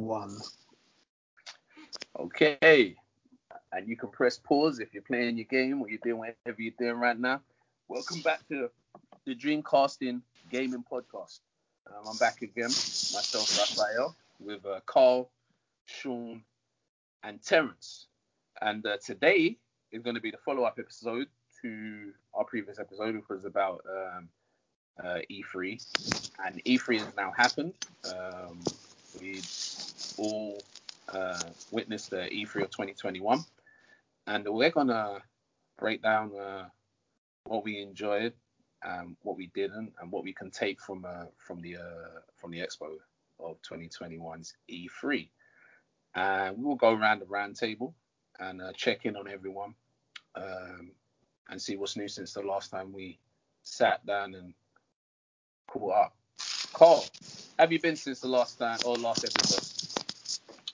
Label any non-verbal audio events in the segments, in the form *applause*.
one. Okay. And you can press pause if you're playing your game or you're doing whatever you're doing right now. Welcome back to the Dreamcasting Gaming Podcast. Um, I'm back again, myself, Raphael, with uh, Carl, Sean, and Terence. And uh, today is going to be the follow up episode to our previous episode, which was about um, uh, E3. And E3 has now happened. Um, we all uh, witnessed the E3 of 2021. And we're to break down uh, what we enjoyed, um, what we didn't, and what we can take from uh, from the uh, from the expo of 2021's E3. And we will go around the round table and uh, check in on everyone um, and see what's new since the last time we sat down and caught up. Carl, have you been since the last time or last episode?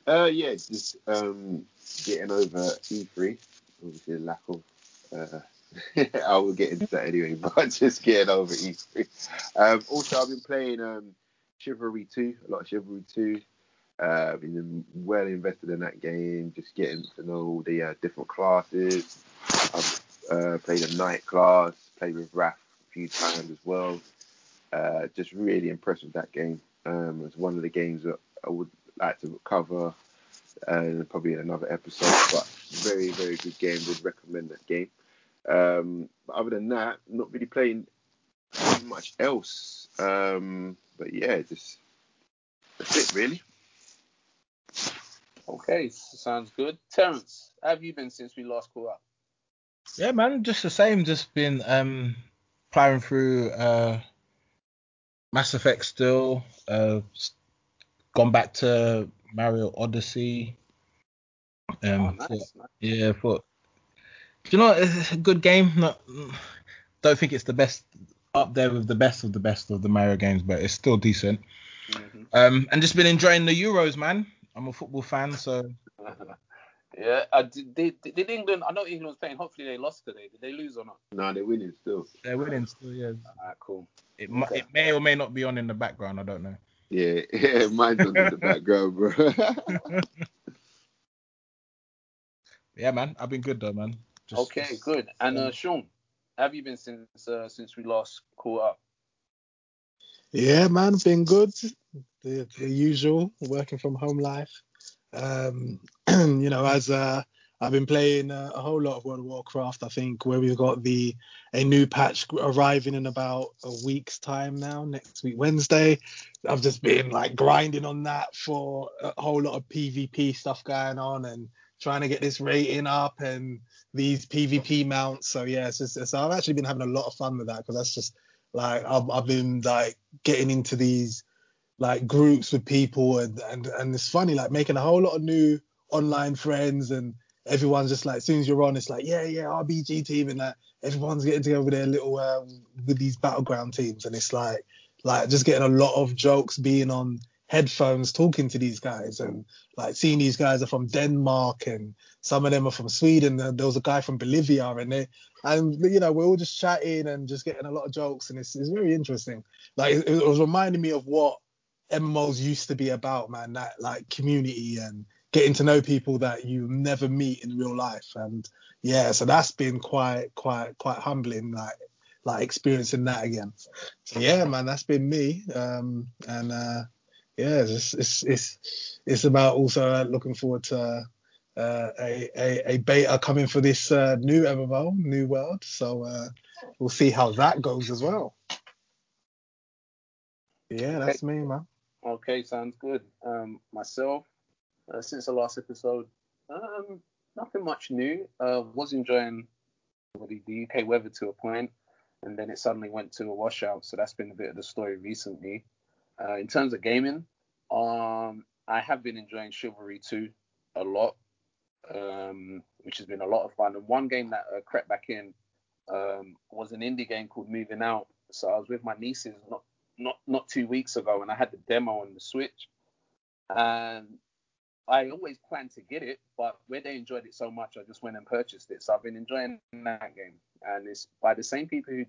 Uh, yeah, just um, getting over E3. Obviously, the lack of. Uh, *laughs* I will get into that anyway, *laughs* but just getting over E3. Um, also, I've been playing um, Chivalry 2, a lot of Chivalry 2. Uh, been well invested in that game, just getting to know all the uh, different classes. I've uh, played a knight class, played with Raf a few times as well. Uh, just really impressed with that game. Um, it's one of the games that I would like to cover uh, probably in another episode, but very, very good game. Would recommend that game. Um, other than that, not really playing much else. Um, but yeah, just that's it really. Okay, sounds good. Terence, how have you been since we last caught up? Yeah, man, just the same. Just been um plowing through uh Mass Effect still. Uh, gone back to Mario Odyssey. Um, oh, nice, nice. yeah, for do you know it's a good game. Not, don't think it's the best up there with the best of the best of the Mario games, but it's still decent. Mm-hmm. Um, and just been enjoying the Euros, man. I'm a football fan, so *laughs* yeah, uh, did, did, did England? I know England was playing. Hopefully they lost today. Did they lose or not? No, they're winning still. they're winning still. Yeah, Alright, cool. it, mu- Okay. it may or may not be on in the background. I don't know. Yeah, *laughs* yeah, mine's on in the background, bro. *laughs* Yeah, man, I've been good though, man. Just- okay, just- good. And uh, Sean, have you been since uh, since we last caught up? Yeah, man, been good. The, the usual working from home life. Um, *clears throat* you know, as uh, I've been playing uh, a whole lot of World of Warcraft. I think where we've got the a new patch arriving in about a week's time now, next week Wednesday. I've just been like grinding on that for a whole lot of PvP stuff going on and trying to get this rating up and these PvP mounts. So yeah, it's just, so I've actually been having a lot of fun with that because that's just like I've, I've been like getting into these like groups with people and, and and it's funny like making a whole lot of new online friends and everyone's just like as soon as you're on it's like yeah yeah RBG team and that. Everyone's getting together with their little um, with these battleground teams and it's like like just getting a lot of jokes being on headphones talking to these guys and like seeing these guys are from Denmark and some of them are from Sweden. There was a guy from Bolivia and they and you know we're all just chatting and just getting a lot of jokes and it's, it's very interesting. Like it, it was reminding me of what MMOs used to be about man that like community and getting to know people that you never meet in real life and yeah so that's been quite quite quite humbling like like experiencing that again so yeah man that's been me um and uh yeah it's it's it's, it's about also uh, looking forward to uh, a, a a beta coming for this uh, new MMO, New World. So uh, we'll see how that goes as well. Yeah, that's me, man. Okay, sounds good. Um, myself, uh, since the last episode, um, nothing much new. Uh, was enjoying the, UK weather to a point, and then it suddenly went to a washout. So that's been a bit of the story recently. Uh, in terms of gaming, um, I have been enjoying Chivalry 2 a lot, um, which has been a lot of fun. And one game that uh, crept back in um, was an indie game called Moving Out. So I was with my nieces not not not two weeks ago, and I had the demo on the Switch, and I always planned to get it, but where they enjoyed it so much, I just went and purchased it. So I've been enjoying that game, and it's by the same people who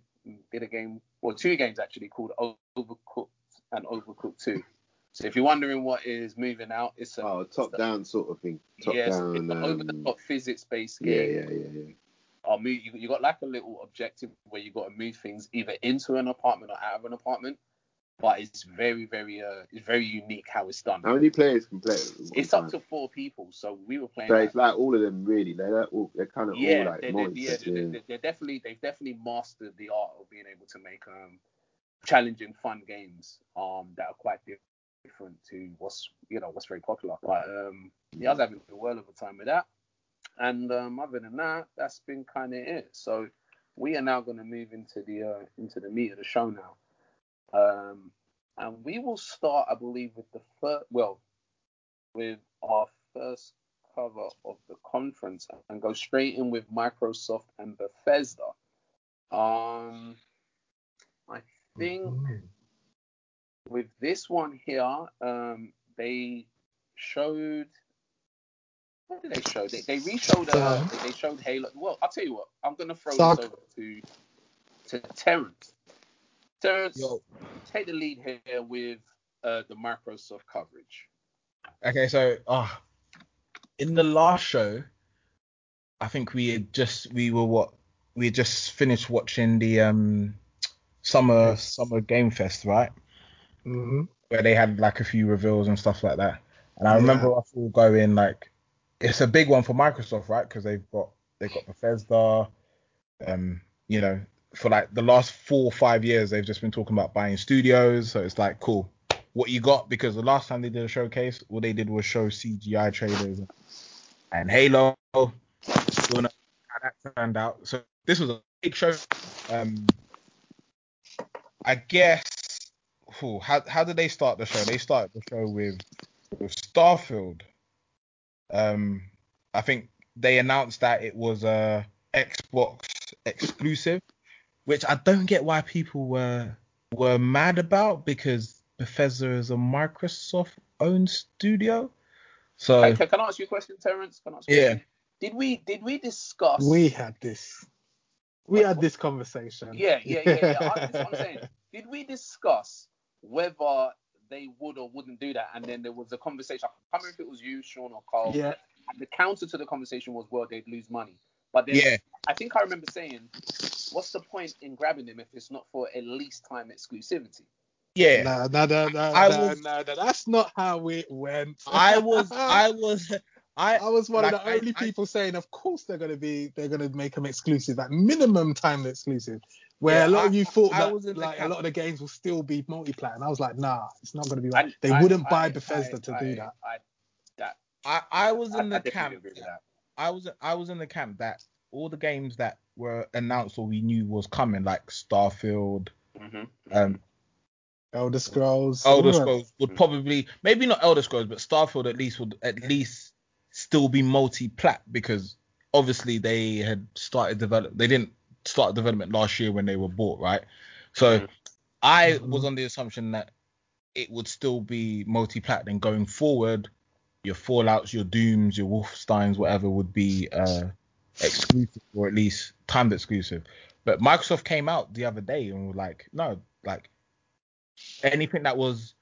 did a game, well, two games actually called Overcooked and Overcooked 2. So if you're wondering what is moving out, it's a Oh, top down sort of thing. Top yes, down. it's an over the um, top physics based yeah, game. yeah, yeah, yeah. Or move, you, you got like a little objective where you got to move things either into an apartment or out of an apartment. But it's very, very, uh, it's very unique how it's done. How many players can play? it at one It's up to four people, so we were playing. So like- it's like all of them really. They're all, they're kind of yeah, all like they, they, monsters. yeah, yeah. they, they're definitely they've definitely mastered the art of being able to make um challenging, fun games um that are quite different to what's you know what's very popular. But um yeah, I was having a well of a time with that. And um, other than that, that's been kind of it. So we are now going to move into the uh, into the meat of the show now. Um, and we will start, I believe, with the first well, with our first cover of the conference and go straight in with Microsoft and Bethesda. Um, I think Mhm. with this one here, um, they showed. What did they show? They, they re-showed. Uh, Um, they showed Halo. Well, I'll tell you what. I'm gonna throw Dark- this over to to Terrence. Terrence, Yo. take the lead here with uh, the Microsoft coverage. Okay, so uh, in the last show, I think we had just we were what we had just finished watching the um summer Yes. summer game fest, right? Mhm. Where they had like a few reveals and stuff like that. And I Yeah. remember us all going like, it's a big one for Microsoft, right? Because they've got they've got Bethesda, um, you know, for like the last four or five years they've just been talking about buying studios. So it's like cool. What you got? Because the last time they did a showcase, all they did was show CGI trailers and Halo. Don't know how that turned out. So this was a big show. Um, I guess. Ooh, how how did they start the show? They started the show with with Starfield. Um, I think they announced that it was a Xbox exclusive, which I don't get why people were were mad about because Bethesda is a Microsoft owned studio. So Hey, can, can I ask you a question, Terrence? Can I ask you Yeah. question? Did we did we discuss? We had this. We had this conversation. Yeah, yeah, yeah, yeah. I, that's what I'm saying. *laughs* Did we discuss whether they would or wouldn't do that? And then there was a conversation. I can't remember if it was you, Sean, or Carl. Yeah. And the counter to the conversation was, well, they'd lose money. But then yeah, I think I remember saying, what's the point in grabbing them if it's not for at least time exclusivity? yeah. No, no, no, no, I no, was- no, no, that's not how it went. I was *laughs* I was I I was one like, of the I- only I- people saying, of course they're gonna be, they're gonna make them exclusive, like minimum time exclusive. Where Yeah, a lot of you thought I that was like a lot of the games will still be multi-plat, and I was like, nah, it's not gonna be right. And they I- wouldn't buy Bethesda I- to I- do that. I, that I, I was in I the definitely camp that. I was I was in the camp that all the games that were announced or we knew was coming, like Starfield, hmm um, Elder Scrolls. Elder. Scrolls would probably maybe not Elder Scrolls, but Starfield at least would at least still be multi-plat because obviously they had started develop. They didn't start development last year when they were bought, right? So Mhm. I Mhm. was on the assumption that it would still be multi-plat. Then going forward, your Fallout's, your Dooms, your Wolfensteins, whatever would be uh, exclusive or at least timed exclusive. But Microsoft came out the other day and were like, no, like anything that was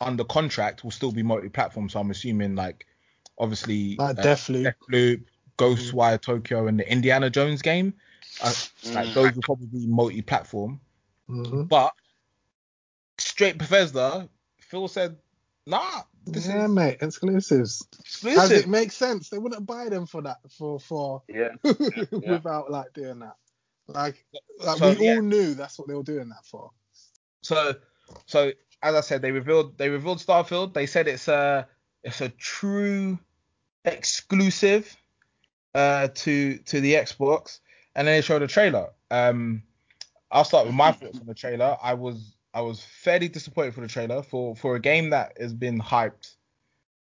under contract will still be multi-platform. So I'm assuming like obviously Like uh, Deathloop. Deathloop, Ghostwire Tokyo, and the Indiana Jones game, uh, like Mm. those will probably be multi-platform. Mhm. But straight Bethesda, Phil said, nah, this Yeah, is mate, exclusives. As exclusive. it makes sense, they wouldn't buy them for that for for *laughs* Yeah. without like doing that. Like, like So, we yeah. all knew that's what they were doing that for. So, so as I said, they revealed they revealed Starfield. They said it's a it's a true exclusive uh to to the Xbox, and then they showed a trailer. Um, I'll start with my thoughts on the trailer. I was I was fairly disappointed for the trailer for for a game that has been hyped,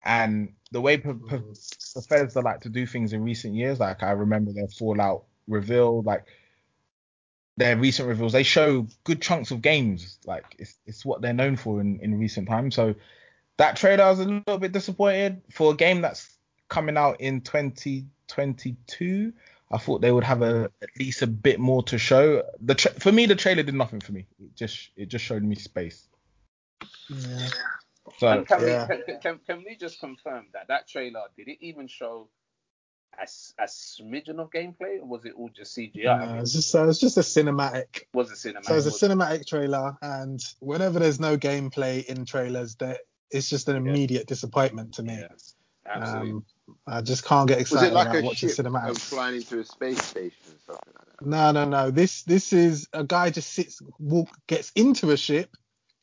and the way P- P- mm. Bethesda like to do things in recent years. Like I remember their Fallout reveal, like their recent reveals. They show good chunks of games. Like it's it's what they're known for in, in recent times. So that trailer I was a little bit disappointed for a game that's coming out in 2022. I thought they would have a at least a bit more to show. The tra- for me the trailer did nothing for me. It just it just showed me space. Yeah. So And can, Yeah. we, can, can, can we just confirm that that trailer did it even show a, a smidgen of gameplay, or was it all just CGI? I Uh, mean, it's just so it's just a cinematic. was it cinematic? So it's a Was- cinematic trailer, and whenever there's no gameplay in trailers, that it's just an Yeah. immediate disappointment to me. yeah, absolutely. Um, I just can't get Was excited it like about a watching ship um, cinematics. flying into a space station or something like that? No, no, no. This this is a guy just sits, walk, gets into a ship,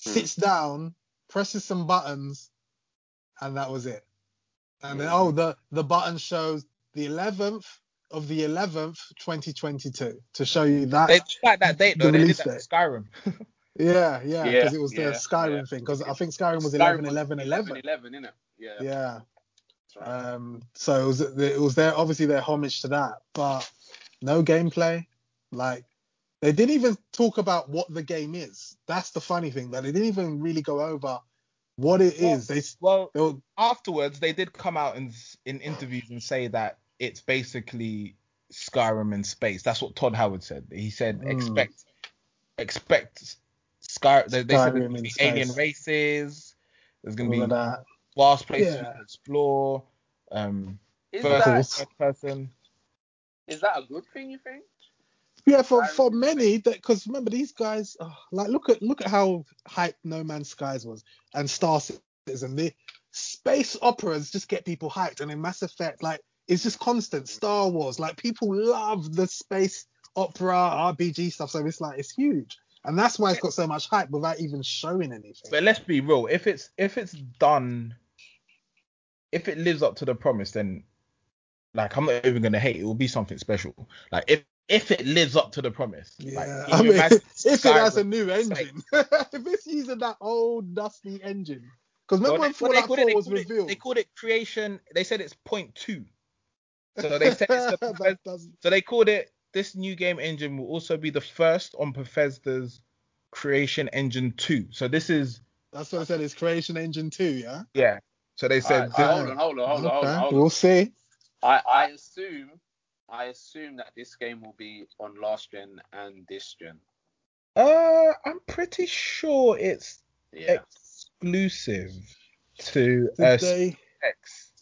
Hmm. sits down, presses some buttons, and that was it. And then oh, the the button shows the 11th of the 11th, 2022, to show you that. they just like that date The though. They did that. Skyrim. *laughs* *laughs* yeah, yeah, Yeah, because it was yeah, the Skyrim yeah. thing. Because I think Skyrim was Skyrim 11, 11, 11. 11, innit? Yeah, Yeah. Um, so it was it was their obviously their homage to that, but no gameplay. Like they didn't even talk about what the game is. That's the funny thing that they didn't even really go over what it Well- is. They, Well, they were, afterwards they did come out in in interviews and say that it's basically Skyrim in space. That's what Todd Howard said. He said Mm. expect expect Sky. They, they said there's in gonna space. alien races. There's gonna all be of place vast places Yeah. to explore. Um, Is first, that, course. third person. is that a good thing, you think? Yeah, for for many, that because remember these guys, oh, like look at look at how hype No Man's Skies was and Star Citizen. The space operas just get people hyped, and in Mass Effect, like it's just constant. Star Wars, like people love the space opera RPG stuff, so it's like it's huge, and that's why it's got so much hype without even showing anything. But let's be real. If it's if it's done, if it lives up to the promise, then like I'm not even gonna hate. It will be something special. Like if if it lives up to the promise. Like, Yeah, can I mean, if it has a new engine, *laughs* if it's using that old dusty engine, because remember Well, when Fallout called 4 it- was called it- revealed? They called it creation. They said it's point two. So they said it's *laughs* the so they called it this new game engine will also be the first on Bethesda's creation engine two. So this is That's what I said. It's Creation Engine 2, yeah? yeah. So they said Alright, so hold on, hold on, hold on, hold on, hold on. We'll see. I, I assume I assume that this game will be on last gen and this gen. uh I'm pretty sure it's Yeah. exclusive to Did uh, they X.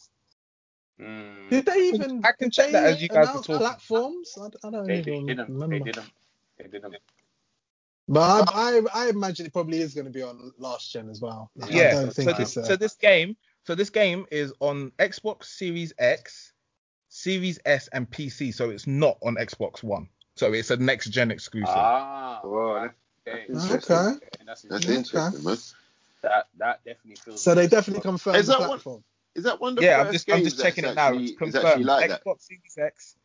Mm. did they even I can did check that as you guys are announce talking. platforms? I, I don't They, even they didn't. They didn't. They didn't. But I, I I imagine it probably is going to be on last gen as well. Like, I Yeah. don't So this, it's so this game, so this game is on Xbox Series X, Series S, and PC. So it's not on Xbox One. So it's a next gen exclusive. Ah. Wow, right, that's okay. interesting. okay. Okay, That's, That's interesting, man. that that definitely feels. So they definitely confirmed Is the that one- platform. Is that one of the yeah, I'm first just I'm just checking that's it now. It's confirmed. actually like that? Xbox Series X,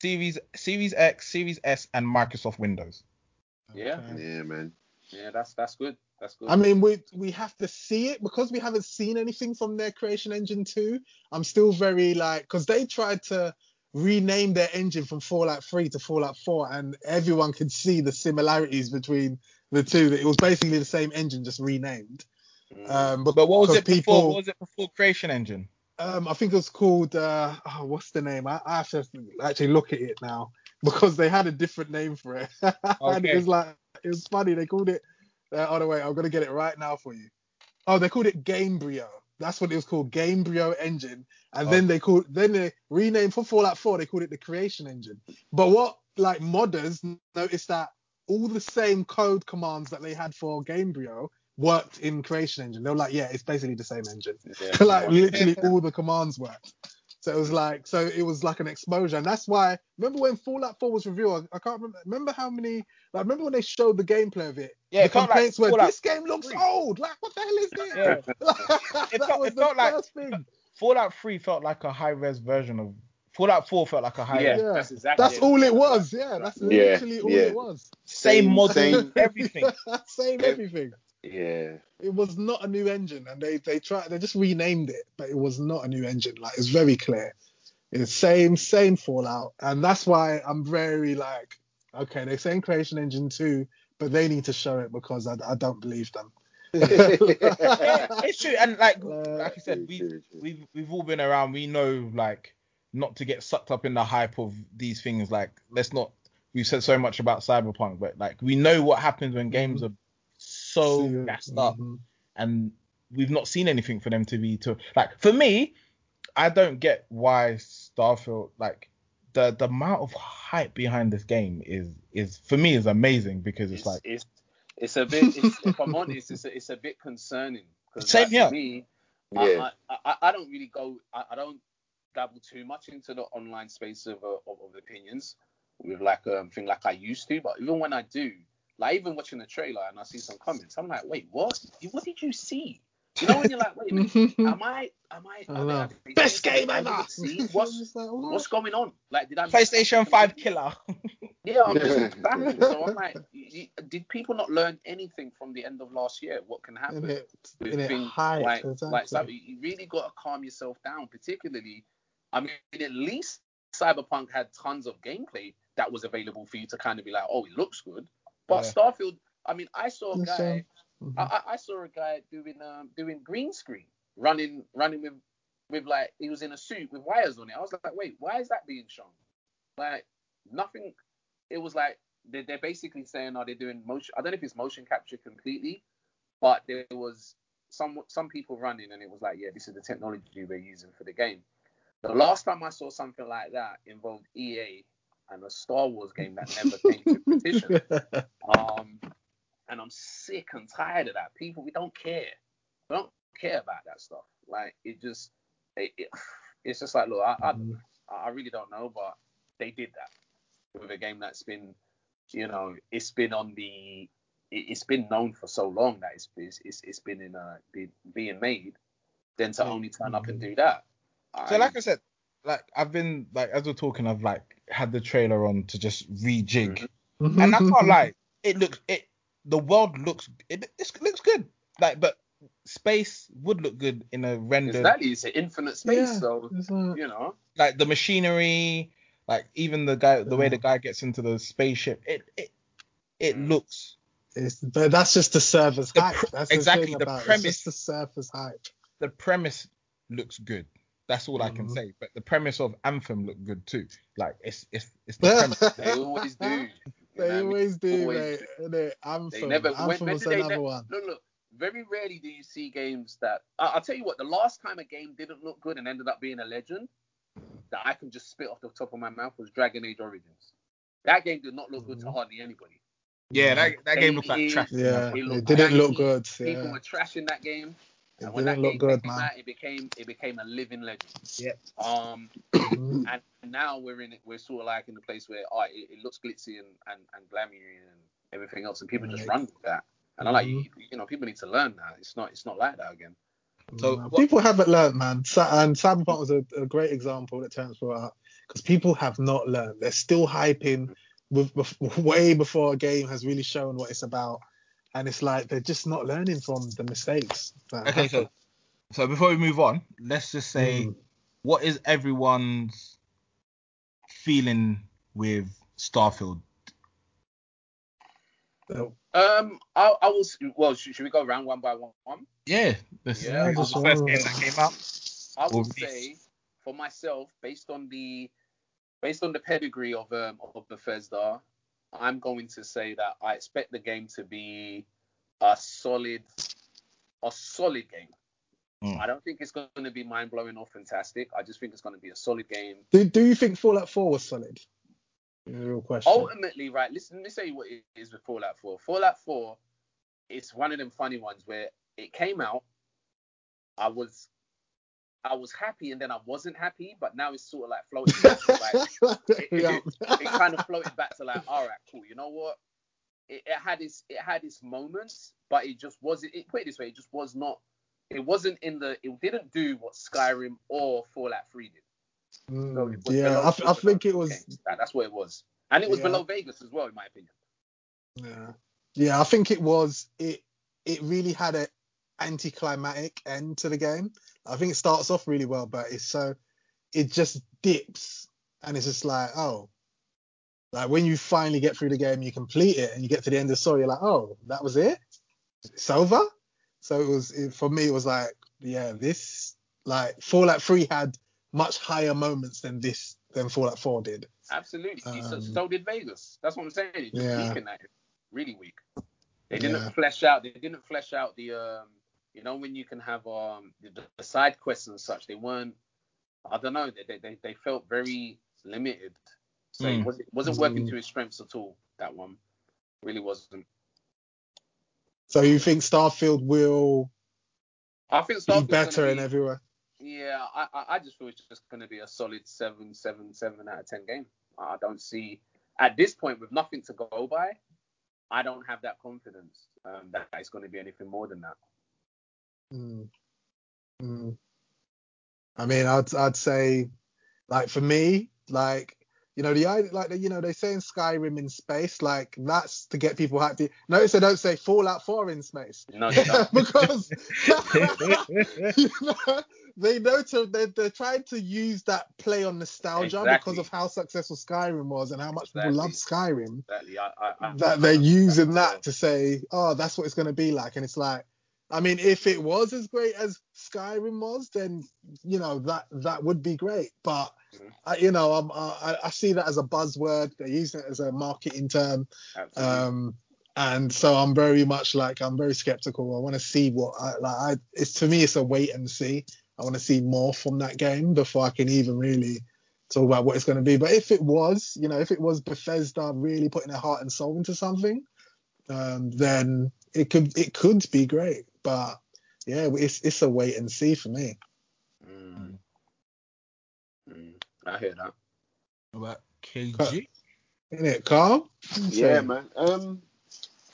Series Series X, Series S, and Microsoft Windows. Yeah. Okay. Yeah, man. Yeah, that's that's good. That's good. I mean, we we have to see it because we haven't seen anything from their Creation Engine 2. I'm still very like because they tried to rename their engine from Fallout 3 to Fallout 4, and everyone could see the similarities between the two. That it was basically the same engine just renamed. Mm. Um, But what was because it before? people- What was it before Creation Engine? Um, I think it was called uh, oh, what's the name? I, I have to actually look at it now *laughs* because they had a different name for it, *laughs* and it was like it was funny. They called it. Uh, oh no, wait, I'm gonna get it right now for you. Oh, they called it Gamebryo. That's what it was called, Gamebryo Engine. And then they called, then they renamed for Fallout 4. They called it the Creation Engine. But what like modders noticed that all the same code commands that they had for Gamebryo worked in Creation Engine. They were like, yeah, it's basically the same engine. Yeah. *laughs* like literally all the commands worked. So it was like, so it was like an exposure, and that's why. Remember when Fallout 4 was revealed? I can't remember. Remember how many? Like, remember when they showed the gameplay of it? Yeah, the it felt like were Fallout this game looks 3. old. Like, what the hell is this? Yeah. *laughs* that felt- was it the felt like- thing. Fallout 3 felt like a high res version of Fallout 4 felt like a high Yeah, res. Yeah. that's exactly. That's all it was. Yeah, that's Yeah, literally all yeah. it was. Same Same- model, same- everything. *laughs* Same everything. Yeah. It was not a new engine, and they they tried they just renamed it, but it was not a new engine. Like it's very clear. It's same same Fallout, and that's why I'm very like, okay, they're saying Creation Engine two, but they need to show it because I, I don't believe them. yeah, it's true. And like *laughs* Uh, like I said, we True, true. we've we've all been around. We know like not to get sucked up in the hype of these things. Like let's not. We've said so much about Cyberpunk, but like we know what happens when games are so See, gassed up, mhm. and we've not seen anything for them to be to like. For me, I don't get why Starfield like the the amount of hype behind this game is is for me is amazing because it's, It's, like it's it's a bit. It's, if I'm honest, it's a, it's a bit concerning. 'cause, Same like, here. Me, Yeah. I, I, I, I don't really go. I, I don't dabble too much into the online space of uh, of, of opinions with like um thing like I used to. But even when I do, like even watching the trailer and I see some comments, I'm like, wait, what? What did you see? You know when you're like, wait, a minute, *laughs* am I? Am I? I are they- know. Best game ever. See? *laughs* What's like, what? what's going on? Like, did I? PlayStation Five killer. *laughs* Yeah, I'm just baffled. So I'm like, y- y- did people not learn anything from the end of last year? What can happen? in it, with in it things hype, like, exactly. like so you really got to calm yourself down. Particularly, I mean, at least Cyberpunk had tons of gameplay that was available for you to kind of be like, oh, it looks good. But Yeah. Starfield, I mean, I saw a guy, Mhm. I, I- I saw a guy doing um doing green screen, running running with with like he was in a suit with wires on it. I was like, wait, why is that being shown? Like nothing. It was like they're, they're basically saying, are they doing motion? I don't know if it's motion capture completely, but there was some some people running, and it was like, yeah, this is the technology we're using for the game. The last time I saw something like that involved EA and a Star Wars game that never came to fruition. *laughs* Um, and I'm sick and tired of that. People, we don't care. We don't care about that stuff. Like it just, it, it, it's just like, look, I, I, Mhm. I really don't know, but they did that with a game that's been, you know, it's been on the, it, it's been known for so long that it's it's it's, it's been in a be, being made. Then to only turn up and do that. So I- like I said, like I've been like as we're talking, I've like had the trailer on to just rejig, Mhm. and that's can't lie, it looks it the world looks it, it looks good. Like, but space would look good in a render. exactly, it's an infinite space, Yeah. so like- you know. like the machinery, like even the guy the way the guy gets into the spaceship, it it it Mm. looks It's, but that's just the surface The hype. pr- That's exactly, the, the about it. premise- It's just the surface hype. the premise looks good. That's all I can Mhm. say. But the premise of Anthem looked good too. Like it's it's it's the premise. *laughs* They always do. you know what I They mean? always do, Always mate. innit? Anthem. They never. Anthem when was do they another ne- one. Look, look. Very rarely do you see games that. I, I'll tell you what. The last time a game didn't look good and ended up being a legend, that I can just spit off the top of my mouth was Dragon Age Origins. That game did not look good to Mhm. hardly anybody. Yeah, that that game looks like trash. Yeah, It it, didn't look janky. good. People Yeah. were trashing that game, It and when that didn't look game good, came man. out, it became it became a living legend. Yep. Um, *clears throat* Mhm. and now we're in it. We're sort of like in the place where oh, it, it looks glitzy and and and glamoury and everything else, and people just run with that. And I'm like, Mhm. you, you know, people need to learn that. It's not it's not like that again. So No, what- people haven't learned, man. And Cyberpunk was a, a great example that Terence brought up because people have not learned. They're still hyping with, bef- *laughs* way before a game has really shown what it's about, and it's like they're just not learning from the mistakes. that Okay, so happen. so before we move on, let's just say Mm. what is everyone's feeling with Starfield? So, Um, I, I will. Well, should, should we go round one by one? Yeah, this Yeah, is just the first game that came out. I Well, would say for myself, based on the based on the pedigree of um of Bethesda, I'm going to say that I expect the game to be a solid a solid game. Mm. I don't think it's going to be mind blowing or fantastic. I just think it's going to be a solid game. do, do you think Fallout 4 was solid? Is a real question. Ultimately, right? Listen, let me say what it is with Fallout 4. Fallout 4, it's one of them funny ones where it came out. I was, I was happy, and then I wasn't happy, but now it's sort of like floating. back to, like, *laughs* Yeah. it kind of floated back to like, all right, cool. You know what? It, it had its, it had its moments, but it just wasn't. It, put it this way, it just was not. It wasn't in the. It didn't do what Skyrim or Fallout 3 did. Mm, So was yeah, below- I, th- I think it was. games. That's what it was, and it was Yeah. below Vegas as well, in my opinion. Yeah, yeah, I think it was. It it really had a anticlimactic end to the game. I think it starts off really well, but it's so it just dips, and it's just like oh, like when you finally get through the game, you complete it, and you get to the end of the story, you're like oh, that was it, it's over. So it was it, for me. It was like yeah, this like Fallout 3 had much higher moments than this than Fallout 4 did. Absolutely. so, Um, so did Vegas. That's what I'm saying. It's yeah. weak in that. Really weak. They didn't Yeah. flesh out. They didn't flesh out the um. You know when you can have um the, the side quests and such. They weren't. I don't know. They they they felt very limited. So it Mm. wasn't wasn't working Mm. to his strengths at all. That one really wasn't. So you think Starfield will I think Starfield be better gonna in be- everywhere? Yeah, I, I I just feel it's just going to be a solid seven, seven, seven out of ten game. I don't see at this point with nothing to go by. I don't have that confidence um, that it's going to be anything more than that. Mm. Mm. I mean, I'd I'd say, like for me, like you know the like you know they say in Skyrim in space, like that's to get people hyped. Notice they don't say Fallout 4 in space No, *laughs* because *laughs* *laughs* you know, they know to they're, they're trying to use that play on nostalgia Exactly. because of how successful Skyrim was and how much people love Skyrim. exactly. I, I, I, that they're using that to say, oh, that's what it's going to be like. And it's like, I mean, if it was as great as Skyrim was, then you know that that would be great. But Mhm. I, you know, I'm, I, I see that as a buzzword. They're using it as a marketing term, um, and so I'm very much like I'm very skeptical. I want to see what I like. I, it's to me, it's a wait and see. I want to see more from that game before I can even really talk about what it's going to be. But if it was, you know, if it was Bethesda really putting their heart and soul into something, um, then it could it could be great. But yeah, it's it's a wait and see for me. Mm. Mm. I hear that. About KG? Isn't it, Carl? Yeah, man. Um,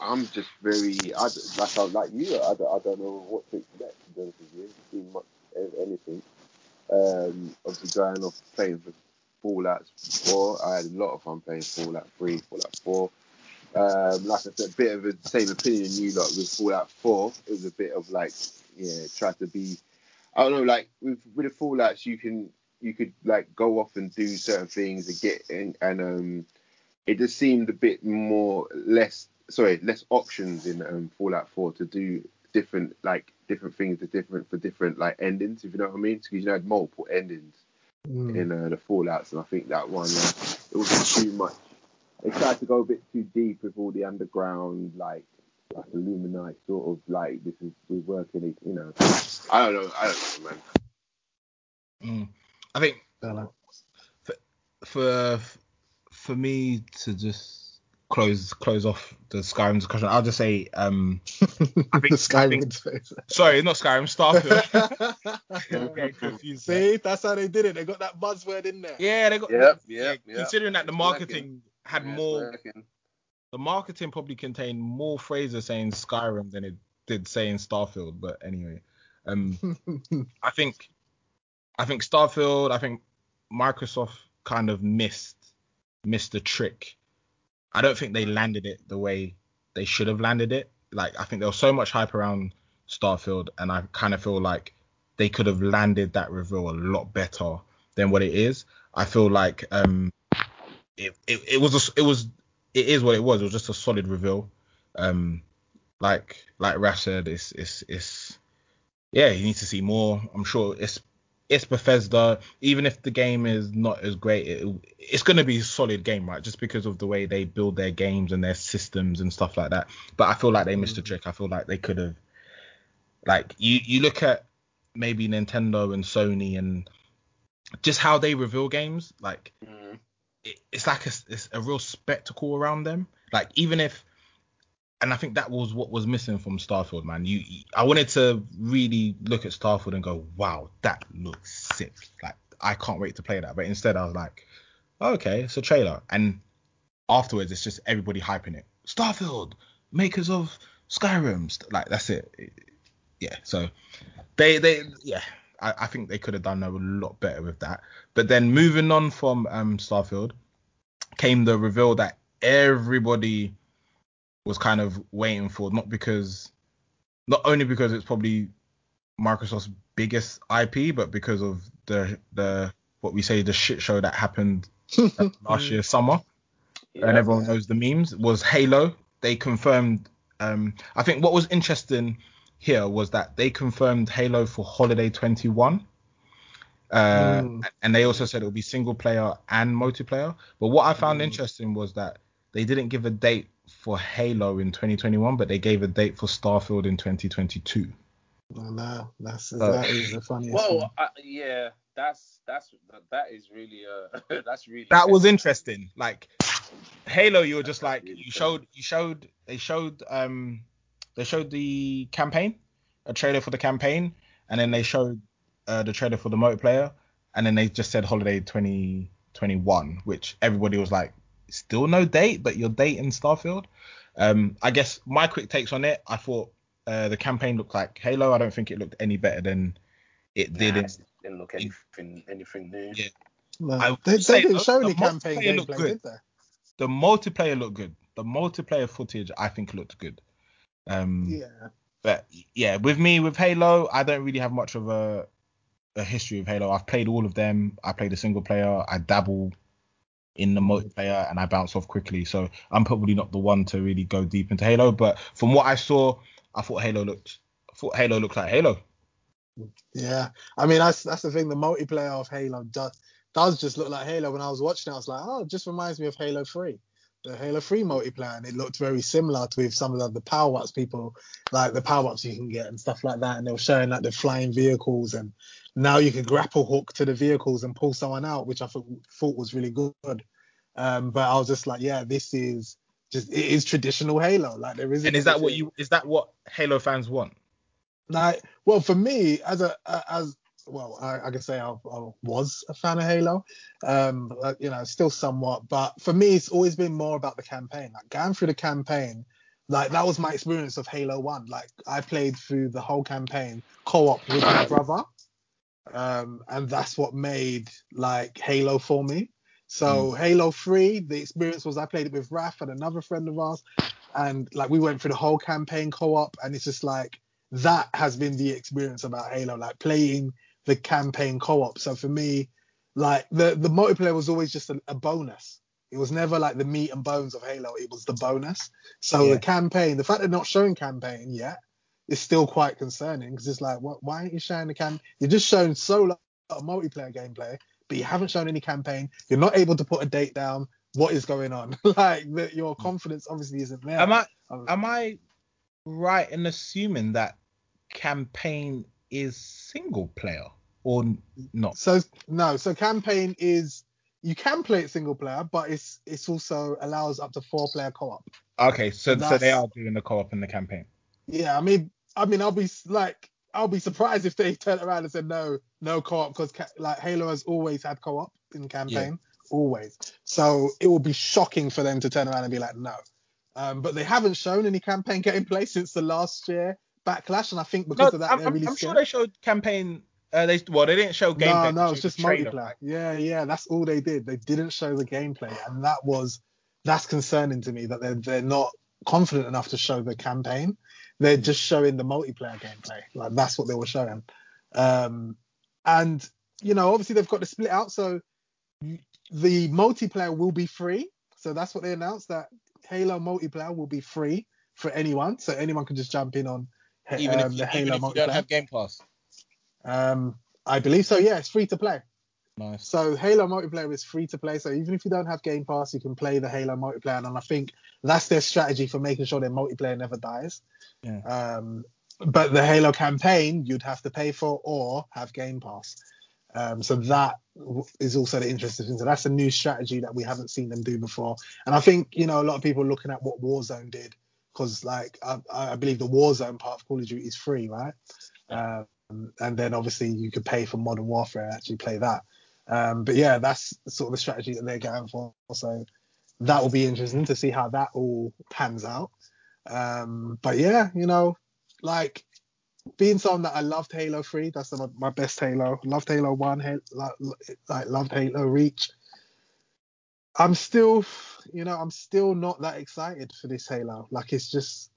I'm just very, I, d- like I like you. I don't know what to expect. To be honest with you, seen much of anything. Um, obviously going off playing for Fallout 4. I had a lot of fun playing Fallout 3, Fallout 4. Um, like I said, a bit of the same opinion you lot with Fallout 4. It was a bit of like, yeah, try to be. I don't know, like with with the Fallouts, you can you could like go off and do certain things and get and and um, it just seemed a bit more less sorry less options in um, Fallout 4 to do different like different things to different for different like endings if you know what I mean because you had multiple endings Mm. in uh, the Fallouts and I think that one uh, it was too much they tried to go a bit too deep with all the underground like like Illuminati sort of like this is we're working you know I don't know I don't know man Mm. I think Don't for for me to just close close off the Skyrim discussion, I'll just say um *laughs* I think- the Skyrim space. sorry, not Skyrim, Starfield. *laughs* Getting confused there. See, that's how they did it. They got that buzzword in there. Yeah, they got Yep, yeah, yep, yep. considering that the marketing had Yeah, more the marketing probably contained more phrases saying Skyrim than it did saying Starfield, but anyway. Um *laughs* I think I think Starfield, I think Microsoft kind of missed missed the trick. I don't think they landed it the way they should have landed it. Like I think there was so much hype around Starfield, and I kind of feel like they could have landed that reveal a lot better than what it is. I feel like um it it, it was a, it was it is what it was. It was just a solid reveal. Um like like Raf said, it's it's it's yeah, you need to see more. I'm sure it's it's Bethesda. Even if the game is not as great, it, it's going to be a solid game, right? Just because of the way they build their games and their systems and stuff like that. But I feel like they missed a trick. I feel like they could have, like, you you look at maybe Nintendo and Sony and just how they reveal games. Like, Mm. It, it's like a, it's a real spectacle around them. Like even if, and I think that was what was missing from Starfield, man. You, I wanted to really look at Starfield and go, wow, that looks sick. Like I can't wait to play that. But instead, I was like, okay, it's a trailer, and afterwards, it's just everybody hyping it. Starfield, makers of Skyrim, like that's it. Yeah, so they they yeah I, I think they could have done a lot better with that but then moving on from um starfield came the reveal that everybody was kind of waiting for not because not only because it's probably microsoft's biggest ip but because of the the what we say the shit show that happened *laughs* last year summer Yeah. and everyone knows the memes was Halo. They confirmed. Um, I think what was interesting here was that they confirmed Halo for Holiday 21. Uh, Mm. and they also said it would be single player and multiplayer. But what I found Mm. interesting was that they didn't give a date for Halo in 2021, but they gave a date for Starfield in 2022. I know that's So- that is the funniest. one. Well, I, yeah, that's that's that is really uh *laughs* that's really That was interesting. Like Halo, you were just like you showed you showed they showed um they showed the campaign, a trailer for the campaign, and then they showed uh, the trailer for the multiplayer, and then they just said holiday 2021, which everybody was like, still no date, but you're dating Starfield. Um, I guess my quick takes on it. I thought uh, the campaign looked like Halo. I don't think it looked any better than it did. Nah, in, it didn't look anything anything new. Yeah. No, they, they say didn't show the any campaign multiplayer looked gameplay, good. did they? the multiplayer looked good. The multiplayer footage I think looked good. Um, Yeah. but yeah, with me with Halo, I don't really have much of a a history of Halo. I've played all of them. I played a single player. I dabble in the multiplayer and I bounce off quickly. So I'm probably not the one to really go deep into Halo. But from what I saw, I thought Halo looked I thought Halo looked like Halo. Yeah, I mean that's that's the thing. The multiplayer of Halo does does just look like Halo. When I was watching it, I was like, oh, it just reminds me of Halo 3, the Halo 3 multiplayer, and it looked very similar to with some of the, the power ups people like the power ups you can get and stuff like that. And they were showing like the flying vehicles, and now you can grapple hook to the vehicles and pull someone out, which I thought, thought was really good. Um, but I was just like, yeah, this is just it is traditional Halo. Like there isn't. And is that what you is that what Halo fans want? like, well, for me, as a as well, I, I can say I, I was a fan of Halo, um, but, you know, still somewhat. But for me, it's always been more about the campaign. Like going through the campaign, like that was my experience of Halo One. Like I played through the whole campaign co-op with my brother, um, and that's what made like Halo for me. So Halo 3, the experience was I played it with Raf and another friend of ours, and like we went through the whole campaign co-op, and it's just like that has been the experience about Halo, like playing the campaign co-op. So for me, like the the multiplayer was always just a, a bonus. It was never like the meat and bones of Halo. It was the bonus. So Yeah. the campaign, the fact they're not showing campaign yet, is still quite concerning because it's like, what, why aren't you showing the cam? You're just showing solo multiplayer gameplay, but you haven't shown any campaign. You're not able to put a date down. What is going on? *laughs* like the, your confidence obviously isn't there. Am I Um, am I right in assuming that campaign is single player or not? So no, so campaign is you can play it single player, but it's it's also allows up to four player co-op. Okay, so So so they are doing the co-op in the campaign. Yeah, I mean, I mean, I'll be like, I'll be surprised if they *laughs* turn around and said no, no co-op because ca- like Halo has always had co-op in campaign, always. So it will be shocking for them to turn around and be like no. Um, but they haven't shown any campaign *laughs* gameplay since the last year backlash, and I think because No, of that I'm, they're really I'm sure they showed campaign. Uh, they well, they didn't show gameplay. No, no, it's just multiplayer. Yeah, yeah, that's all they did. They didn't show the gameplay, and that was that's concerning to me that they're they're not confident enough to show the campaign. They're just showing the multiplayer gameplay. Like that's what they were showing. Um, and you know, obviously they've got to split out, so the multiplayer will be free. So that's what they announced that Halo multiplayer will be free for anyone, so anyone can just jump in on Even um, if, the you, Halo even if you multiplayer. don't have Game Pass. Um, I believe so. Yeah, it's free to play. Nice. So Halo multiplayer is free to play. So even if you don't have Game Pass, you can play the Halo multiplayer, and I think that's their strategy for making sure their multiplayer never dies. Yeah. Um, but the Halo campaign, you'd have to pay for or have Game Pass. Um, so that is also the interesting thing. So that's a new strategy that we haven't seen them do before. And I think you know a lot of people are looking at what Warzone did because like I, I believe the Warzone part of Call of Duty is free, right? Um, and then obviously you could pay for Modern Warfare and actually play that. Um, but yeah, that's sort of the strategy that they're going for. So that will be interesting to see how that all pans out. Um, but yeah, you know, like being someone that I loved Halo 3, that's my, my best Halo. Loved Halo 1, Halo, like loved Halo Reach. I'm still, you know, I'm still not that excited for this Halo. Like it's just,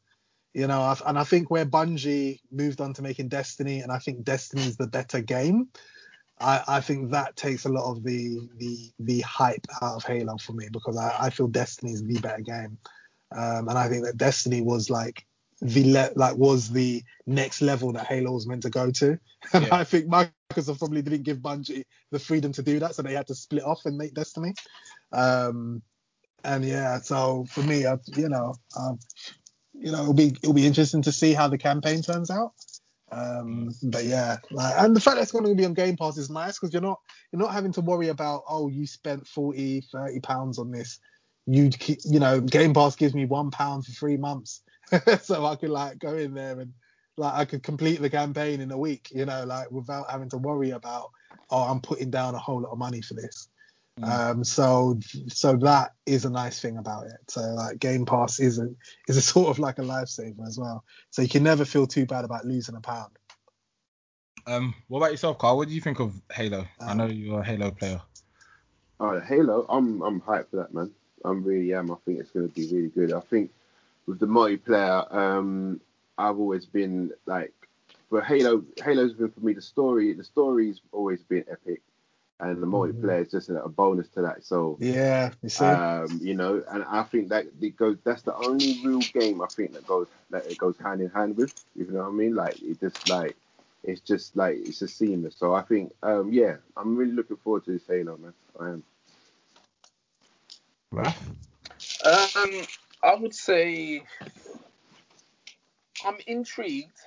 you know, and I think where Bungie moved on to making Destiny, and I think Destiny is the better game. I, I think that takes a lot of the the the hype out of Halo for me because I, I feel Destiny is the better game, um, and I think that Destiny was like the le- like was the next level that Halo was meant to go to, *laughs* and Yeah. I think Microsoft probably didn't give Bungie the freedom to do that, so they had to split off and make Destiny. Um, and yeah, so for me, I, you know, um, you know, it'll be it'll be interesting to see how the campaign turns out. Um, but yeah, like, and the fact that it's going to be on Game Pass is nice because you're not you're not having to worry about oh you spent 40, 30 pounds on this. You you know Game Pass gives me one pound for three months, *laughs* so I could like go in there and like I could complete the campaign in a week, you know, like without having to worry about oh I'm putting down a whole lot of money for this. Mm. Um, so so that is a nice thing about it. So like Game Pass is a is a *laughs* sort of like a lifesaver as well. So you can never feel too bad about losing a pound. Um, what about yourself, Carl? What do you think of Halo? I Um, know you're a Halo player. Oh, Halo, I'm I'm hyped for that, man. I'm really am. I think it's going to be really good. I think with the multiplayer, um, I've always been like, for Halo, Halo's been for me the story. The story's always been epic, and the multiplayer is just a, a bonus to that. So, Yeah, you see. um, you know, and I think that it goes. That's the only real game I think that goes that it goes hand in hand with. You know what I mean? Like it just like it's just like it's just seamless. So I think, um, yeah, I'm really looking forward to this Halo, man. I am. Right. Um, I would say I'm intrigued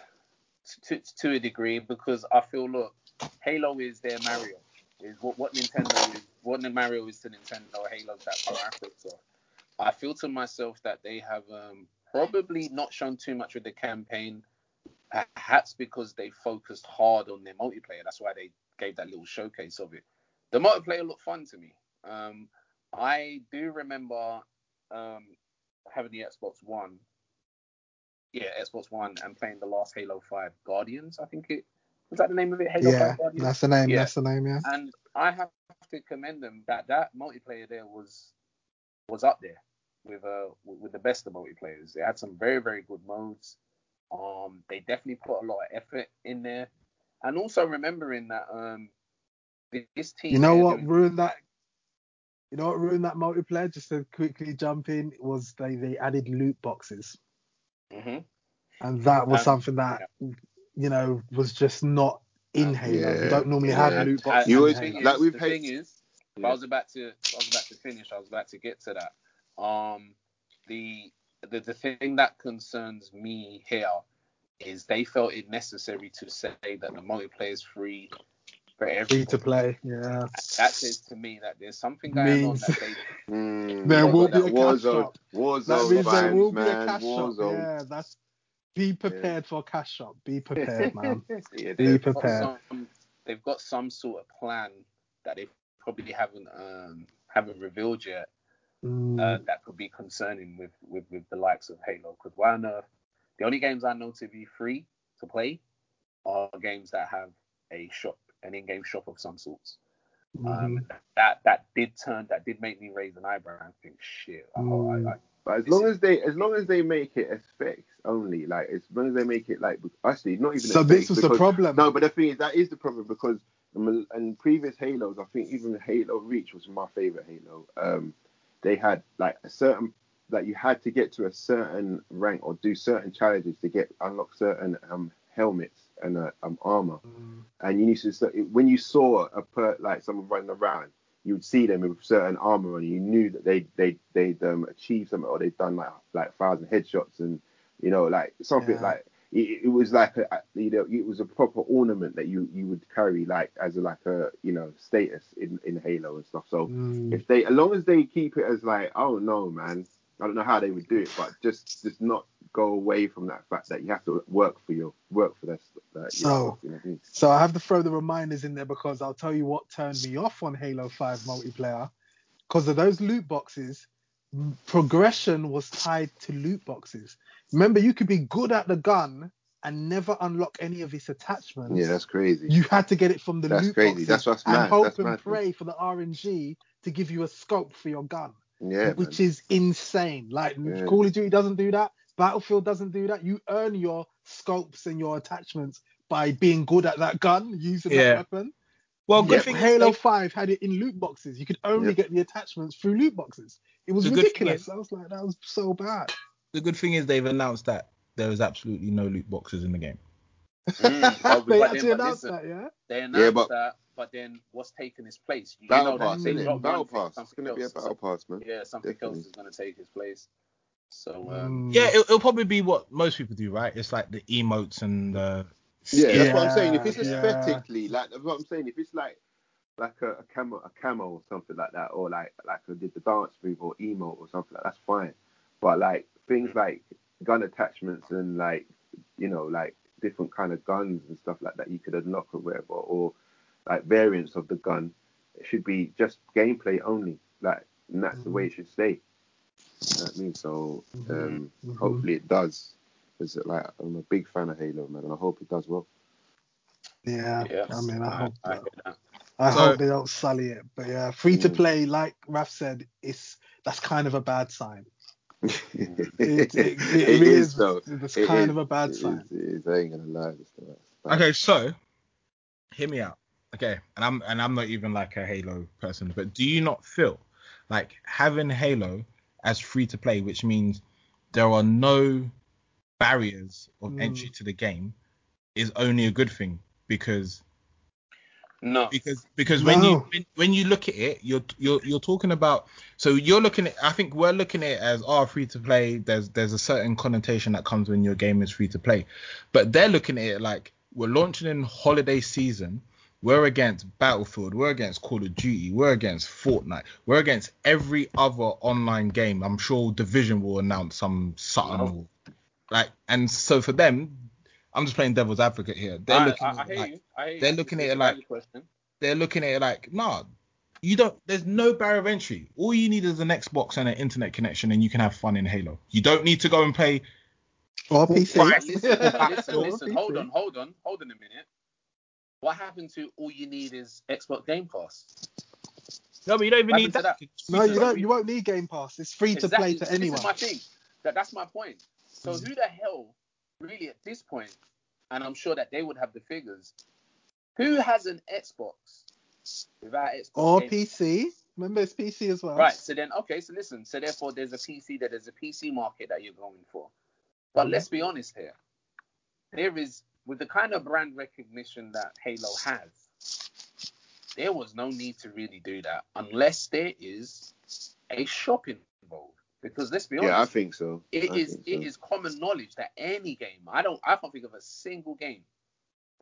to, to a degree because I feel look, Halo is their Mario. Is what, what Nintendo is what Mario is to Nintendo, Halo's that for Microsoft. I feel to myself that they have um, probably not shown too much with the campaign, perhaps because they focused hard on their multiplayer. That's why they gave that little showcase of it. The multiplayer looked fun to me. Um, I do remember um, having the Xbox One. Yeah, Xbox One and playing the last Halo 5 Guardians, I think it was that the name of it? Halo yeah, that's the name. Yeah. That's the name. Yeah. And I have to commend them that that multiplayer there was was up there with uh with the best of multiplayers. They had some very very good modes. Um, they definitely put a lot of effort in there, and also remembering that um this team. You know what ruined that? You know what ruined that multiplayer? Just to quickly jump in, was they they added loot boxes, mm-hmm. and that was something that you know was just not in Um, Halo. yeah, you don't normally yeah. have loot boxes. You in always- the thing Halo. like we've the had- thing is, Yeah. I was about to, I was about to finish. I was about to get to that. Um, the the the thing that concerns me here is they felt it necessary to say that the multiplayer is free for free everyone. to play. Yeah. And that says to me that there's something going Means- on that they *laughs* Mm, There will be a cash Warzone, shop. Warzone That means there vibes, will be man. a cash shop. Warzone. Yeah, that's. Be prepared for a cash shop. Be prepared, man. *laughs* yeah, Be they- got prepared. some, they've got some sort of plan that they probably haven't um haven't revealed yet. Mm, uh, that could be concerning with, with, with the likes of Halo. Because why on earth? The only games I know to be free to play are games that have a shop, an in-game shop of some sorts. mhm. Um, that that did turn, that did make me raise an eyebrow and think, shit. Mm. I, I, But as long as they, as long as they make it effects only, like as long as they make it like actually not even. So this was the problem. No, but the thing is that is the problem because in previous Halos, I think even Halo Reach was my favorite Halo. Um, they had like a certain like you had to get to a certain rank or do certain challenges to get unlock certain um helmets and uh, um armor. Mm, and you used to so when you saw a per like someone running around, you would see them with certain armor on. You knew that they they they'd um, achieved something or they'd done like like thousand headshots and you know like something Yeah. like it, it was like a you know it was a proper ornament that you you would carry like as a, like a you know status in in Halo and stuff. So mm. if they as long as they keep it as like oh no man I don't know how they would do it but just just not go away from that fact that you have to work for your work for this that, So- you know I mean? So I have to throw the reminders in there because I'll tell you what turned me off on Halo 5 multiplayer. Because of those loot boxes, progression was tied to loot boxes. Remember, you could be good at the gun and never unlock any of its attachments. yeah that's crazy you had to get it from the That's loot crazy. boxes That's what's and mad. hope That's and mad. pray for the RNG to give you a scope for your gun, yeah which man. is insane. Like Yeah. Call of Duty doesn't do that. Battlefield doesn't do that. You earn your scopes and your attachments by being good at that gun, using Yeah. that weapon. Well, Yet good thing Halo they- 5 had it in loot boxes. You could only Yep. get the attachments through loot boxes. It was The good thing ridiculous. is- I was like, that was so bad. The good thing is they've announced that there is absolutely no loot boxes in the game. Mm, *laughs* they actually then- announced listen, that, yeah. they announced but- that, but then what's taking his place? You Battle know pass, they isn't it? drop Battle one thing, pass. It's gonna be a battle pass, man. Yeah, something Definitely. else is gonna take his place. So um, Mm. Yeah, it'll, it'll probably be what most people do, right? It's like the emotes and the Yeah, that's what I'm saying. If it's yeah. aesthetically, like that's what I'm saying. If it's like like a, a camo, a camo or something like that, or like like I did the dance move or emote or something like that's fine. But like things like gun attachments and like you know like different kind of guns and stuff like that you could unlock or whatever, or like variants of the gun, it should be just gameplay only. Like and that's the way it should stay. You know what I mean? So um, Mhm. hopefully it does. Because like I'm a big fan of Halo, man, and I hope it does well. Yeah, yeah, I mean, I, hope I that. I So- hope they don't sully it. But yeah, free to Mm. play, like Raf said, it's that's kind of a bad sign. It, It, *laughs* it, it, is is. though. It's It kind is. of a bad sign. is, it is. I ain't gonna lie. It's the worst. Okay, so hear me out. Okay, and I'm and I'm not even like a Halo person, but do you not feel like having Halo as free to play, which means there are no barriers of Mm. entry to the game, is only a good thing because No, because because when you when, when you look at it, you're you're you're talking about. So you're looking at. I think we're looking at it as oh free to play. There's there's a certain connotation that comes when your game is free to play, but they're looking at it like we're launching in holiday season. We're against Battlefield. We're against Call of Duty. We're against Fortnite. We're against every other online game. I'm sure Division will announce some something. No. Like and so for them, I'm just playing devil's advocate here. They're I, looking I, at I it like, you. I you. they're looking at it like- valid question. they're looking at it like, nah, you don't. There's no barrier of entry. All you need is an Xbox and an internet connection, and you can have fun in Halo. You don't need to go and play. Or PC. Right, listen, listen, *laughs* listen. PC. Hold on, hold on, hold on a minute. What happened to all you need is Xbox Game Pass? No, but you don't even need happened that. No, you don't. You won't need Game Pass. It's free to play to This anyone. is my thing. That, that's my point. So Mm. who the hell, really, at this point, and I'm sure that they would have the figures. Who has an Xbox without Xbox? Or Game PC. Remember, it's PC as well. Right. So then, okay. So listen. So therefore, there's a PC that there's a PC market that you're going for. But let's be honest here. There is with the kind of brand recognition that Halo has. There was no need to really do that unless there is a shopping involved. Because let's be honest, Yeah, I think so. it I is so. is common knowledge that any game, I don't I can't think of a single game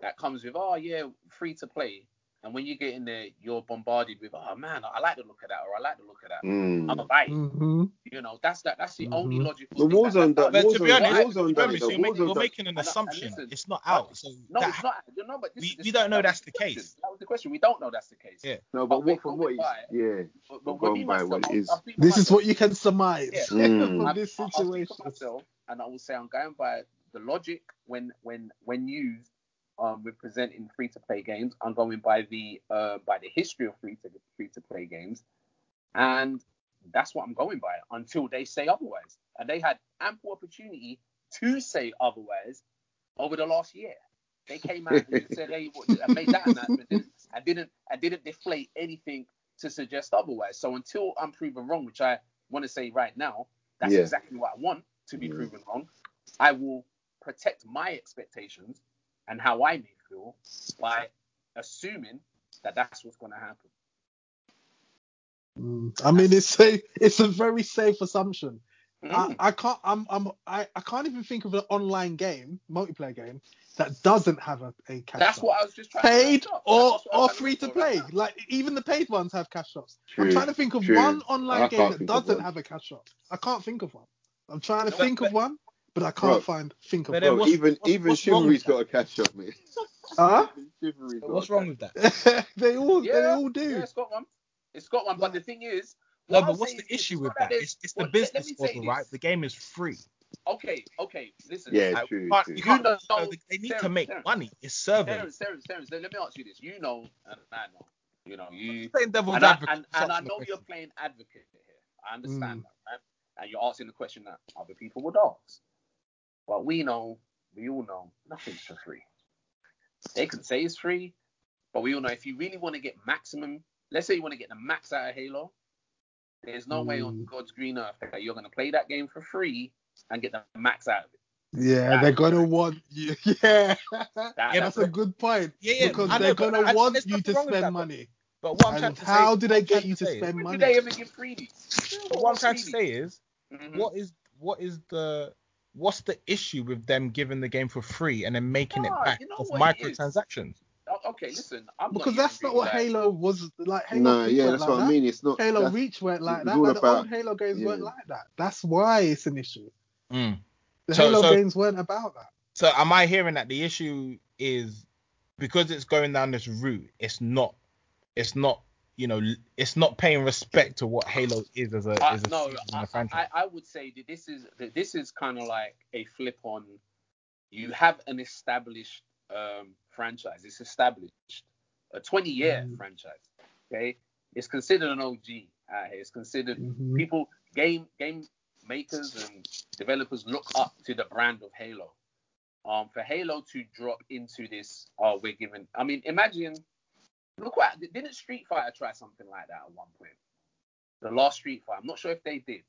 that comes with oh yeah free to play, and when you get in there you're bombarded with oh man I like the look of that or I like the look of that. I'm Mm. a buy it. hmm You know that's that that's the only Mhm. logical. The thing Warzone that, does- But to be honest, Warzone remember, does you're, making, you're making an And- and assumption. listen, it's not out. So No, that, it's not. No, but this we- is the- we don't know that's the question. case. That was the question. We don't know that's the case. Yeah. No, But but what from what going by- yeah. But, but Going by myself, what it I'll- is. I'll speak for This is what you can surmise Mm. from this I- I'll speak situation. and I will say I'm going by the logic when when when used um, with presenting free to play games. I'm going by the uh, by the history of free to free to play games, and that's what I'm going by until they say otherwise. And they had ample opportunity to say otherwise over the last year. They came out and said, "Hey," and made that announcement, and and didn't and didn't deflate anything to suggest otherwise. So until I'm proven wrong, which I want to say right now, that's Yeah. exactly what I want to be Yeah. proven wrong. I will protect my expectations and how I may feel by assuming that that's what's going to happen. Mm. I mean, it's a it's a very safe assumption. Mm. I, I can't I'm I'm I, I can't even think of an online game, multiplayer game, that doesn't have a, a cash that's shop. what I was just trying paid to or That's what I'm or free to for right play. like even the paid ones have cash shops. True, I'm trying to think of true. one online game that doesn't have a cash shop. I can't think of one. I'm trying to No, think but- of one, but I can't Bro. find think of But one. then Bro, even what's- even what's wrong chivalry's with got a catch up, mate. *laughs* Huh? Chivalry's got what's wrong with that? *laughs* they all they all do. Yeah, it's got one. It's got one. But the thing is, No, but I'm what's the issue with not that? there's- It's, it's the well, let- let business model, right? this. The game is free. Okay, okay. Listen. Yeah, Like, true, you true. you You know- so they, they need to make Terrence. money. It's survey. Terrence, Terrence, Terrence, let me ask you this. You know, and I know. You know, you Playing devil's and I, advocate. and, and I answer the know you're playing advocate here. I understand Mm. that, right? And you're asking the question that other people would ask. But we know, we all know, nothing's for free. They can say it's free, but we all know if you really want to get maximum, let's say you want to get the max out of Halo, there's no way on Mm. God's green earth that you're going to play that game for free and get the max out of it. Yeah, they're gonna want you. *laughs* Yeah, That- that's a good point. Yeah, yeah, because know, they're gonna I- want there's you to spend that, money. But what I'm trying And to how say, do they get you to say- spend When money? do they ever give freebies? What I'm trying to say is, Mhm. what is what is the what's the issue with them giving the game for free and then making Nah, it back you know of what it is? microtransactions? Okay, listen. I'm Because not that's not what like, Halo was like. Halo No, yeah, that's like what that. I mean. It's not Halo that's- Reach weren't like that. all Like, the old Halo games weren't like that. That's why it's an issue. Mm. The So- Halo so- games weren't about that. So am I hearing that the issue is because it's going down this route, it's not it's not you know it's not paying respect to what Halo is as a I, as a, no, I, a franchise. I, I would say that this is that this is kind of like a flip on. You have an established um, franchise. It's established a 20 year Mm. franchise. Okay, it's considered an OG. out here. It's considered Mhm. people game game makers and developers look up to the brand of Halo. Um, for Halo to drop into this, oh, we're giving. I mean, imagine. Look what didn't Street Fighter try something like that at one point? The last Street Fighter. I'm not sure if they did.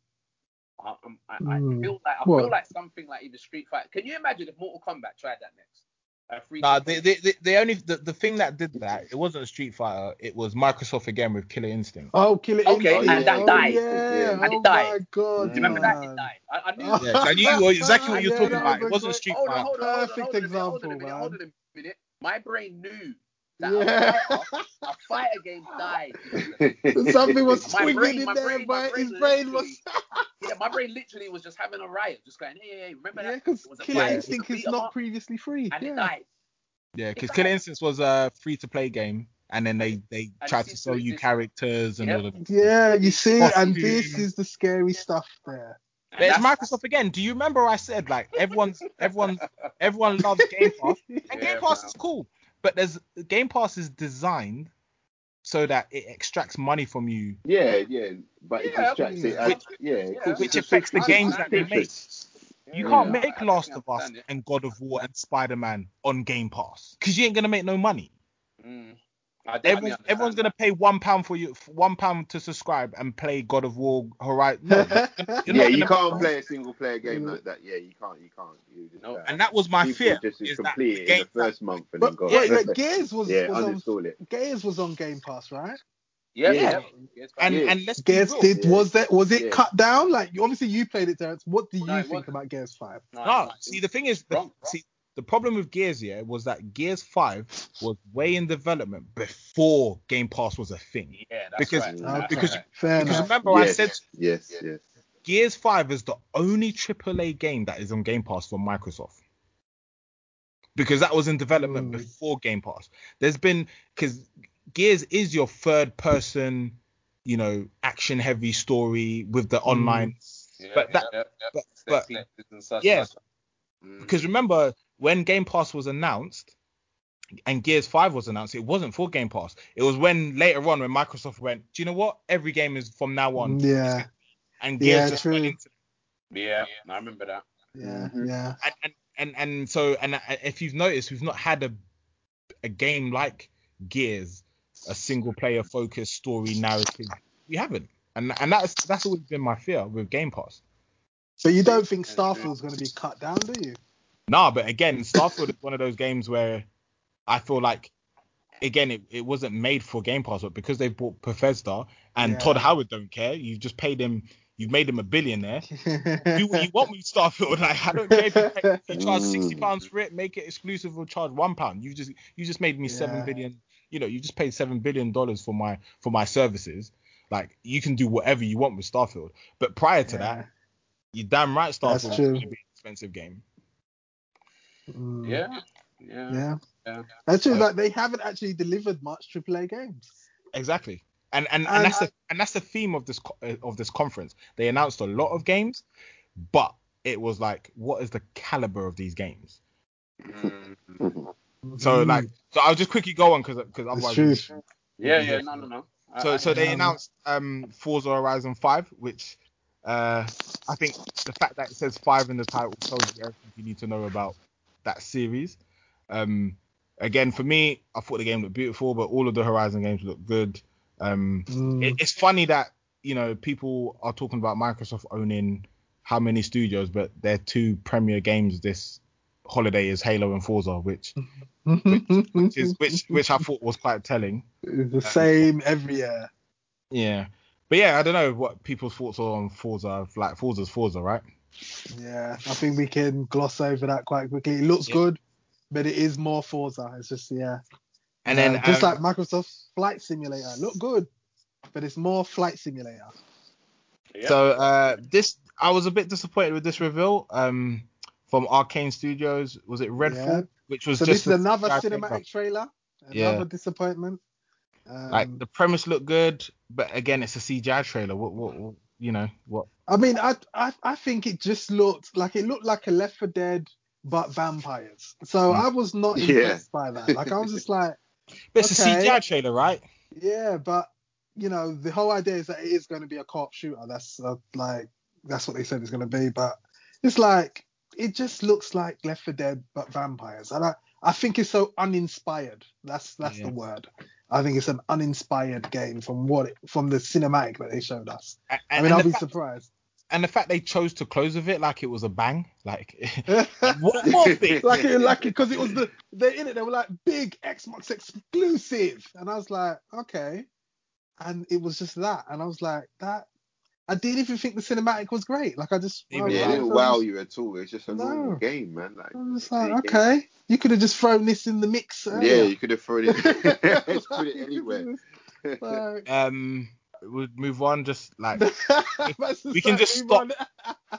I, I'm- I, I Hmm. feel like I What? feel like something like either Street Fighter. Can you imagine if Mortal Kombat tried that next? A Nah, to the, play. the, the, the only the, the thing that did that it wasn't a Street Fighter, it was Microsoft again with Killer Instinct. Oh, Killer It Okay, Instinct. and that oh, died. Yeah. And it oh died. my god. Do you remember that? It died. I, I knew. Yeah, 'cause I knew exactly what you're Yeah, talking that about. It wasn't great- Street Fighter. hold on, hold on, Perfect hold on a minute, hold on a example, minute, man. hold on a minute. My brain knew that Yeah. a, fighter, a fighter *laughs* game died. Something was My swinging brain- in there, brain- my but his brain brain was. *laughs* Yeah, my brain literally was just having a riot, just going, hey, hey, hey remember yeah, that? because It a Killer fight, it was a Instinct is not up, previously free. and it Yeah. died. Yeah, because It Killer died. Instincts was a free to play game, and then they they And tried to sell you characters and Yep. all of that. Yeah, you see, and this is the scary stuff there. And But it's Microsoft again. Do you remember I said like everyone's everyone *laughs* everyone loves Game Pass and Yeah, Game Pass bro. is cool, but there's Game Pass is designed so that it extracts money from you, yeah, yeah, but it Yeah, distracts it. which- yeah, yeah. which affects the games that they make. You can't yeah, make I Last of Us it. and God of War and Spider Man on Game Pass because you ain't gonna make no money. Mm. I Everyone's, everyone's gonna pay one pound for you, one pound to subscribe and play God of War Horizon. No, you're *laughs* Yeah, not you gonna- can't play a single player game Mm. like that. Yeah, you can't. You can't. You just, No. uh, And that was my fear. just Is that the it in game the first month and then But go. wait, yeah, like, Gears was, yeah, was on it. Gears was on Game Pass, right? Yeah, Yeah. yeah. And Yeah. and let's be Gears real. did Yeah. was that was it Yeah. cut down? Like obviously you played it, Terrence. What do you No, think about Gears Five? No, No, see the thing is, the, wrong, wrong. see the problem with Gears yeah was that Gears Five was way in development before Game Pass was a thing. Yeah, that's Because- right. uh, That's because- right. Fair Because enough. remember I said yes, yes. Gears Five is the only AAA game that is on Game Pass from Microsoft. Because that was in development Mm. before Game Pass. There's been because Gears is your third person, you know, action heavy story with the online. Yeah, But that- yeah, yeah. but- but- pieces and such, yeah. Mm. Because remember when Game Pass was announced and Gears 5 was announced, it wasn't for Game Pass. It was when later on when Microsoft went, do you know what? Every game is from now on. Yeah, And Yeah, Gears just true. went into yeah, I remember that. yeah, Mhm. yeah. and, and and and so and uh, if you've noticed, we've not had a a game like Gears, a single player focused story narrative. We haven't, and and that's that's always been my fear with Game Pass. So you don't think Yeah, true. Starfield's going to be cut down, do you? Nah, but again, Starfield is one of those games where I feel like again it, it wasn't made for Game Pass, but because they bought Bethesda and Yeah. Todd Howard don't care, you've just paid him. You've made him a billionaire. *laughs* Do what you want with Starfield. *laughs* Like I don't care if you, pay, if you charge sixty Mm. pounds for it, make it exclusive or charge one pound. You just you just made me seven Yeah. billion. You know, you just paid seven billion dollars for my for my services. Like you can do whatever you want with Starfield. But prior to Yeah. that, you damn right Starfield is true. going to be an expensive game. Mm, Yeah, yeah. yeah. Yeah. That's true. Uh, Like they haven't actually delivered much AAA games. Exactly. And and, and, And that's I- the and that's the theme of this co- uh, of this conference. They announced a lot of games, but it was like, what is the caliber of these games? Mm. So Mm, like, so I'll just quickly go on because because it's otherwise. true. we'll- Yeah, yeah, here no, no, no. I- So I- so they Um, announced um Forza Horizon 5, which uh I think the fact that it says five in the title tells you everything you need to know about that series. Um again for me, I thought the game looked beautiful, but all of the Horizon games look good. Um Mm, it, it's funny that you know people are talking about Microsoft owning how many studios, but their two premier games this holiday is Halo and Forza, which *laughs* which is which which I thought was quite telling. It's the same every year. Yeah, but yeah, I don't know what people's thoughts are on Forza. Like Forza's Forza, right? Yeah, I think we can gloss over that quite quickly. It looks Yeah. good, but it is more Forza. It's just yeah. And Uh, then just um, like Microsoft's Flight Simulator, look good, but it's more Flight Simulator. Yeah. So uh, this, I was a bit disappointed with this reveal um, from Arkane Studios. Was it Redfall? Yeah. Which was So just this is another CGI cinematic trailer. Another Yeah. disappointment. Um, Like the premise looked good, but again, it's a CGI trailer. What, what, what you know, what? I mean, I, I I think it just looked like it looked like a Left 4 Dead but vampires. So Mm. I was not Yeah. impressed by that. Like I was just *laughs* like, But it's Okay. a CGI trailer, right? yeah, but you know, the whole idea is that it is going to be a co-op shooter. That's uh, like that's what they said it's going to be. But it's like it just looks like Left 4 Dead but vampires, and I I think it's so uninspired. That's that's Yeah. the word. I think it's an uninspired game from what it, from the cinematic that they showed us. And, I mean, I'll be fact, surprised. and the fact they chose to close with it like it was a bang, like *laughs* *laughs* what like it, like because it was the they in it. They were like big Xbox exclusive, and I was like, okay, and it was just that, and I was like, that. I didn't even think the cinematic was great. Like I just, Even I Yeah, it wow. didn't was- wow you at all. It's just a No. normal game, man. Like, I was it's like, a game. okay, you could have just thrown this in the mix. Yeah, you could have thrown it. *laughs* Just put it *laughs* anywhere. *laughs* Like, Um, we'll move on. Just like We can just stop.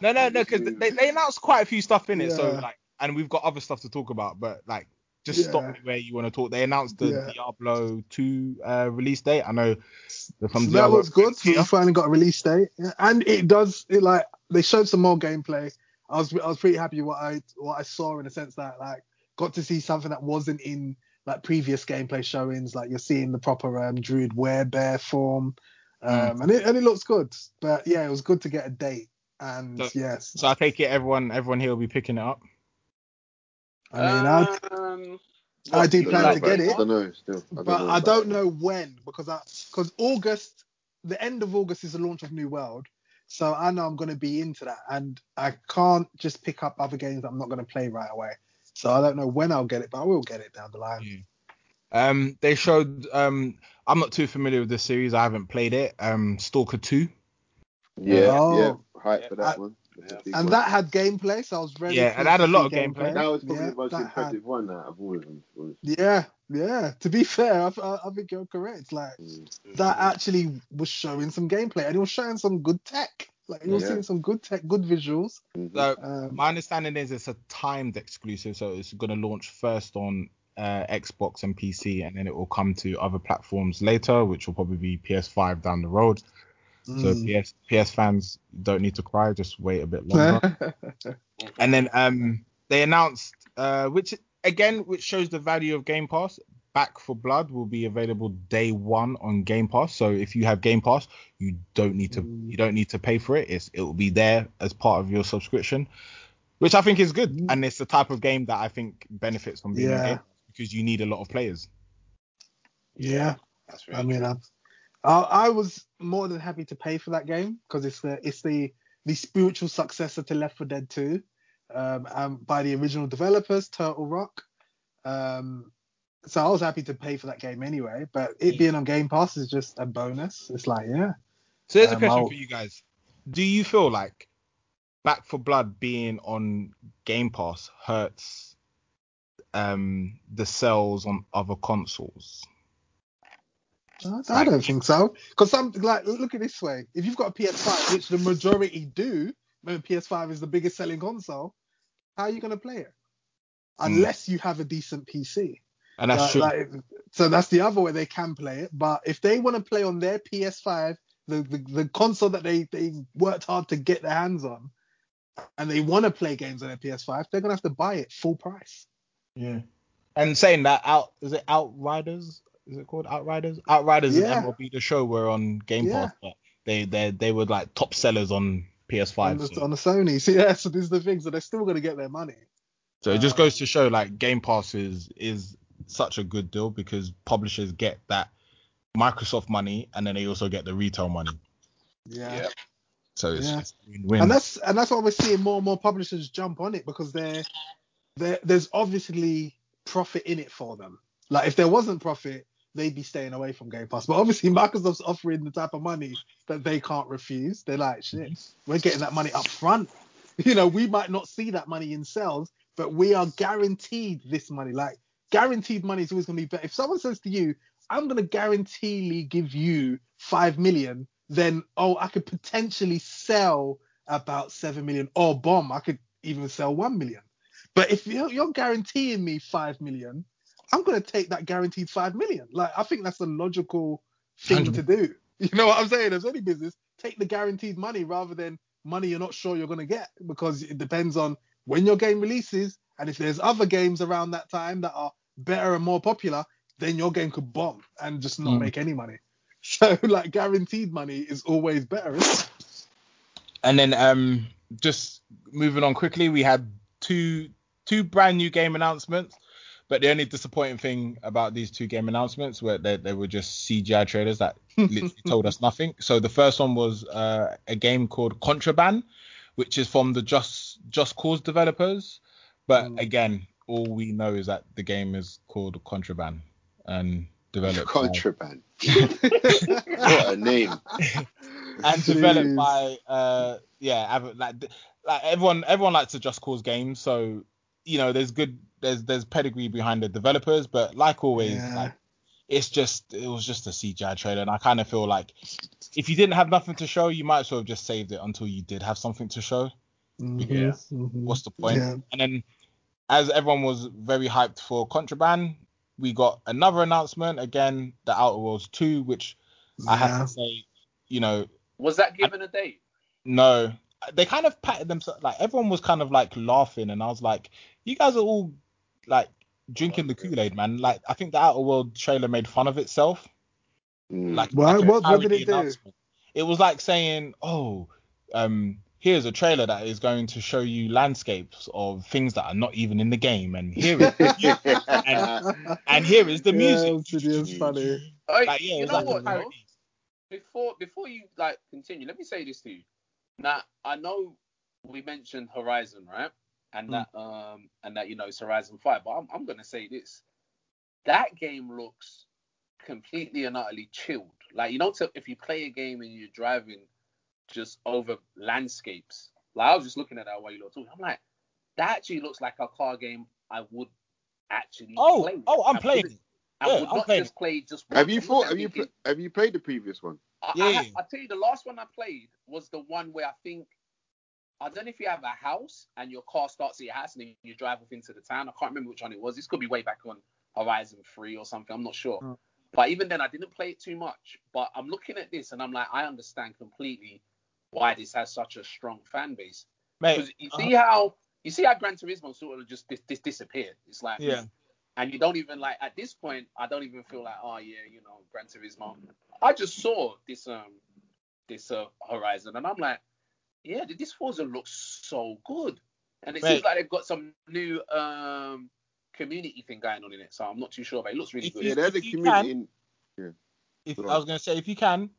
no, no, no, because they, they announced quite a few stuff in it. So like, and we've got other stuff to talk about, but like. Just stop Yeah. me where you want to talk. They announced the Yeah. Diablo 2 uh, release date. I know So that Diablo was good. Here. we finally got a release date, Yeah, and it does. It like they showed some more gameplay. I was I was pretty happy what I what I saw in the sense that like got to see something that wasn't in like previous gameplay showings. Like you're seeing the proper um, Druid werebear form, um, and it and it looks good. But yeah, it was good to get a date. And So- yes, So I take it everyone everyone here will be picking it up. I mean, I, um, I what, do plan like to get it. I don't know still. I don't but know I don't know when because I because August, the end of August is the launch of New World, so I know I'm going to be into that, and I can't just pick up other games that I'm not going to play right away. So I don't know when I'll get it, but I will get it down the line. Um, they showed. Um, I'm not too familiar with this series. I haven't played it. Um, Stalker 2. Yeah, Oh. yeah. Hype for that I- one. That's a Yeah. And one. that had gameplay, so I was very Yeah, pleased it had a lot of gameplay. that was probably Yeah, the most that had- impressive one out of all of them. to be. Yeah, yeah. To be fair, I, I, I think you're correct. Like Mm. that actually was showing some gameplay, and it was showing some good tech. Like you were Yeah. seeing some good tech, good visuals. Mhm. So Um, my understanding is it's a timed exclusive, so it's going to launch first on uh, Xbox and PC, and then it will come to other platforms later, which will probably be PS5 down the road. So mm. PS PS fans don't need to cry, just wait a bit longer. *laughs* and then um they announced uh which again which shows the value of Game Pass. Back 4 Blood will be available day one on Game Pass. So if you have Game Pass, you don't need to Mm. you don't need to pay for it. It's it will be there as part of your subscription, which I think is good. Mm. And it's the type of game that I think benefits from being on Yeah. Game because you need a lot of players. yeah. That's very I mean, true. I, was more than happy to pay for that game because it's the it's the the spiritual successor to Left 4 Dead 2, um, and by the original developers, Turtle Rock. Um, so I was happy to pay for that game anyway. But it Mm. being on Game Pass is just a bonus. It's like, yeah, So here's a Um, question I'll- for you guys: Do you feel like Back 4 Blood being on Game Pass hurts um the sales on other consoles? I, I don't think so. Because some like look at this way: if you've got a PS5, which the majority do, remember PS5 is the biggest selling console. How are you going to play it? Hmm. Unless you have a decent PC. And that's Like- true. like, so that's the other way they can play it. But if they want to play on their PS5, the, the, the console that they, they worked hard to get their hands on, and they want to play games on their PS5, they're going to have to buy it full price. yeah. And saying that out is it Outriders? Is it called Outriders? Outriders Yeah. and MLB the show were on Game Yeah. Pass, but they they they were like top sellers on PS5. on, the, so, on the Sony. *laughs* So yeah, so this is the things So they're still going to get their money. so it just uh, goes to show like Game Pass is is such a good deal because publishers get that Microsoft money and then they also get the retail money. Yeah. Yeah. So it's Yeah. just win-win. and that's and that's why we're seeing more and more publishers jump on it because they're, they're there's obviously profit in it for them. Like if there wasn't profit, they'd be staying away from Game Pass. But obviously *laughs* Microsoft's offering the type of money that they can't refuse. They're like, shit, mhm. we're getting that money up front. *laughs* You know, we might not see that money in sales, but we are guaranteed this money. Like guaranteed money is always gonna be better. If someone says to you, I'm gonna guaranteely give you five million, then oh, I could potentially sell about seven million or bomb. I could even sell one million. But if you're, you're guaranteeing me five million, I'm gonna take that guaranteed five million. Like I think that's a logical thing to do. *laughs* You know what I'm saying? As any business, take the guaranteed money rather than money you're not sure you're gonna get because it depends on when your game releases and if there's other games around that time that are better and more popular, then your game could bomb and just not Mm. make any money. *laughs* So like guaranteed money is always better. And then um just moving on quickly, we had two two brand new game announcements. But the only disappointing thing about these two game announcements were that they were just CGI trailers that *laughs* literally told us nothing. So the first one was uh, a game called Contraband, which is from the Just Just Cause developers. But Mm. again, all we know is that the game is called Contraband and developed by- Contraband. *laughs* what a name. and developed by uh yeah like like everyone everyone likes to just cause games so you know there's good there's there's pedigree behind the developers but like always Yeah. like it's just it was just a CGI trailer and I kind of feel like if you didn't have nothing to show you might as well have just saved it until you did have something to show Mhm, Yeah. mhm. what's the point Yeah. and then as everyone was very hyped for contraband we got another announcement again the outer worlds 2 which I have to say you know Was that given a date? No, they kind of patted themselves. Like everyone was kind of like laughing, and I was like, "You guys are all like drinking the Kool Aid, man." Like I think the Outer World trailer made fun of itself. Mm. Like, Why? like What- what did it do? It was like saying, "Oh, um, here's a trailer that is going to show you landscapes of things that are not even in the game, and here is *laughs* and, and here is the Yeah, music." it's pretty- it's funny. Oh, Like, yeah, it you know like what? though? Before before you like continue, let me say this to you. Now I know we mentioned Horizon, right? And Hmm. that um and that you know it's Horizon Five, but I'm I'm gonna say this. That game looks completely and utterly chilled. Like you know, to, if you play a game and you're driving just over landscapes. Like I was just looking at that while you were talking. I'm like, that actually looks like a car game I would actually Oh, play. oh, I'm I playing wouldn't- it. I Yeah, would I'm not playing just play just. have you thought? Have you pl- have you played the previous one? I, Yeah, I, yeah. I tell you, the last one I played was the one where I think I don't know if you have a house and your car starts at your house and then you drive off into the town. I can't remember which one it was. This could be way back on Horizon Three or something. I'm not sure. Mm. But even then, I didn't play it too much. But I'm looking at this and I'm like, I understand completely why this has such a strong fan base. Mate, Because you see how you see how Gran Turismo sort of just dis- dis- disappeared. It's like yeah. And you don't even like at this point i don't even feel like oh yeah you know gran turismo i just saw this um this uh horizon and i'm like yeah this forza looks so good and it Mate. seems like they've got some new um community thing going on in it so i'm not too sure but it looks really If good you- Yeah, there's a if you community. can- In, If Go I was gonna say, if you can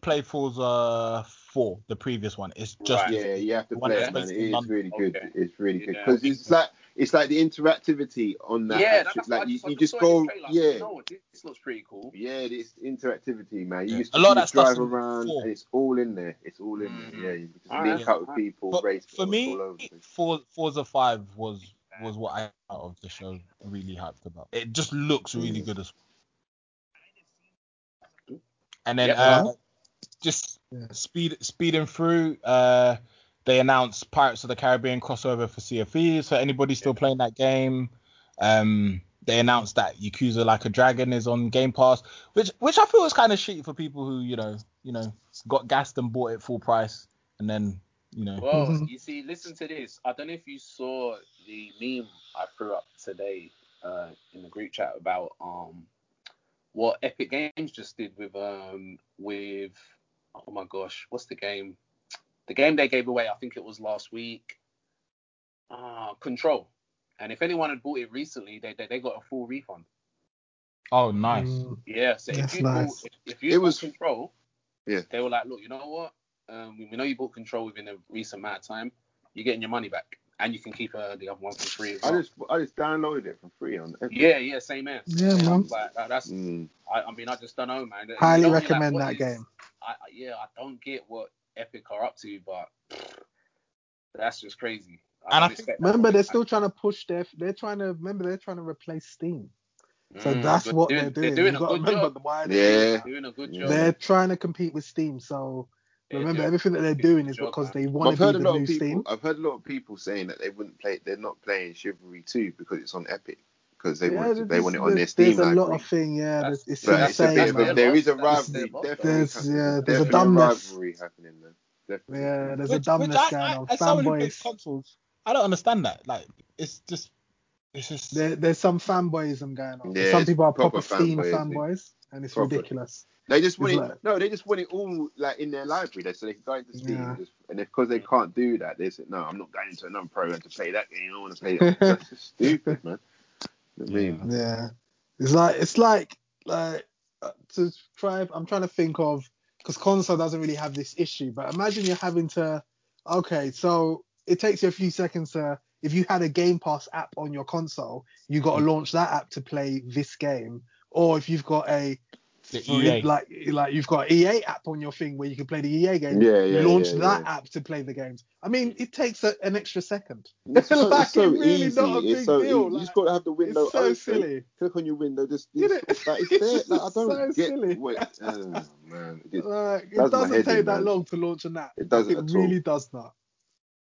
play Forza 4, the previous one, it's just Right. yeah, you have to play it, man. based It in is London. really good. Okay. It's really good Yeah. because it's like it's like the interactivity on that. yeah that's like what I you, just, I you just just saw in go, trailer. Yeah, you know what this looks pretty cool yeah. This interactivity, man. You Yeah. used A lot you of that just drive stuff's around, and it's all in there. It's all in Mhm. there. Yeah, you just Alright. link up with Alright. people, for, race for all- me, all over the place. For, Forza 5 was was what I out of the show really hyped about. It just looks really Mm. good as well. and then Yep. uh, just Yeah. speed speeding through. Uh, they announced Pirates of the Caribbean crossover for Sea of Thieves. So anybody still playing that game? Um, they announced that Yakuza Like a Dragon is on Game Pass, which which I feel is kind of shitty for people who you know you know got gassed and bought it full price and then you know Well, Mhm. you see, listen to this. I don't know if you saw the meme I threw up today uh, in the group chat about um what Epic Games just did with um with oh my gosh, what's the game? The game they gave away, I think it was last week. Ah, Control. And if anyone had bought it recently, they they, they got a full refund. oh nice. Mm, Yeah, so if you nice. bought if, if you It bought was- Control, Yeah. they were like, look, you know what? um, we know you bought Control within a recent amount of time. You're getting your money back, and you can keep uh, the other one for free. As I just I just downloaded it for free on. Epic. Yeah, yeah, same man. Yeah, man. Like, that- that's. Mm. I, I mean, I just don't know, man. Highly you're like, recommend what that is- game. I, I- yeah, I don't get what Epic are up to, but that's just crazy. And I think- Remember, they're still trying to push their. They're trying to remember they're trying to replace Steam. So Mm, that's what doing- they're doing. They're doing you a good remember job. why they're Yeah. Doing a good job. They're trying to compete with Steam. So They're remember, everything that they're doing a doing good is job, because man. they want to heard be the new people. Steam. I've heard a lot of people saying that they wouldn't play. They're not playing Chivalry 2 because it's on Epic because they want they there's- want it on their Steam There's a lot of thing. Yeah, That's- it's But that's it's a bit insane, of a, there is a boss, that's their rivalry. Definitely, There's- yeah, there's a definitely dumbness. rivalry happening, man. Definitely. Yeah, there's a dumbness I, going I, on. as someone who plays Fanboys. consoles, I don't understand that. Like, it's just, it's just. There, there's some fanboyism going on. Yeah, some people are proper proper Steam fanboyism. fanboys, and it's Proper. ridiculous. They just want It's it. like- no, they just want it all like in their library, there, so they can go into Steam. Yeah. And, just, and because they can't do that, they say, "No, I'm not going into another program to play that game. I want to play *laughs* it." That's just stupid, man. You I mean, Yeah, it's like it's like like uh, to try. I'm trying to think of because console doesn't really have this issue, but imagine you're having to. Okay, so it takes you a few seconds to. If you had a Game Pass app on your console, you got to launch that app to play this game, or if you've got a The EA. like like you've got an EA app on your thing where you can play the EA game. Yeah, yeah, you launch yeah, that yeah. app to play the games. I mean, it takes a, an extra second. *laughs* It's so, Like, it's so it's really easy. not a it's big so deal, easy. you just got to have the window It's so open. silly. Click on your window. Just, You just know, like, it's it's there. Like, I *laughs* don't so get silly. what. Oh man, it, just, Like, it does my doesn't take in, that man. long to launch an app. It doesn't It at all. really does not.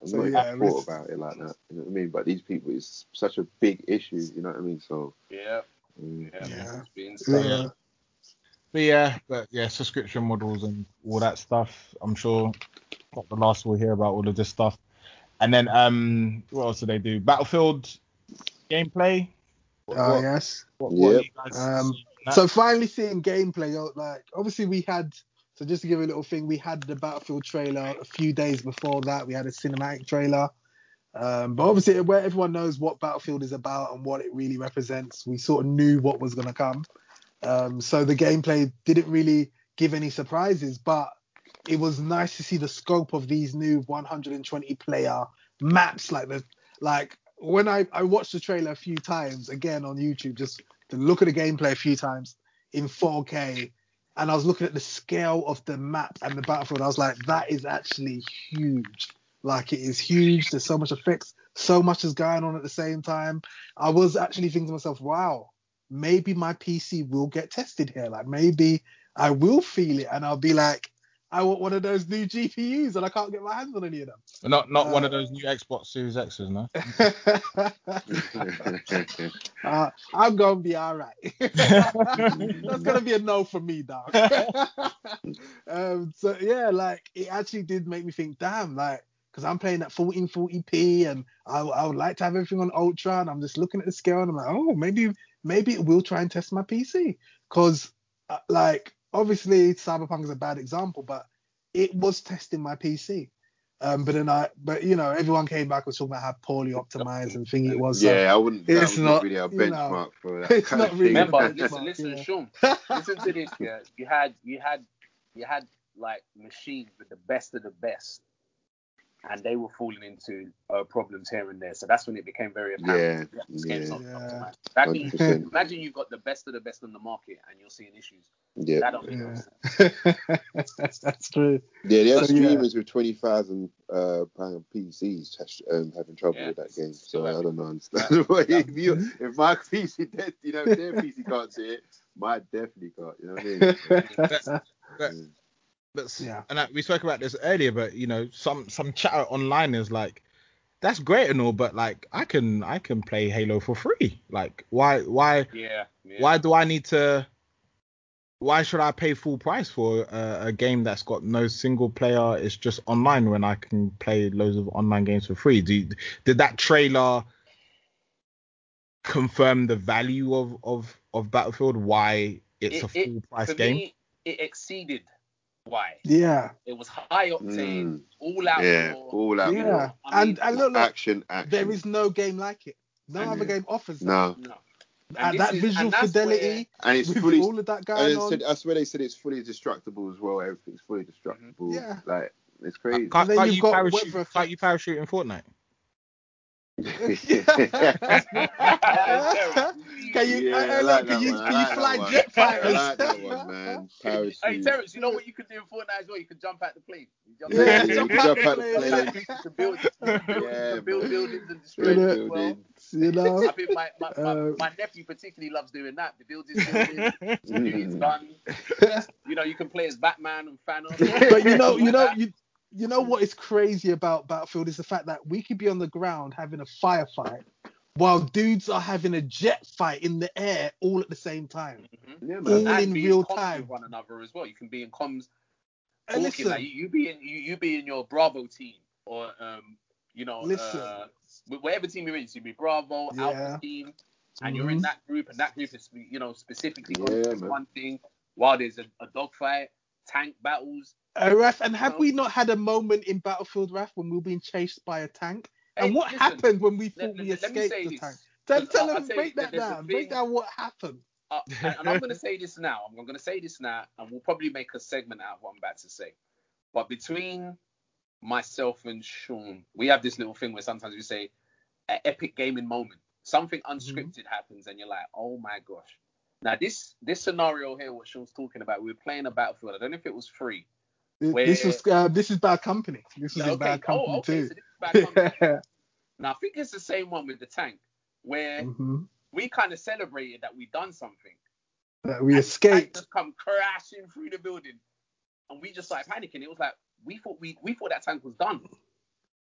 I've So, not yeah, even thought it's- about it like that. You know what I mean? But these people, it's such a big issue. You know what I mean? So. Yeah, mm. yeah, Yeah. man. It's been So, Yeah. But yeah, but yeah, subscription models and all that stuff. I'm sure not the last we'll hear about all of this stuff. And then um, what else do they do? Battlefield gameplay. What, Oh what, yes. what, what Yep. Um, seeing on that? So finally seeing gameplay, yo, like obviously we had. So just to give you a little thing, we had the Battlefield trailer a few days before that. We had a cinematic trailer. Um, but obviously, where everyone knows what Battlefield is about and what it really represents, we sort of knew what was going to come. Um, so the gameplay didn't really give any surprises, but it was nice to see the scope of these new 120 player maps. Like the like when I I watched the trailer a few times again on YouTube, just to look at the gameplay a few times in 4K, and I was looking at the scale of the map and the battlefield. I was like, that is actually huge. Like it is huge. There's so much effects, so much is going on at the same time. I was actually thinking to myself, wow, maybe my PC will get tested here. Like maybe I will feel it and I'll be like, I want one of those new GPUs and I can't get my hands on any of them. Not not one of uh, those new Xbox Series X's, no. *laughs* uh, I'm gonna be all right. *laughs* That's gonna be a no for me, dog. *laughs* um, so yeah, like it actually did make me think, damn, like because I'm playing at 1440p and I, I would like to have everything on ultra, and I'm just looking at the scale and I'm like, oh, maybe maybe it will try and test my PC because uh, like obviously Cyberpunk is a bad example, but it was testing my PC. Um, but then I, but you know, everyone came back was talking about how poorly optimized and thing it was. so- yeah, I wouldn't. That it's was not, really a you know, benchmark for *laughs* that. it's kind not of really thing. Remember, benchmark, listen, listen, yeah. Sean. *laughs* Listen to this. Yeah, you had, you had, you had like machines with the best of the best, and they were falling into uh, problems here and there. So that's when it became very apparent. Yeah, this yeah. Yeah. optimized. Imagine, imagine you've got the best of the best on the market, and you're seeing issues. Yeah, That don't make no Yeah. sense. *laughs* That's true. yeah. They had So, yeah. streamers with twenty thousand uh, pound PCs test- um, having trouble Yeah. with that game. So I don't understand. *laughs* why if, you, if my *laughs* PC, dead, you know, if their PC can't see it, my definitely can't. You know what I mean? But, Yeah. but Yeah. and I, we spoke about this earlier, but you know, some some chatter online is like, that's great and all, but like, I can I can play Halo for free. Like, why why Yeah. yeah. why do I need to? Why should I pay full price for a, a game that's got no single player? It's just online when I can play loads of online games for free. Do you, did that trailer confirm the value of of of Battlefield? Why it's It- a it- full price For game? me, it exceeded. Why? Yeah. It was high octane, Mm. all out. Yeah, war. all out. Yeah. war. I mean, and and look, look, action, action. there is no game like it. No And- other game offers that. no, No. At And that visual and that's fidelity and it's with fully. all of that And going it on. said, that's where they said it's fully destructible as well. Everything's fully destructible. Yeah. Like It's crazy. Can't, then can't you've you got parachute? weather Can't you parachute in Fortnite? *laughs* can you? Yeah, hey, I like can you, one. Can you fly one. jet I fighters? like that one, man. *laughs* Parachute. Hey, Terrence, you know what you can do in Fortnite as well? You can jump out the plane. You jump Yeah, out yeah, jump you out jump the out the plane, plane. You can build, you can build, Yeah, you build buildings and destroy Yeah. them as well. you *laughs* know. I think my, my, my, Uh, my nephew particularly loves doing that. The buildings, buildings, shooting guns. You know, you can play as Batman and Thanos. but you know, you know, you you know what is crazy about Battlefield is the fact that we could be on the ground having a firefight while dudes are having a jet fight in the air all at the same time. Mhm. Yeah, All and in be real comms time. with one another as well. You can be in comms And talking listen, like you, you be in you, you be in your Bravo team or um you know Listen. uh whatever team you're in. So you be Bravo, Yeah. Alpha team, and you're in Mhm. that group, and that group is you know specifically going Yeah, to one thing. While there's a, a dogfight, tank battles. uh, Raf, and have we not had a moment in Battlefield, Raf, when we were being chased by a tank? And Hey, what listen, happened when we let- thought we let- let me escaped say the this, tank? Tell, tell us, break that down. Break down what happened. Uh, *laughs* and, and I'm going to say this now. I'm going to say this now, and we'll probably make a segment out of what I'm about to say. But between myself and Sean, we have this little thing where sometimes we say an epic gaming moment. Something unscripted happens, and you're like, oh my gosh. Now this this scenario here, what Sean's talking about, we were playing a battlefield. I don't know if it was free. This- Where- This was uh, this is bad company. This is in bad company oh, okay. too. So this is bad company. yeah. *laughs* now I think it's the same one with the tank, where Mhm. we kind of celebrated that we done something. That we And escaped. just come crashing through the building, and we just started panicking. It was like we thought we we thought that tank was done,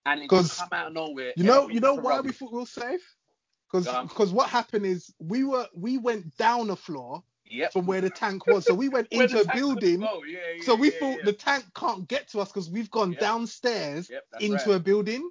and it just come out of nowhere. You know, you know why we thought we were safe? Because because what happened is we were we went down a floor Yep. from where the tank was, so we went *laughs* into a building. Yeah, yeah, So we yeah, thought the tank can't get to us because we've gone Yep. downstairs Yep, into right. a building.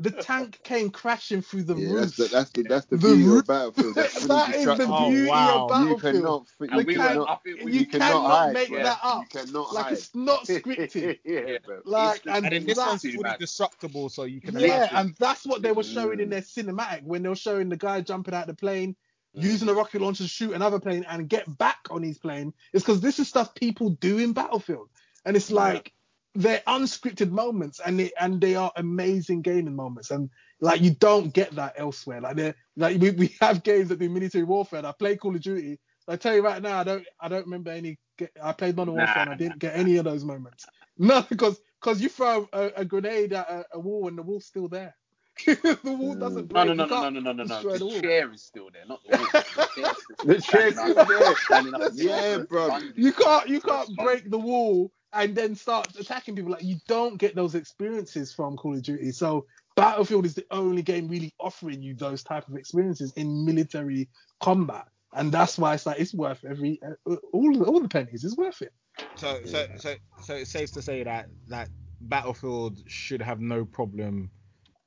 The tank came crashing through the Yeah, roof. that's the that's the that's the, The beauty roof- of Battlefield. That's fully that is the destructible. Oh, beauty wow. of You Battlefield. cannot, you we cannot, I think we- you you cannot cannot hide, make bro. that up. You cannot Like hide. it's not *laughs* scripted. yeah, Yeah. bro. Like and, And then this one's fully bad. destructible, so you can yeah, imagine. and that's what they were showing in Mm. their cinematic when they were showing the guy jumping out the plane, Mm. using a rocket launcher to shoot another plane and get back on his plane. It's because this is stuff people do in Battlefield, and it's Yeah. like they're unscripted moments, and they and they are amazing gaming moments, and like you don't get that elsewhere. Like they like we, we have games that do military warfare. And I play Call of Duty. I tell you right now, I don't I don't remember any. I played Modern Warfare and I didn't get any of those moments. No, because because you throw a, a grenade at a, a wall and the wall's still there. *laughs* the wall mm. doesn't No, break. no, You no, no, no, no, no, no, no. the. The chair is still there, not the wall. The chair's *laughs* still The chair's standing still there. standing up and Yeah, bro. You can't you can't break the wall and then start attacking people. Like you don't get those experiences from Call of Duty. So Battlefield is the only game really offering you those type of experiences in military combat, and that's why it's like it's worth every uh, all all the pennies. It's worth it. So, so, so, so it's safe to say that that Battlefield should have no problem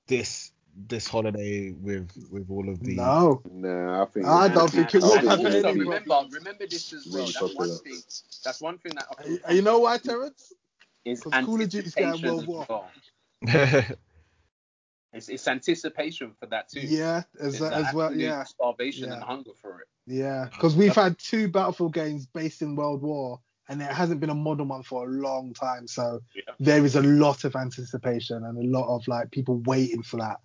this this holiday with with all of the. No, No, I think. I don't think it And- will and have remember, remember this as well. Really That's one thing. That's one thing that I And you know why, Terrence? is 'Cause Call of Duty's going World War. *laughs* It's, it's anticipation for that too. Yeah, as, It's as well. Yeah, Starvation Yeah. and hunger for it. yeah. Because we've had two Battlefield games based in World War, and there hasn't been a modern one for a long time. So Yeah. there is a lot of anticipation and a lot of like people waiting for that.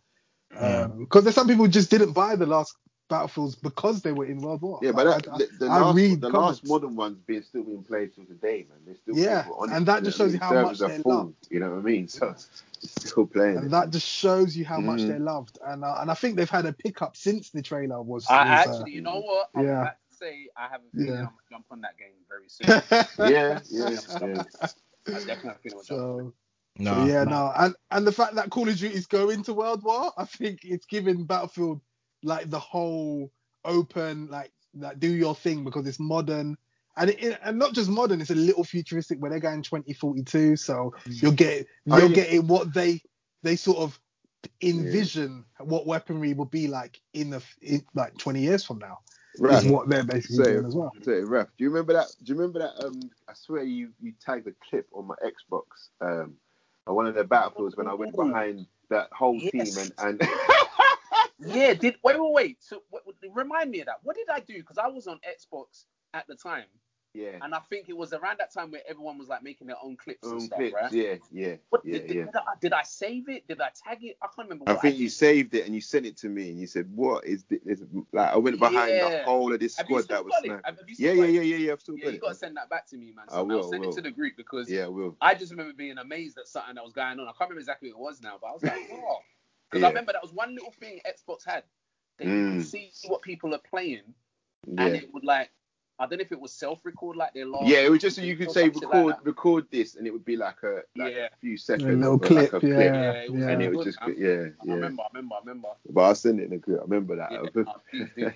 Yeah. Because there's some people who just didn't buy the last Battlefields because they were in World War. Yeah, but that, I- the, the I last read the last modern ones being still being played till today, man. There's still Yeah, people on it. and that just shows you how much Servers are they full, love. You know what I mean? *laughs* So it's still playing. and it. that just shows you how much Mhm. they're loved. And uh, and I think they've had a pickup since the trailer was. I was, actually, you know what? I'm yeah. about to say I have a feeling Yeah. I'm gonna jump on that game very soon. uh, *laughs* yeah, yeah, yeah. *laughs* I definitely have a feeling I'll jump on it. so yeah, no. and and the fact that Call of Duty is going to World War, I think it's giving Battlefield like the whole open, like like do your thing because it's modern, and it, and not just modern, it's a little futuristic where they're going 2042, so you'll get Oh, you're yeah. getting what they they sort of envision what weaponry will be like in the in, like 20 years from now. Right. Is what they're basically So- doing as well. So, Raf, do you remember that? Do you remember that? Um, I swear you you tagged a clip on my Xbox. Um, on one of the battlefields when I went oh. behind that whole Yes. team and and *laughs* *laughs* Yeah, did wait, wait, wait. So what- remind me of that. What did I do? Because I was on Xbox at the time. Yeah. And I think it was around that time where everyone was like making their own clips and stuff, clips. right? Yeah, yeah, What, yeah, did, yeah. Did, I, did I save it? Did I tag it? I can't remember. I think I you saved it and you sent it to me and you said, "What is this?" Like I went behind the whole of this you squad that was got it? sniped. Have, have you Yeah, yeah, yeah, yeah, yeah. I've still Yeah, got you it. gotta send that back to me, man. I will. I'll send will. it to the group because Yeah, I will. I just remember being amazed at something that was going on. I can't remember exactly what it was now, but I was like, oh. Because *laughs* Yeah. I remember that was one little thing Xbox had. They you Mm. could see what people are playing, and Yeah. it would like, I don't know if it was self-record like their last. Yeah, it was just so you could say some shit like record record this and it would be like a like Yeah. a few seconds. A little clip, like a yeah, clip. Yeah, it was yeah. And it was just man. yeah, I remember, I remember, I remember. But I'll send it in a group. I remember that. Yeah, yeah, *laughs* nah, please do.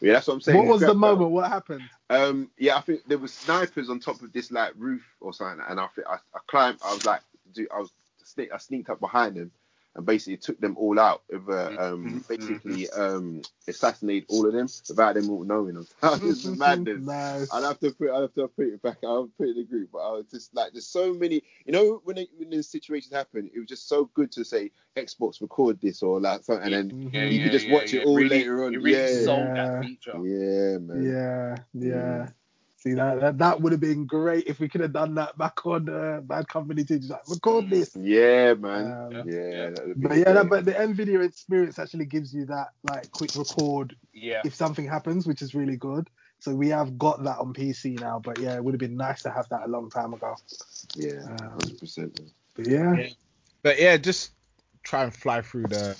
*laughs* that's what I'm saying. What was the Scrap battle. moment? What happened? Um, yeah, I think there was snipers on top of this like roof or something, and I think I, I climbed. I was like, dude, I was sneak, I sneaked up behind them and basically took them all out. With, uh, um, Mhm. basically um, assassinated all of them without them all knowing. them. *laughs* this is madness. No. I'd have to put, I'd have to put it back. I'll put it in the group, but I was just like, there's so many. You know, when it, when the situations happen, it was just so good to say Xbox record this or like something, and then Yeah, You yeah, could just yeah, watch it yeah. all really, later on. It really Yeah. sold Yeah. that feature. yeah, man. Yeah, yeah. Mm. See that, that that would have been great if we could have done that back on uh, Bad Company too. Just like record this. Yeah, man. Um, yeah, yeah. that would be But yeah, that, but the NVIDIA experience actually gives you that like quick record Yeah. if something happens, which is really good. So we have got that on PC now. But yeah, it would have been nice to have that a long time ago. yeah, Um, hundred percent. But yeah, Yeah. But yeah, just try and fly through the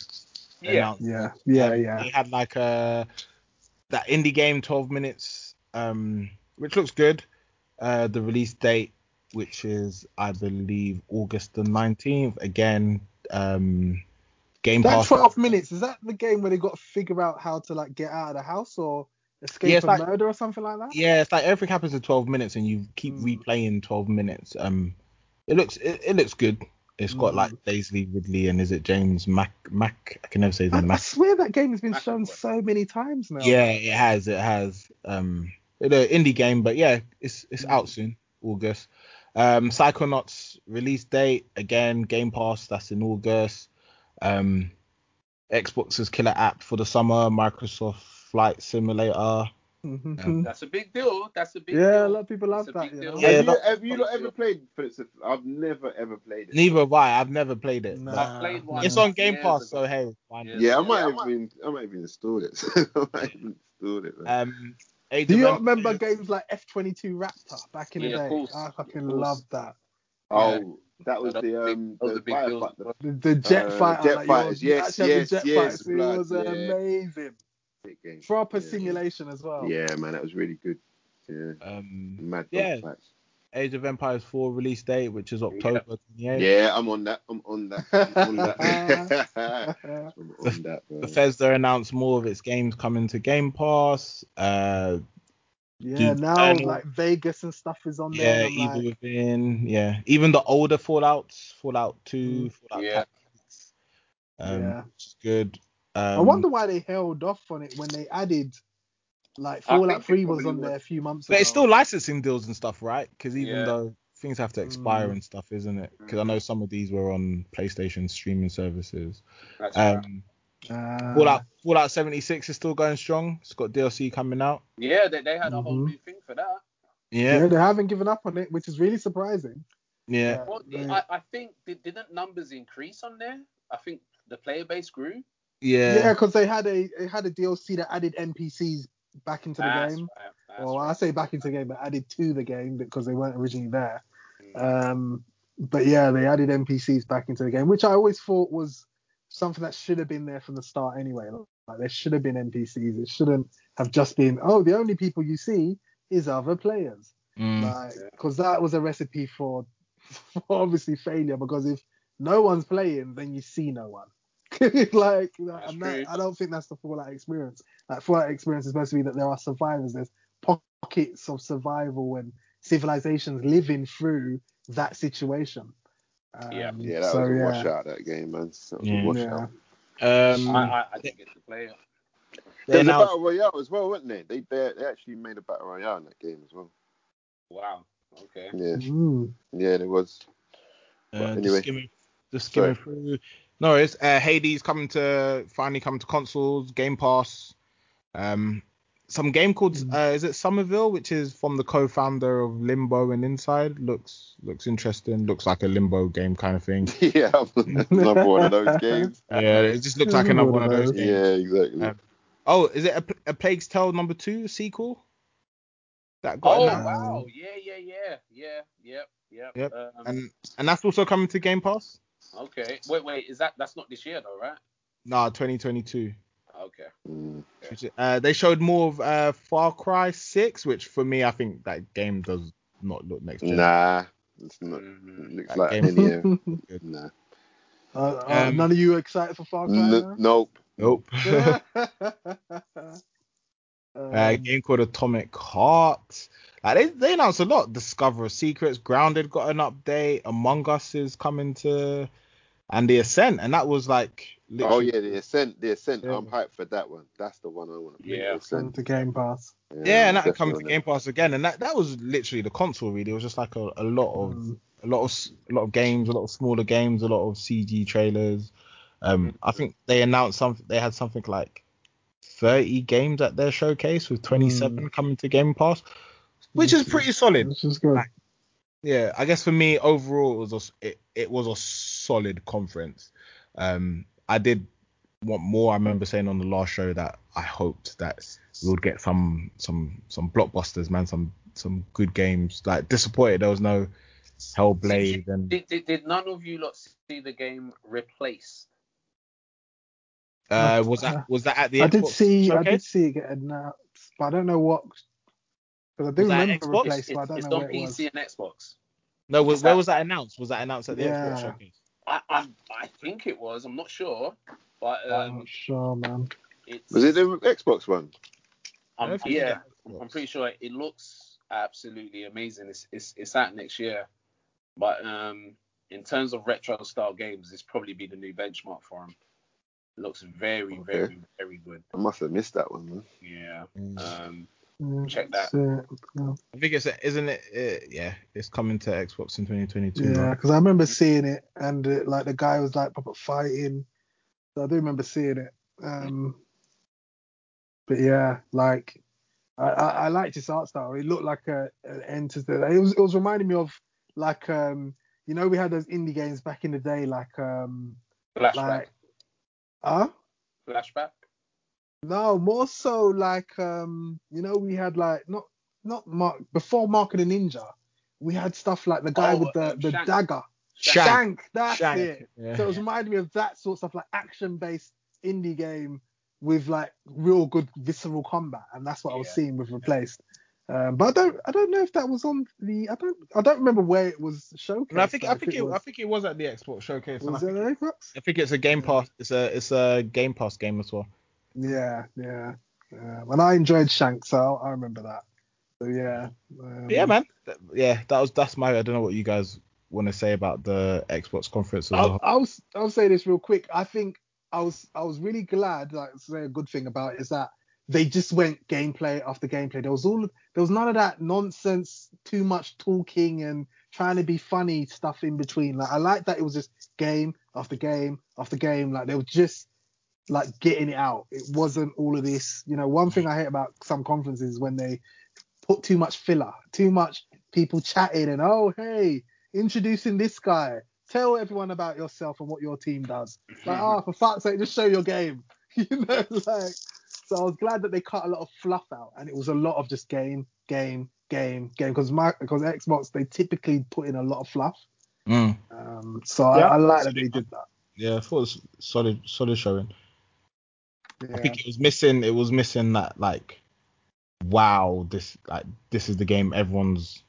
Yeah. yeah, yeah, Um, yeah. They had like a that indie game, 12 minutes, um, which looks good. Uh, the release date, which is I believe August the 19th. Again, um, Game That Pass. 12 minutes, is that the game where they got to figure out how to like get out of the house or escape Yeah, a like- murder or something like that? Yeah, it's like everything happens in 12 minutes, and you keep Mm. replaying 12 minutes. Um, it looks it, it looks good. It's got Mm. like Daisy Ridley and is it James Mac Mac? I can never say his name. I Mac. swear that game has been Massive shown so many times now. Yeah, it has. It has. Um, it's an indie game, but yeah, it's it's out soon, August. Um, Psychonauts release date again, Game Pass. That's in August. Um, Xbox's killer app for the summer, Microsoft Flight Simulator. Mhm. That's a big deal. That's a big deal. yeah, deal. a lot of people love that. big You know? Yeah, have you, have you lot lot- ever played? For instance, I've never ever played it. Neither have I. I've never played it. Nah. but I played one. It's on Game Pass, ago. so hey, why not? Yeah. Yeah, I might Yeah, I have might- been. I might have installed it. *laughs* I might have installed it. Man. Um, Age Do of you Empires- remember games like F22 Raptor back in Yeah, the of day? course. I fucking Of course. loved that. oh, that was the um that was the big fire fight- the The, the jet Uh, fighter, jet like fighters, you're yes, yes, jet yes, fights. It blood, was yeah. amazing. big game. Proper Yeah. simulation as well. Yeah, man, that was really good. Yeah, um, mad Yeah. dog fights. Age of Empires 4 release date, which is October 28th. Yeah, I'm on that. I'm on that. I'm on *laughs* that. *laughs* I'm on that. Bethesda announced more of its games coming to Game Pass. Uh, Yeah, now Eternal. like Vegas and stuff is on there. yeah, and I'm Evil like, Within. Yeah, even the older Fallout's, Fallout 2, Fallout Yeah. Tactics, um, Yeah. which is good. Um, I wonder why they held off on it when they added like I Fallout 3 was on was- there a few months But ago. But it's still licensing deals and stuff, right? Because even Yeah. though things have to expire Mm. and stuff, isn't it? Because I know some of these were on PlayStation streaming services. That's right. Um, Uh, Fallout Fallout 76 is still going strong. It's got DLC coming out. Yeah, they, they had a whole Mhm. new thing for that. yeah. Yeah, they haven't given up on it, which is really surprising. yeah. Well, I, I think did, didn't numbers increase on there? I think the player base grew. Yeah. Yeah, because they had a they had a DLC that added NPCs back into the game. right, that's well, I say back into the game, but added to the game because they weren't originally there. Mm. Um, but yeah, they added NPCs back into the game, which I always thought was something that should have been there from the start anyway. Like there should have been NPCs. It shouldn't have just been oh the only people you see is other players. Mm. Like because that was a recipe for, *laughs* for obviously failure. Because if no one's playing, then you see no one. *laughs* like That's and that, true. I don't think that's the Fallout experience. Like Fallout experience is supposed to be that there are survivors. There's pockets of survival and civilizations living through that situation. Um, Yeah. Yeah, that so, was a yeah. washout. That game, man. That was Yeah. a washout. Yeah. Um, I, I, I didn't get to play it. they There's a announced- battle royale as well, wasn't there? They, they they actually made a battle royale in that game as well. Wow. Okay. Yeah, Mm. yeah, there was. Uh, But just anyway. skimming, just skimming through. No, it's uh, Hades coming to finally coming to consoles, Game Pass. Um, some game called Mm. uh, is it Somerville, which is from the co-founder of Limbo and Inside. Looks looks interesting. Looks like a Limbo game kind of thing. *laughs* yeah, *laughs* another one of those *laughs* games. Yeah, it just looks like another one of those. games. Yeah, exactly. Um, Oh, is it a, a Plague's Tale number two sequel? That got Oh announced? wow, yeah, yeah, yeah, yeah, yep, yep. Yep. Um, and and that's also coming to Game Pass. Okay, wait, wait, is that that's not this year though, right? Nah, 2022. Okay. Mm. Uh, they showed more of uh, Far Cry 6, which for me, I think that game does not look next gen. Nah, it's not. Mhm. It looks That like game- any. Uh, *laughs* nah. Uh, uh, Um, none of you excited for Far Cry? N- nope. Nope. now? *laughs* *laughs* Uh, a Um, game called Atomic Heart. Like they, they announced a lot. Discover Secrets, Grounded got an update. Among Us is coming to, and the Ascent, and that was like. Oh yeah, the ascent. The ascent. Yeah. I'm hyped for that one. That's the one I want to play. Yeah. the Ascent. to Game Pass. Yeah, and that comes to Game Pass again, and that, that was literally the console. Really, it was just like a, a lot of Mm. a lot of a lot of games, a lot of smaller games, a lot of CG trailers. Um, I think they announced something. They had something like 30 games at their showcase with 27 coming to Game Pass, which is pretty solid. Which is good. Yeah, I guess for me overall it was a, s- it, it was a solid conference. Um, I did want more. I remember saying on the last show that I hoped that we would get some some some blockbusters, man, some some good games. Like disappointed there was no Hellblade and Did, did, did none of you lot see the game Replaced? uh, was that *laughs* was that at the I did Xbox see, I did see it get announced, but I don't know what. Because I do Was remember Xbox? replaced, It's, but I don't it's know on where it was. PC and Xbox. No, was, where that- was that announced? Was that announced at the Yeah. Xbox showcase? I, I I think it was. I'm not sure, but I'm um, not sure, man. it's Was it the Xbox one? Um, yeah, I'm pretty sure it looks absolutely amazing. It's it's it's out next year, but um, in terms of retro style games, this probably be the new benchmark for them. Looks very Okay. very very good. I must have missed that one, man. Yeah. Mm. Um, Mm, Check that. so, yeah. I think it's isn't it? Uh, yeah, it's coming to Xbox in 2022. Yeah, right? because I remember seeing it, and uh, like the guy was like proper fighting. So I do remember seeing it. Um, but yeah, like I, I, I liked his art style. It looked like a an enter. It was it was reminding me of like um you know we had those indie games back in the day like um flashback. like huh flashback. No more so like um you know we had like not not Mark before Mark of the Ninja we had stuff like the guy Oh, with the um, the Shank. dagger Shank. Shank, that's Shank. it. Yeah. So it was reminding me of that sort of stuff, like action-based indie game with like real good visceral combat, and that's what I was seeing with Replaced. Um, but I don't, I don't know if that was on the, I don't, I don't remember where it was showcased. No, I think I think it, was, I think it was at the Xbox showcase. I was it think, Xbox? I think it's a Game Pass. It's a it's a Game Pass game as well. Yeah, yeah. And I enjoyed Shanks so I remember that. So yeah. Um, yeah, man. Yeah, that was that's my. I don't know what you guys want to say about the Xbox conference as I'll, well. I'll I'll say this real quick. I think I was I was really glad. Like, to say a good thing about it is that they just went gameplay after gameplay. There was all there was none of that nonsense, too much talking and trying to be funny stuff in between. Like I like that it was just game after game after game. Like they were just like getting it out. It wasn't all of this. You know, one thing I hate about some conferences is when they put too much filler, too much people chatting and oh hey, introducing this guy. Tell everyone about yourself and what your team does. Like, oh, *laughs* for fuck's sake, just show your game. *laughs* you know, like. So I was glad that they cut a lot of fluff out, and it was a lot of just game, game, game, game. Because my because Xbox they typically put in a lot of fluff. Mm. Um, so Yeah. I, I like that they did that. Yeah, I thought it was solid solid showing. Yeah. I think it was missing. It was missing that like, wow, this like this is the game everyone's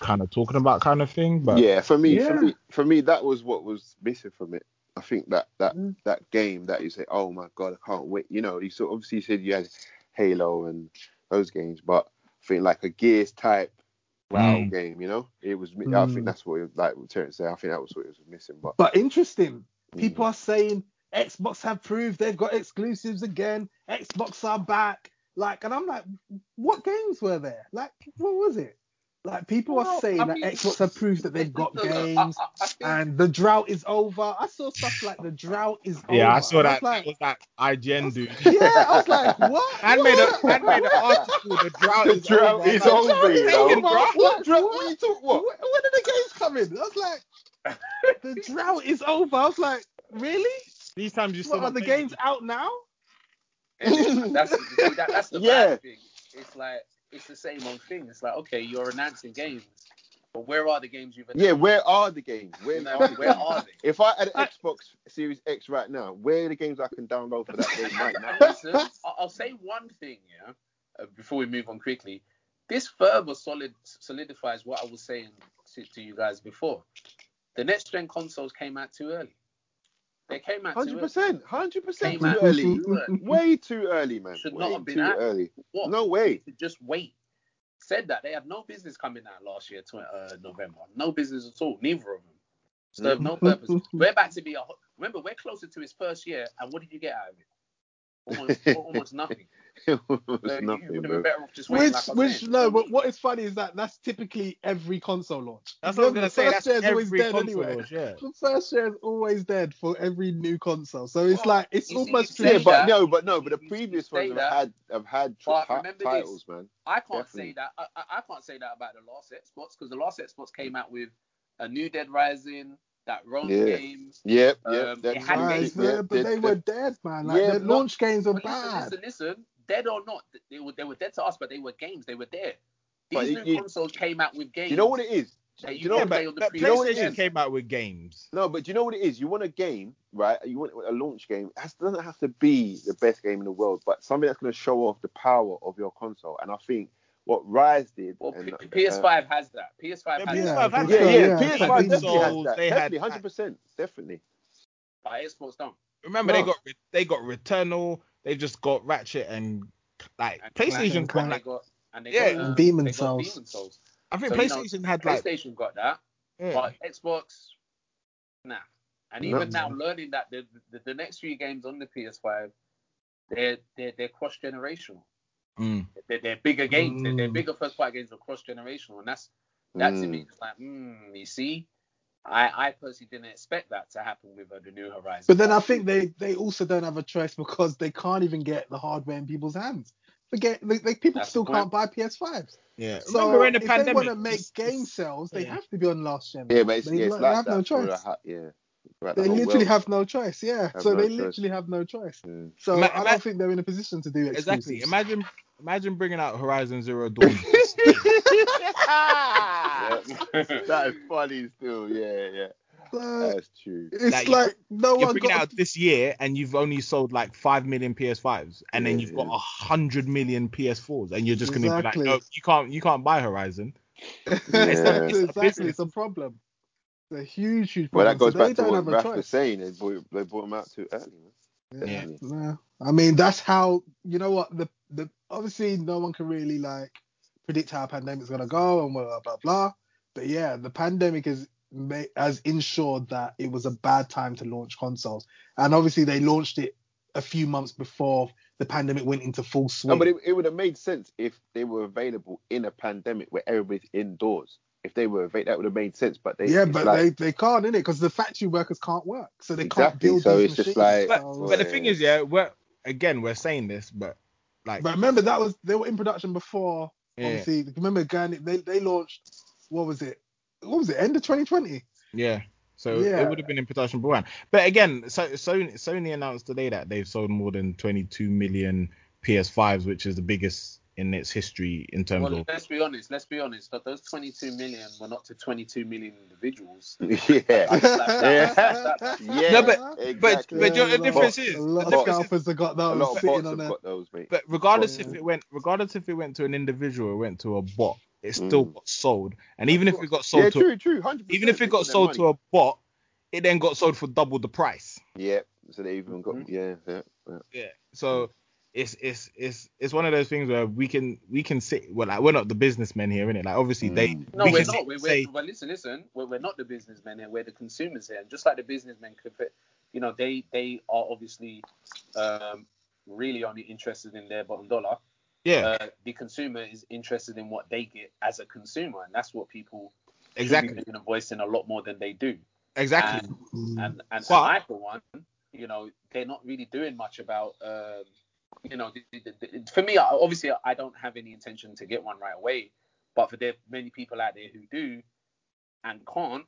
kind of talking about, kind of thing. But yeah, for me, for me, for me, that was what was missing from it. I think that that Mm. that game that you say, oh my god, I can't wait. You know, you sort obviously you said you had Halo and those games, but I think like a Gears type WoW Mm. game, you know, it was. I Mm. think that's what it, like what Terrence said. I think that was what it was missing. But But interesting. Mm. People are saying Xbox have proved they've got exclusives again. Xbox are back. Like, and I'm like, what games were there? Like, what was it? Like people are saying I that mean- Xbox have proved that they've got No, no, I- games I- I think- and the drought is over. I saw stuff like the drought is over. Yeah, I saw And that. was that was that IGN dude. *laughs* yeah, I was like, *laughs* what? Man What? made a man made an article. The drought The is drought over. is I'm like, over, you know. Taken, bro. What? Drought- What? what you talk- what? When, when are the games coming? I was like, the drought is over. I was like, really? These times you still What, are the playing games it. out now? that's that, that's the *laughs* Yeah. bad thing. It's like it's the same old thing. It's like okay, you're announcing games, but where are the games you've announced? Yeah, where are the games? Where You know, are where are they? If I had an Xbox Series X right now, where are the games I can download for that game *laughs* right now? Listen, I- I'll say one thing, yeah, uh, before we move on quickly. This further solid solidifies what I was saying to, to you guys before. The next gen consoles came out too early. They came out too Hundred early. percent, hundred percent Came too out early. Way too early, man. Should Way not have been too out. early. What? No way. just wait. Said that they had no business coming out last year, tw- uh, November. No business at all. Neither of them. Served no purpose. *laughs* We're about to be a. ho- Remember, we're closer to his first year, and what did you get out of it? Almost, *laughs* almost nothing. *laughs* it was So nothing, bro. been better off just waiting. Which, like which saying. no, but what is funny is that that's typically every console launch. That's what I was gonna the say. first That's year's always every dead console anyway. launch, yeah. The *laughs* first year is always dead for every new console. So it's Well, like it's you almost you Yeah, say but no, but no, but the you- you previous ones have had have had tr- but ti- remember this. titles, man. I can't Definitely. say that. I, I, I can't say that about the last Xbox because the last Xbox came out with a new Dead Rising, that Rome Yeah. game. Yep, Um, yep. it that- had Right, games, yeah, but they that- were dead, man. Like Yeah, the but- launch games are bad. listen, listen, listen. Dead or not, they were they were dead to us, but they were games. They were there. These you- new you- consoles came out with games. You know what it is? Do you you know what? play but, on the but previous know what it PlayStation came out with games. No, but do you know what it is? You want a game, right? You want a launch game. It has- doesn't have to be the best game in the world, but something that's going to show off the power of your console. And I think what Rise did. Well, and, P- uh, PS5 has that. PS5 Yeah, has Yeah, that. PS5 had yeah, that. yeah, Yeah, PS5 yeah. definitely has that. they had Definitely, that. hundred percent, definitely. But Xbox don't. Remember, they got they got Returnal. They just got Ratchet and like And PlayStation. and got, And like, got and they Yeah. got, uh, And Demon they got Souls. Demon Souls. I think So, you know, PlayStation had like PlayStation got that, yeah. but Xbox, nah. And No. even now, learning that the, the the next few games on the PS5, they're they're they're cross generational. Mm. They're, they're bigger games. They're, they're Mm. bigger first party games are cross generational, and that's that to me Mm. is like, mm, you see, I I personally didn't expect that to happen with uh, the New Horizons. But then I think they they also don't have a choice because they can't even get the hardware in people's hands. Forget, like, like people That's still can't buy PS5s. Yeah. So Remember when the if pandemic? they want to make it's- game sales, they yeah. have to be on last gen. Yeah, but it's, they, yeah, it's they like have that no for the choice. ha- yeah. throughout the They literally world. have no choice. Yeah, Have so no they choice. literally have no choice. Yeah. So Ima- I don't think they're in a position to do it. Exactly. Imagine imagine bringing out Horizon Zero Dawn. *laughs* Ah! *laughs* that is funny still. Yeah, yeah. That's true. it's Like, like, you no You're one bringing got. out this year, and you've only sold like five million PS5s, and then you've got a hundred million PS4s, and you're just gonna be like, no, oh, you can't, you can't buy Horizon. *laughs* Yeah. exactly, business. it's a problem. It's a huge, huge But problem. that goes so they back to what have a Raf was saying. They brought, they brought him out too early, man. Yeah. Definitely. I mean that's how you know what the the obviously no one can really like predict how a pandemic's gonna go and blah blah blah. But yeah, the pandemic is ma- has ensured that it was a bad time to launch consoles, and obviously they launched it a few months before the pandemic went into full swing. No, but it, it would have made sense if they were available in a pandemic where everybody's indoors. If they were available, that would have made sense. But they, yeah, but like, they, they can't in it because the factory workers can't work, so they can't Exactly, build so these it's just machines. like- So- But but the thing is, yeah, we're again we're saying this, but like, But remember that was they were in production before. Yeah, Obviously, remember going they they launched what was it? What was it? End of 2020. yeah. So Yeah. it would have been in production beforehand. But again, so Sony Sony announced today that they've sold more than 22 million PS5s, which is the biggest in its history in terms Well, of. let's be honest. Let's be honest. That those 22 million were not to 22 million individuals. *laughs* yeah, Like, that- that- that- yeah. *laughs* No, but- exactly. but you know, Yeah, the a lot- difference is- a lot the of difference is- have got those. a lot of sitting bots on have got those, mate. But regardless Yeah. if it went, regardless if it went to an individual or went to a bot, it still Mm. got sold. And even if it got sold yeah, to, true, true, 100%, even if it got sold to a bot, it then got sold for double the price. yeah, so they even got Mhm. yeah, yeah, yeah. Yeah. So it's it's it's it's one of those things where we can we can sit well like we're not the businessmen here, innit? Like obviously they Mm. No, we we are can not. We're, say- we're, well, listen, listen. We're, we're not the businessmen here. We're the consumers here. And just like the businessmen could, fit- you know, they they are obviously um, really only interested in their bottom dollar. Yeah, uh, the consumer is interested in what they get as a consumer, and that's what people should be exactly, making a voice in a lot more than they do. exactly. And and, and, But- I for one, you know, they're not really doing much about, um, you know, for me, obviously, I don't have any intention to get one right away, but for there many people out there who do and can't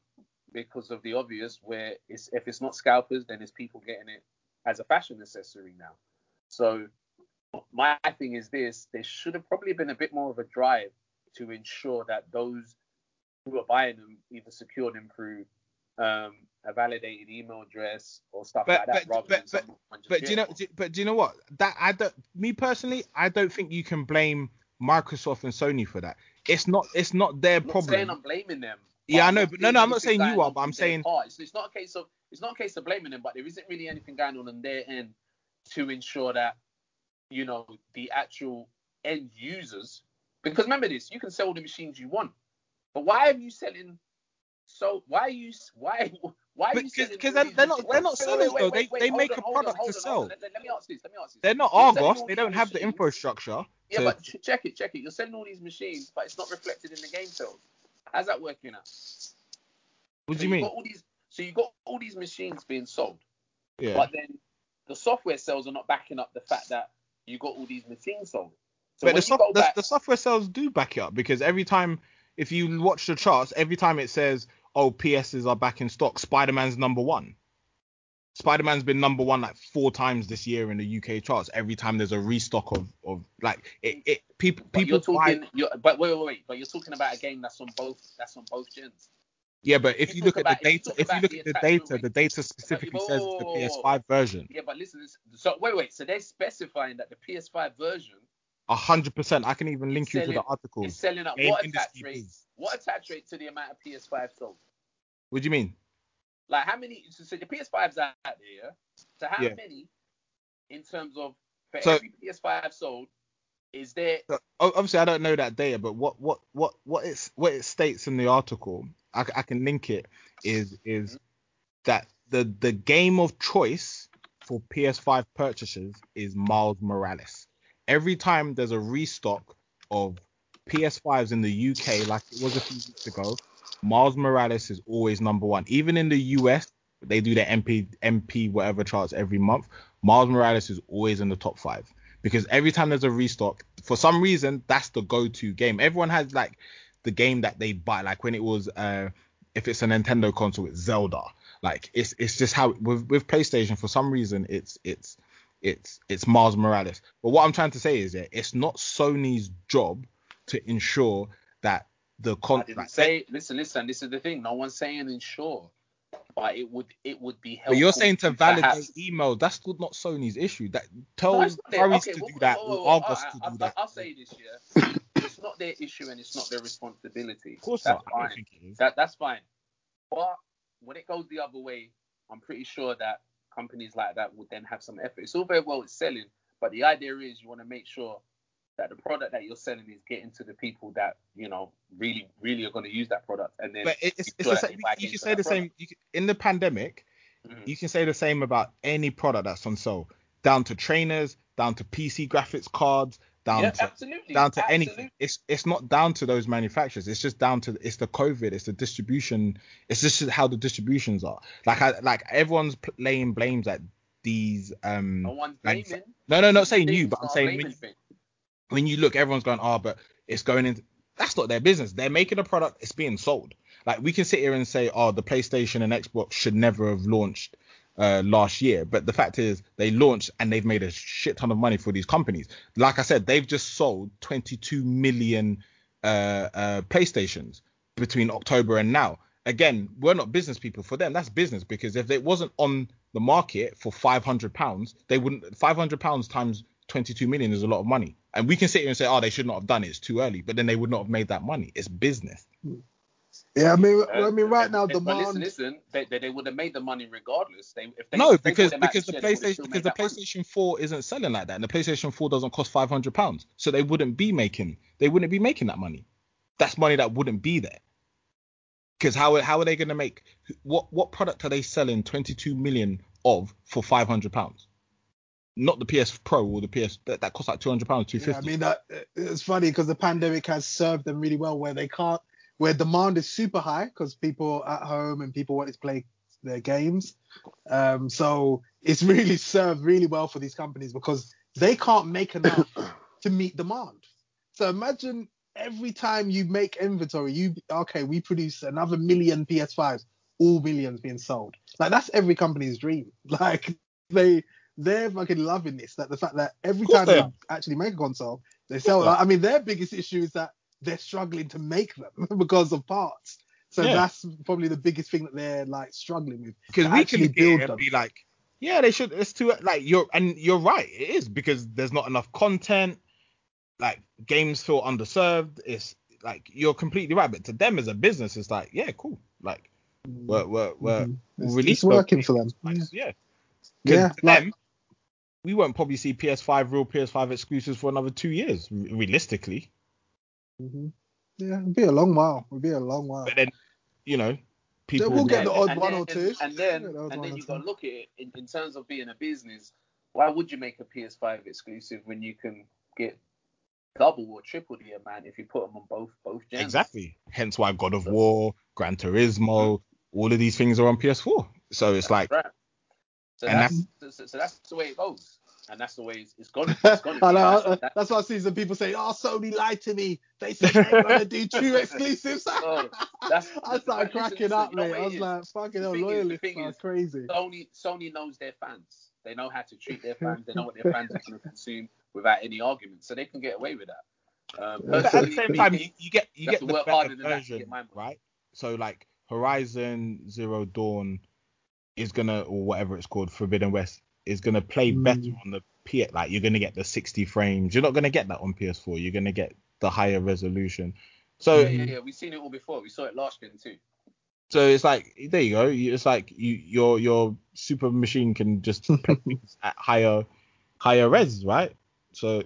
because of the obvious, where it's if it's not scalpers, then it's people getting it as a fashion accessory now. So my thing is this: there should have probably been a bit more of a drive to ensure that those who are buying them either secure them through um, a validated email address or stuff But- like that, but- rather but- than someone But do you know? do- But do you know what? That I don't. Me personally, I don't think you can blame Microsoft and Sony for that. It's not. It's not their I'm not saying problem. I'm blaming them. Yeah, I know, but no, no, I'm not saying you are, but I'm saying-. It's, it's not a case of it's not a case of blaming them, but there isn't really anything going on on their end to ensure that you know the actual end users. Because remember this, you can sell the machines you want, but why are you selling? So why are you why why are you Because- selling? because all they're- they're not- they're not sellers, though. They- they make a product to sell. Let, me ask this. Let me ask this. They're not Argos. They don't have the infrastructure. Yeah, but check it, check it. You're selling all these machines, but it's not reflected in the game sales. How's that working out? what do you mean? Got all these, so you got all these machines being sold, Yeah. but then the software sales are not backing up the fact that you got all these machines sold. So but the, you soft, the, back, the software sales do back it up because every time, if you watch the charts, every time it says, "Oh, PSs are back in stock," Spider-Man's number one. Spider-Man's been number one like four times this year in the UK charts. Every time there's a restock of of like it, it people but people you're buy. talking, you're, but wait, wait, wait, but you're talking about a game that's on both, that's on both gens. Yeah, but if you look at the about- data, if you look at the data, rate- the data specifically whoa, says whoa, it's the whoa, whoa, PS5 version. Yeah, but listen, so wait, wait, so they're specifying that the PS5 version A hundred percent. I can even link you to the article. articles. selling at what attach rate? What attach rate to the amount of PS5 sold? What do you mean? Like how many? So, so the PS5s out there, yeah. So how Yeah. many, in terms of for So- every PS5 sold, is there? So, obviously, I don't know that data, but what what what what it's what it states in the article, I, I can link it. Is is mm-hmm. that the the game of choice for PS5 purchases is Miles Morales. Every time there's a restock of PS5s in the UK, like it was a few weeks ago, Miles Morales is always number one. Even in the US, they do their MP MP whatever charts every month. Miles Morales is always in the top five because every time there's a restock, for some reason, that's the go-to game. Everyone has like the game that they buy. Like when it was, uh, if it's a Nintendo console, it's Zelda. Like it's it's just how with with PlayStation for some reason it's it's it's it's Miles Morales. But what I'm trying to say is that it's not Sony's job to ensure that the I con didn't like, say. Listen, listen. This is the thing. No one's saying ensure, but it would it would be helpful. But you're saying to validate perhaps- emails, that's not Sony's issue. That tell No, Paris okay, to well, do that well, or Argos I- to I- do that. I'll say this, yeah. *coughs* It's not their issue and it's not their responsibility. Of course That's not. I fine. think it is. That that's fine. But when it goes the other way, I'm pretty sure that companies like that would then have some effort. It's all very well it's selling, but the idea is you want to make sure that the product that you're selling is getting to the people that you know really really are going to use that product, and then But it's, it's the same. You can say the same product. you can, in the pandemic. Mhm. You can say the same about any product that's on sale, down to trainers, down to PC graphics cards, down yeah, to absolutely. down to absolutely. anything. It's it's not down to those manufacturers. It's just down to it's the COVID. It's the distribution. It's just how the distributions are. Like I like everyone's laying blames at these. Um, No one's blaming. no, no, not saying you, but I'm saying when you, look, everyone's going, oh, but it's going in. That's not their business. They're making a product. It's being sold. Like we can sit here and say, oh, the PlayStation and Xbox should never have launched uh, last year, but the fact is they launched and they've made a shit ton of money for these companies. Like I said, they've just sold 22 million uh, uh, PlayStations between October and now. Again, we're not business people. For them, that's business because if it wasn't on the market for 500 pounds, they wouldn't. 500 pounds times 22 million is a lot of money. And we can sit here and say, oh, they should not have done it. It's too early. But then they would not have made that money. It's business. Yeah, I mean, Uh, I mean, right but- now, but demand. listen, listen, they, they, they would have made the money regardless. They, if they, no, if they because bought because the this year, they would have PlayStation because the that money. PlayStation 4 isn't selling like that, and the PlayStation 4 doesn't cost 500 pounds, so they wouldn't be making they wouldn't be making that money. That's money that wouldn't be there. Because how how are they going to make what what product are they selling 22 million of for 500 pounds? Not the PS Pro or the PS that, that costs like two hundred pounds, two Yeah, I mean that it's funny because the pandemic has served them really well where they can't where demand is super high because people are at home and people want to play their games. Um, so it's *laughs* really served really well for these companies because they can't make enough to meet demand. So imagine every time you make inventory, you okay, we produce another million PS5s, all millions being sold. Like that's every company's dream. *laughs* Like they they're fucking loving this. That the fact that every time they they actually make a console, they sell. are. I mean, their biggest issue is that they're struggling to make them *laughs* because of parts. So Yeah. that's probably the biggest thing that they're like struggling with. Because we can build them. be like, yeah, they should. It's too like you're and you're right. It is because there's not enough content. Like games feel underserved. It's like you're completely right. But to them as a business, it's like, yeah, cool. Like we're we're we're Mhm. It's, release it's working for them. games. Yeah. Yeah, to like- them, we won't probably see PS5 real PS5 exclusives for another two years, re- realistically. hmm Yeah, it'll be a long while. It'll be a long while. But then, you know, people. we'll get the odd and one then, or two. And then, Yeah, the and one then or you got to look at it in, in terms of being a business. Why would you make a PS5 exclusive when you can get double or triple the amount if you put them on both both gens? Exactly. Hence why God of War, Gran Turismo, all of these things are on PS4. So it's like, right. So and that's so, so that's the way it goes, and that's the way it's, it's gonna. It's gonna *laughs* I know, That's- uh, that- that's why I see some people say, "Oh, Sony lied to me. They said they're gonna do true *laughs* exclusives." *laughs* Oh, that's- I started listen, cracking up, you mate. I was is? like, "Fucking hell, thing loyalists thing are is- crazy." Sony Sony knows their fans. They know how to treat their fans. They know what their fans are going to consume without any argument, so they can get away with that. Um, But but at the same time, you, you get you you get to the work better harder than that to version, get my right? So like Horizon Zero Dawn is gonna or whatever it's called, Forbidden West is gonna play Mm. better on the P. Like you're gonna get the 60 frames. You're not gonna get that on PS4. You're gonna get the higher resolution. So yeah, yeah, yeah. We've seen it all before. We saw it last gen too. so it's like there you go. It's like you your your super machine can just *laughs* play things at higher higher res, right? So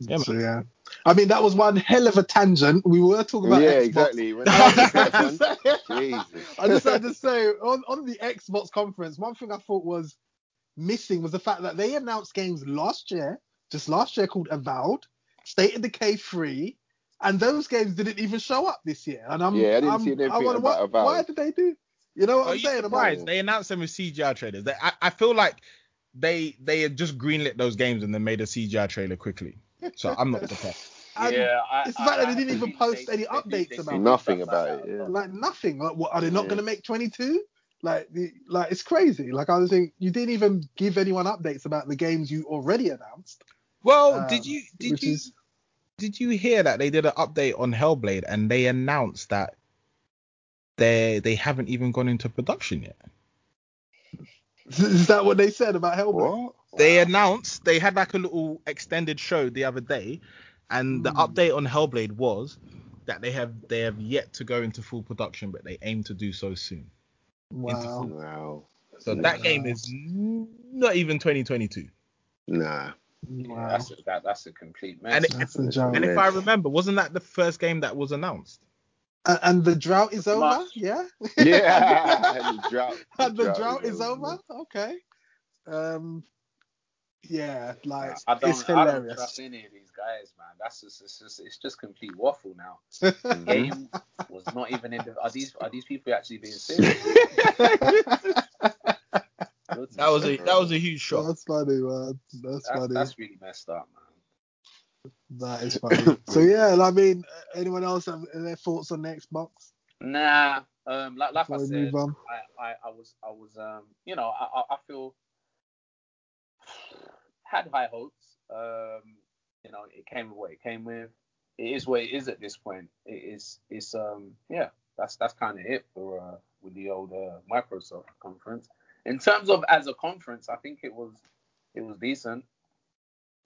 Yeah, So yeah, I mean that was one hell of a tangent. We were talking about yeah, Xbox. exactly. I I just had to say- Jesus. I just had to say on, on the Xbox conference, one thing I thought was missing was the fact that they announced games last year, just last year called Avowed, State of Decay 3, and those games didn't even show up this year. And I'm Yeah, I didn't I'm, see anything I wonder about why, Avowed. why did they do? You know what Are I'm saying? I'm surprised? They announced them with CGI trailers. They, I, I feel like they they had just greenlit those games and then made a CGI trailer quickly. So I'm not surprised. *laughs* and yeah, I, it's the I- fact that I they didn't have even seen post they- any they updates they about do it. Nothing about it, yeah. like nothing. Like, what are they not Yeah. going to make 22? Like, the, like it's crazy. Like I was saying, you didn't even give anyone updates about the games you already announced. Well, Um, did you did you is- did you hear that they did an update on Hellblade and they announced that they they haven't even gone into production yet. Is that what they said about Hellblade? What? They announced they had like a little extended show the other day, and the Hmm. update on Hellblade was that they have they have yet to go into full production, but they aim to do so soon. Wow. Wow. So that game is not even 2022. Nah. Yeah, Wow. that's a, that, that's a complete mess. And it- That's a. And if I remember, wasn't that the first game that was announced? And, and the drought is over. Yeah. *laughs* Yeah. *laughs* the drought. and the drought is over. Okay. Um. Yeah, like I don't, it's hilarious. I don't trust any of these guys, man. That's just, it's just, it's just complete waffle now. *laughs* Mhm. Game was not even in. The, are these, are these people actually being serious? Goodness. That was a that was a huge shock. That's funny, man. That's That's, funny. that's really messed up, man. That is *coughs* funny. so yeah, I mean, anyone else have their thoughts on the Xbox? Nah, um, like, like I said. I, I, I was, I was, um, you know, I, I, I feel *sighs* had high hopes. Um, you know, it came with what it came with. It is what it is at this point. It is, it's, um, yeah, that's that's kind of it for uh, with the old uh, Microsoft conference. In terms of as a conference, I think it was, it was decent,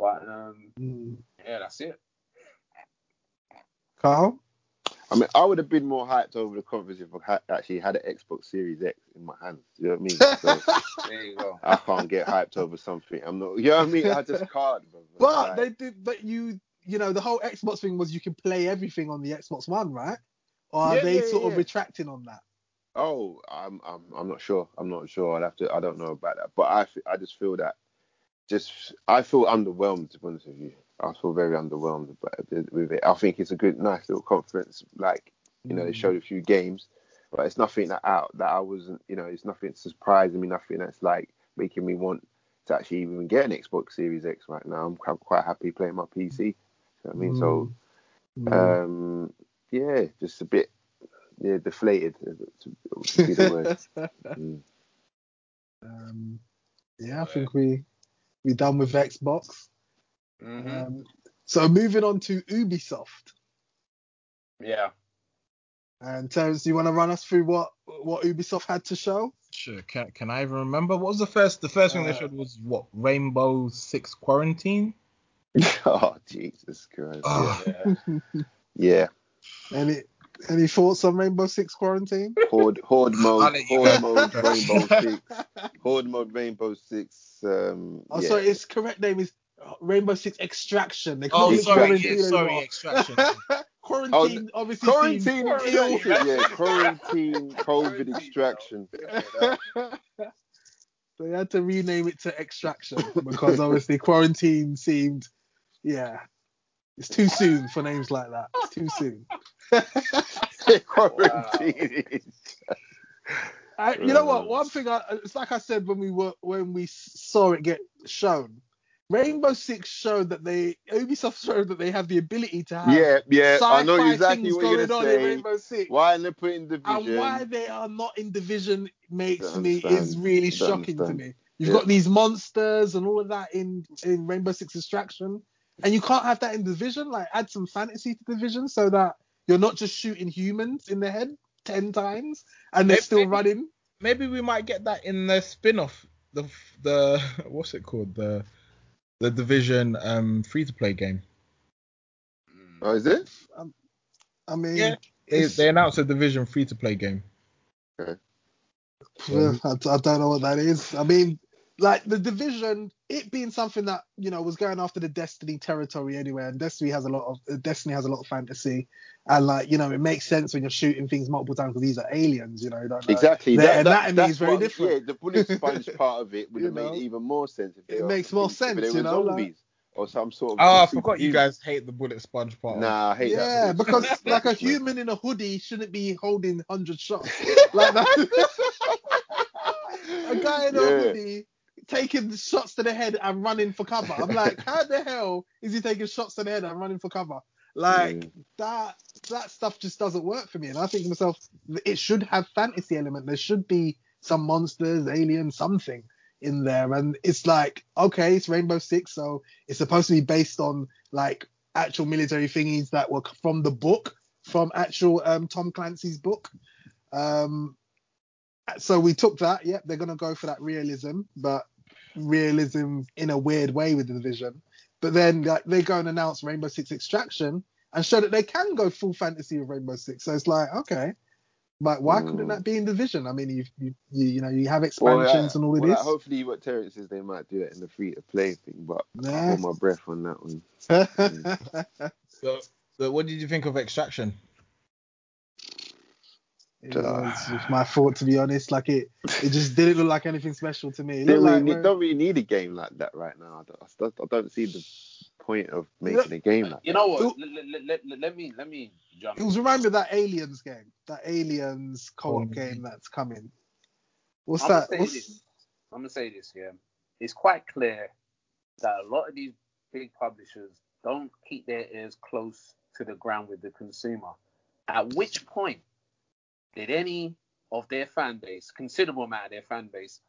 but um, Mm. yeah, that's it. Carl? I mean, I would have been more hyped over the conference if I had actually had an Xbox Series X in my hands. You know what I mean? So *laughs* There you go. I can't get hyped over something. I'm not. You know what I mean? I just can't. bro. *laughs* But Like, they did. But you, you know, the whole Xbox thing was you can play everything on the Xbox One, right? Or are Yeah, they yeah, sort of retracting on that? Oh, I'm I'm I'm not sure. I'm not sure. I'd have to. I don't know about that. But I, I just feel that just I feel underwhelmed to be honest with you. I feel very underwhelmed with it. I think it's a good, nice little conference. Like you know, they Mm. showed a few games, but it's nothing that out that I wasn't. You know, it's nothing surprising me. Nothing that's like making me want to actually even get an Xbox Series X right now. I'm, I'm quite happy playing my PC. You know what I mean, so Mm. um, yeah, just a bit yeah deflated. To, to be the word. *laughs* Mm. um, yeah, I think we we done with Xbox. Mhm. Um, so moving on to Ubisoft. yeah. And Terence, do you want to run us through what what Ubisoft had to show? Sure. Can Can I even remember? What was the first? The first thing they Uh, showed was what? Rainbow Six Quarantine. *laughs* oh Jesus Christ! Oh, Yeah. Yeah, *laughs* yeah. Any any thoughts on Rainbow Six Quarantine? *laughs* Horde Horde mode, Horde mode. Rainbow *laughs* Six, Horde mode, Rainbow Six. Um, Oh, yeah. sorry, its correct name is Rainbow Six Extraction. They Oh, it sorry, Quarantine yeah, sorry. Extraction. *laughs* Quarantine, obviously. Quarantine seems- extraction, yeah, quarantine, COVID extraction. they had to rename it to Extraction because obviously quarantine seemed, yeah, it's too soon for names like that. It's too soon. *laughs* quarantine. I, you know what? One thing, I, it's like I said when we were when we saw it get shown. Rainbow Six showed that they Ubisoft showed that they have the ability to have Yeah, yeah, I know sci-fi exactly things what you're going gonna on in. Rainbow Six. Why are they putting division? And why they are not in division makes me is really shocking understand. to me. You've Yeah. got these monsters and all of that in in Rainbow Six Extraction, and you can't have that in division. Like add some fantasy to division so that you're not just shooting humans in the head ten times and they're Maybe- still running. Maybe we might get that in the spin-off. The the *laughs* what's it called? The the Division um free to play game. Oh, is it? I mean, Yeah. They they announced a Division free to play game. Yeah, *laughs* I, I don't know what that is. I mean, like the division, it being something that you know was going after the Destiny territory anyway, and Destiny has a lot of uh, Destiny has a lot of fantasy, and like you know it makes sense when you're shooting things multiple times because these are aliens, you know. You don't. Exactly. Their That, that, anatomy that's very what- different. Yeah, the bullet sponge *laughs* part of it would have made know? even more sense. If It makes more complete- if sense, they you were know, like- zombies or some sort of. Oh, I super forgot you guys hate the bullet sponge part. Nah, I hate that. Yeah, because like a human in a hoodie shouldn't be holding hundred shots *laughs* like that. *laughs* a guy in a hoodie taking shots to the head and running for cover. I'm like, *laughs* how the hell is he taking shots to the head and running for cover? Like Mm. that that stuff just doesn't work for me. And I think to myself, it should have fantasy element. There should be some monsters, aliens, something in there. And it's like, okay, it's Rainbow Six, so it's supposed to be based on like actual military thingies that were from the book, from actual um, Tom Clancy's book. Um, so we took that. Yep, they're gonna go for that realism, but realism in a weird way with the division. But then like, they go and announce Rainbow Six Extraction and show that they can go full fantasy with Rainbow Six. So it's like, okay, like why couldn't Mm. that be in the division? I mean, you you you, you know you have Well, expansions uh, and all of well, this. hopefully, what Terrence says, they might do that in the free to play thing, but I Nah. hold my breath on that one. *laughs* So, so what did you think of Extraction? It was just my thought, to be honest. Like it, it just *laughs* didn't look like anything special to me. It Don't really, like need, don't really need a game like that right now. I don't, I don't- see the point of making a game like You know Ooh. what? Let, let, let, let, let me let me jump. it was reminded of that Aliens game, that Aliens co-op Mm. game that's coming. What's I'm gonna that? What's. I'm gonna say this. Yeah, it's quite clear that a lot of these big publishers don't keep their ears close to the ground with the consumer. At which point did any of their fan base, considerable amount of their fan base,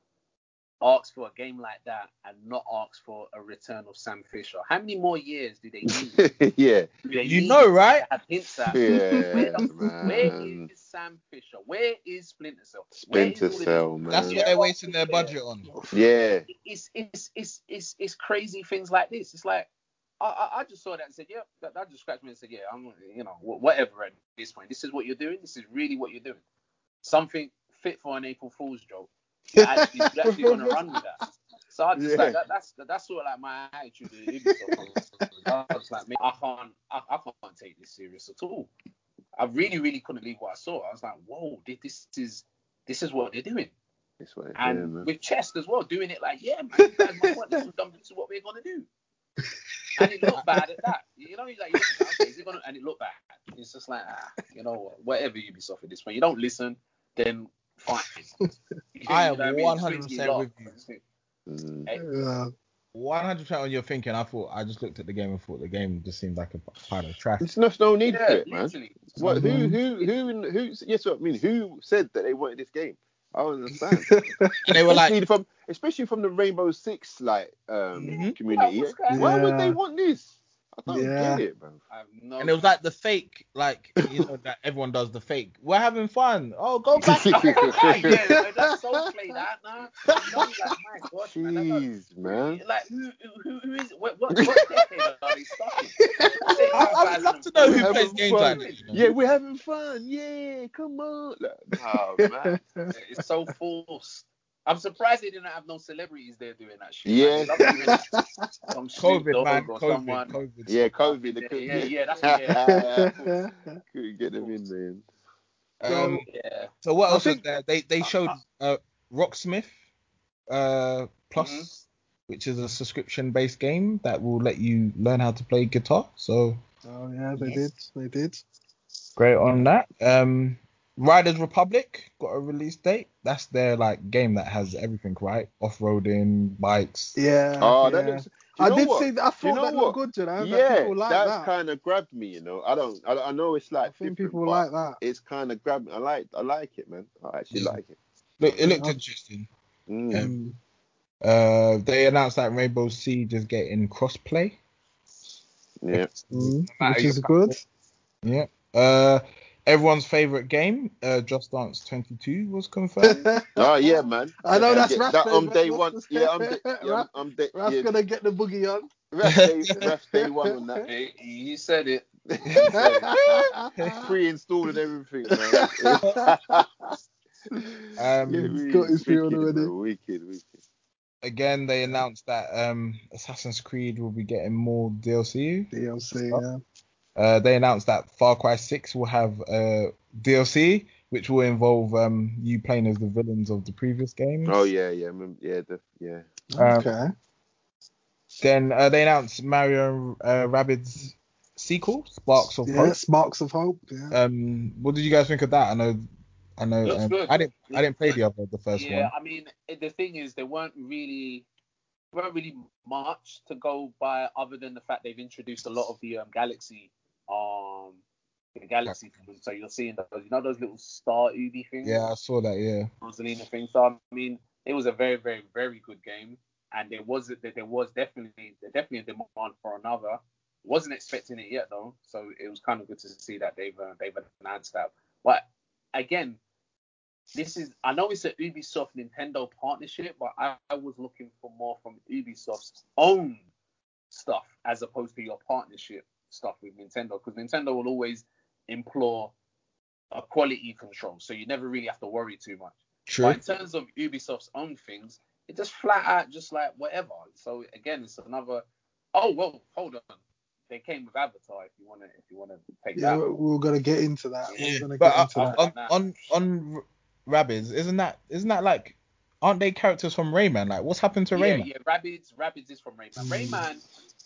ask for a game like that and not ask for a return of Sam Fisher? How many more years do they need? *laughs* yeah, Do they You need know, right? have hints at yeah, where, the, man. is Sam Fisher? Where is Splinter Cell? Where is Splinter all of this? Cell, man. That's what they're wasting their budget on. Yeah, it's it's it's it's it's crazy things like this. It's like I I, just saw that and said, yeah, that, that just scratched me and said, yeah, I'm you know whatever at this point. This is what you're doing. This is really what you're doing. Something fit for an April Fool's joke. *laughs* You're actually, you're actually gonna run with that. So I just Yeah. like that, that's that's sort of like my attitude to I was like, man, I can't I, I can't take this serious at all. I really, really couldn't believe what I saw. I was like, whoa, this is this is what they're doing. This way. And with chest as well, doing it like, yeah, man, you guys might want this, this is what we're gonna do. *laughs* and it looked bad at that. You know, he's like, you look at that, is it gonna, and it looked bad. It's just like, ah, you know what, whatever Ubisoft at this point, you don't listen, then fine. I You *laughs* am know I mean? It swings 100% me with you. Mm. Hey, 100% on your thinking. I thought I just looked at the game and thought the game just seemed like a pile of trash. There's no, no need yeah, for it, man. literally. What? Who? Mhm. Who? Who? Who? Yes, what I mean. Who said that they wanted this game? I don't understand. *laughs* And they were like, especially from, especially from the Rainbow Six like um Mhm. community. What's going on? Why would they want this? I don't Yeah. get it, bro. I have no and it was like the fake, like you know that everyone does the fake. We're having fun. Oh, go back. *laughs* *laughs* yeah, man, that's so played out now. You like, my *laughs* gosh, man, that Jeez, man. Like who, who, who is what, what, what decade are they stuck in? I, I would love to know who Having plays games fun. like this. you know? Yeah, we're having fun. Yeah, come on. Oh man. It's so forced. I'm surprised they didn't have no celebrities there doing that shit. Yeah. Like, they love doing that. Some COVID, man. or COVID, someone. COVID. Yeah, COVID. They Yeah, yeah, yeah, that's yeah. *laughs* couldn't get them in there. Um, yeah. so what I else was there? They they showed uh, Rocksmith uh, Plus, Mhm. which is a subscription-based game that will let you learn how to play guitar. So Oh yeah, they did. They did. great on that. Um, Riders Republic got a release date. That's their like game that has everything, right? Off-roading, bikes. Yeah. Oh, yeah. that looks. I did what? see. that. I thought you know that what? looked good, you know. yeah, people like that's that. kind of grabbed me. You know, I don't. I, I know it's like. I think people like that. It's kind of grabbed me. I like. I like it, man. I actually Yeah. like it. Look, it looked Yeah. interesting. Mm. Um, uh, they announced that Rainbow Siege is getting crossplay. yeah. Mm, which is good. Yeah. Uh, everyone's favorite game, uh, Just Dance 22 was confirmed. *laughs* Oh yeah, man. I know that's Yeah, Raf's that on favourite. day one. Yeah, I'm. Day, *laughs* yeah, I'm, I'm day, Raf's yeah, gonna get the boogie on. Ref day, *laughs* ref day one on that. Hey, you said it. Pre-installed and everything, man. Um, yeah, really got his feel wicked, already. bro. Wicked, wicked. Again, they announced that um, Assassin's Creed will be getting more DLC. DLC, yeah. Uh, they announced that Far Cry 6 will have uh, DLC, which will involve um, you playing as the villains of the previous games. Oh yeah, yeah, yeah, the, yeah. Um, Okay. Then uh, they announced Mario uh, Rabbids sequel, Sparks of Yeah, Hope. Sparks of Hope. Yeah. Um, what did you guys think of that? I know, I know. Um. I didn't, I didn't play the other, the first yeah, one. I mean, the thing is, there weren't really weren't really much to go by other than the fact they've introduced a lot of the um, Galaxy, um, the Galaxy. So you're seeing those, you know, those little star Ubi things. Yeah, I saw that. Yeah. Rosalina thing. So I mean, it was a very, very, very good game, and there was there was definitely there definitely a demand for another. Wasn't expecting it yet though, so it was kind of good to see that they've uh, they've announced that. But again, this is I know it's a Ubisoft Nintendo partnership, but I, I was looking for more from Ubisoft's own stuff as opposed to your partnership stuff with Nintendo, because Nintendo will always implore a quality control, so you never really have to worry too much. True. But in terms of Ubisoft's own things, it just flat out just like whatever. So again, it's another. Oh well, hold on. They came with Avatar. If you wanna, if you wanna take Yeah, that. we're, we're gonna get into that. We're gonna But get uh, into on, that. on on Rabbids, isn't that isn't that like aren't they characters from Rayman? Like what's happened to yeah, Rayman? yeah, Rabbids, Rabbids is from Rayman. Mm. Rayman,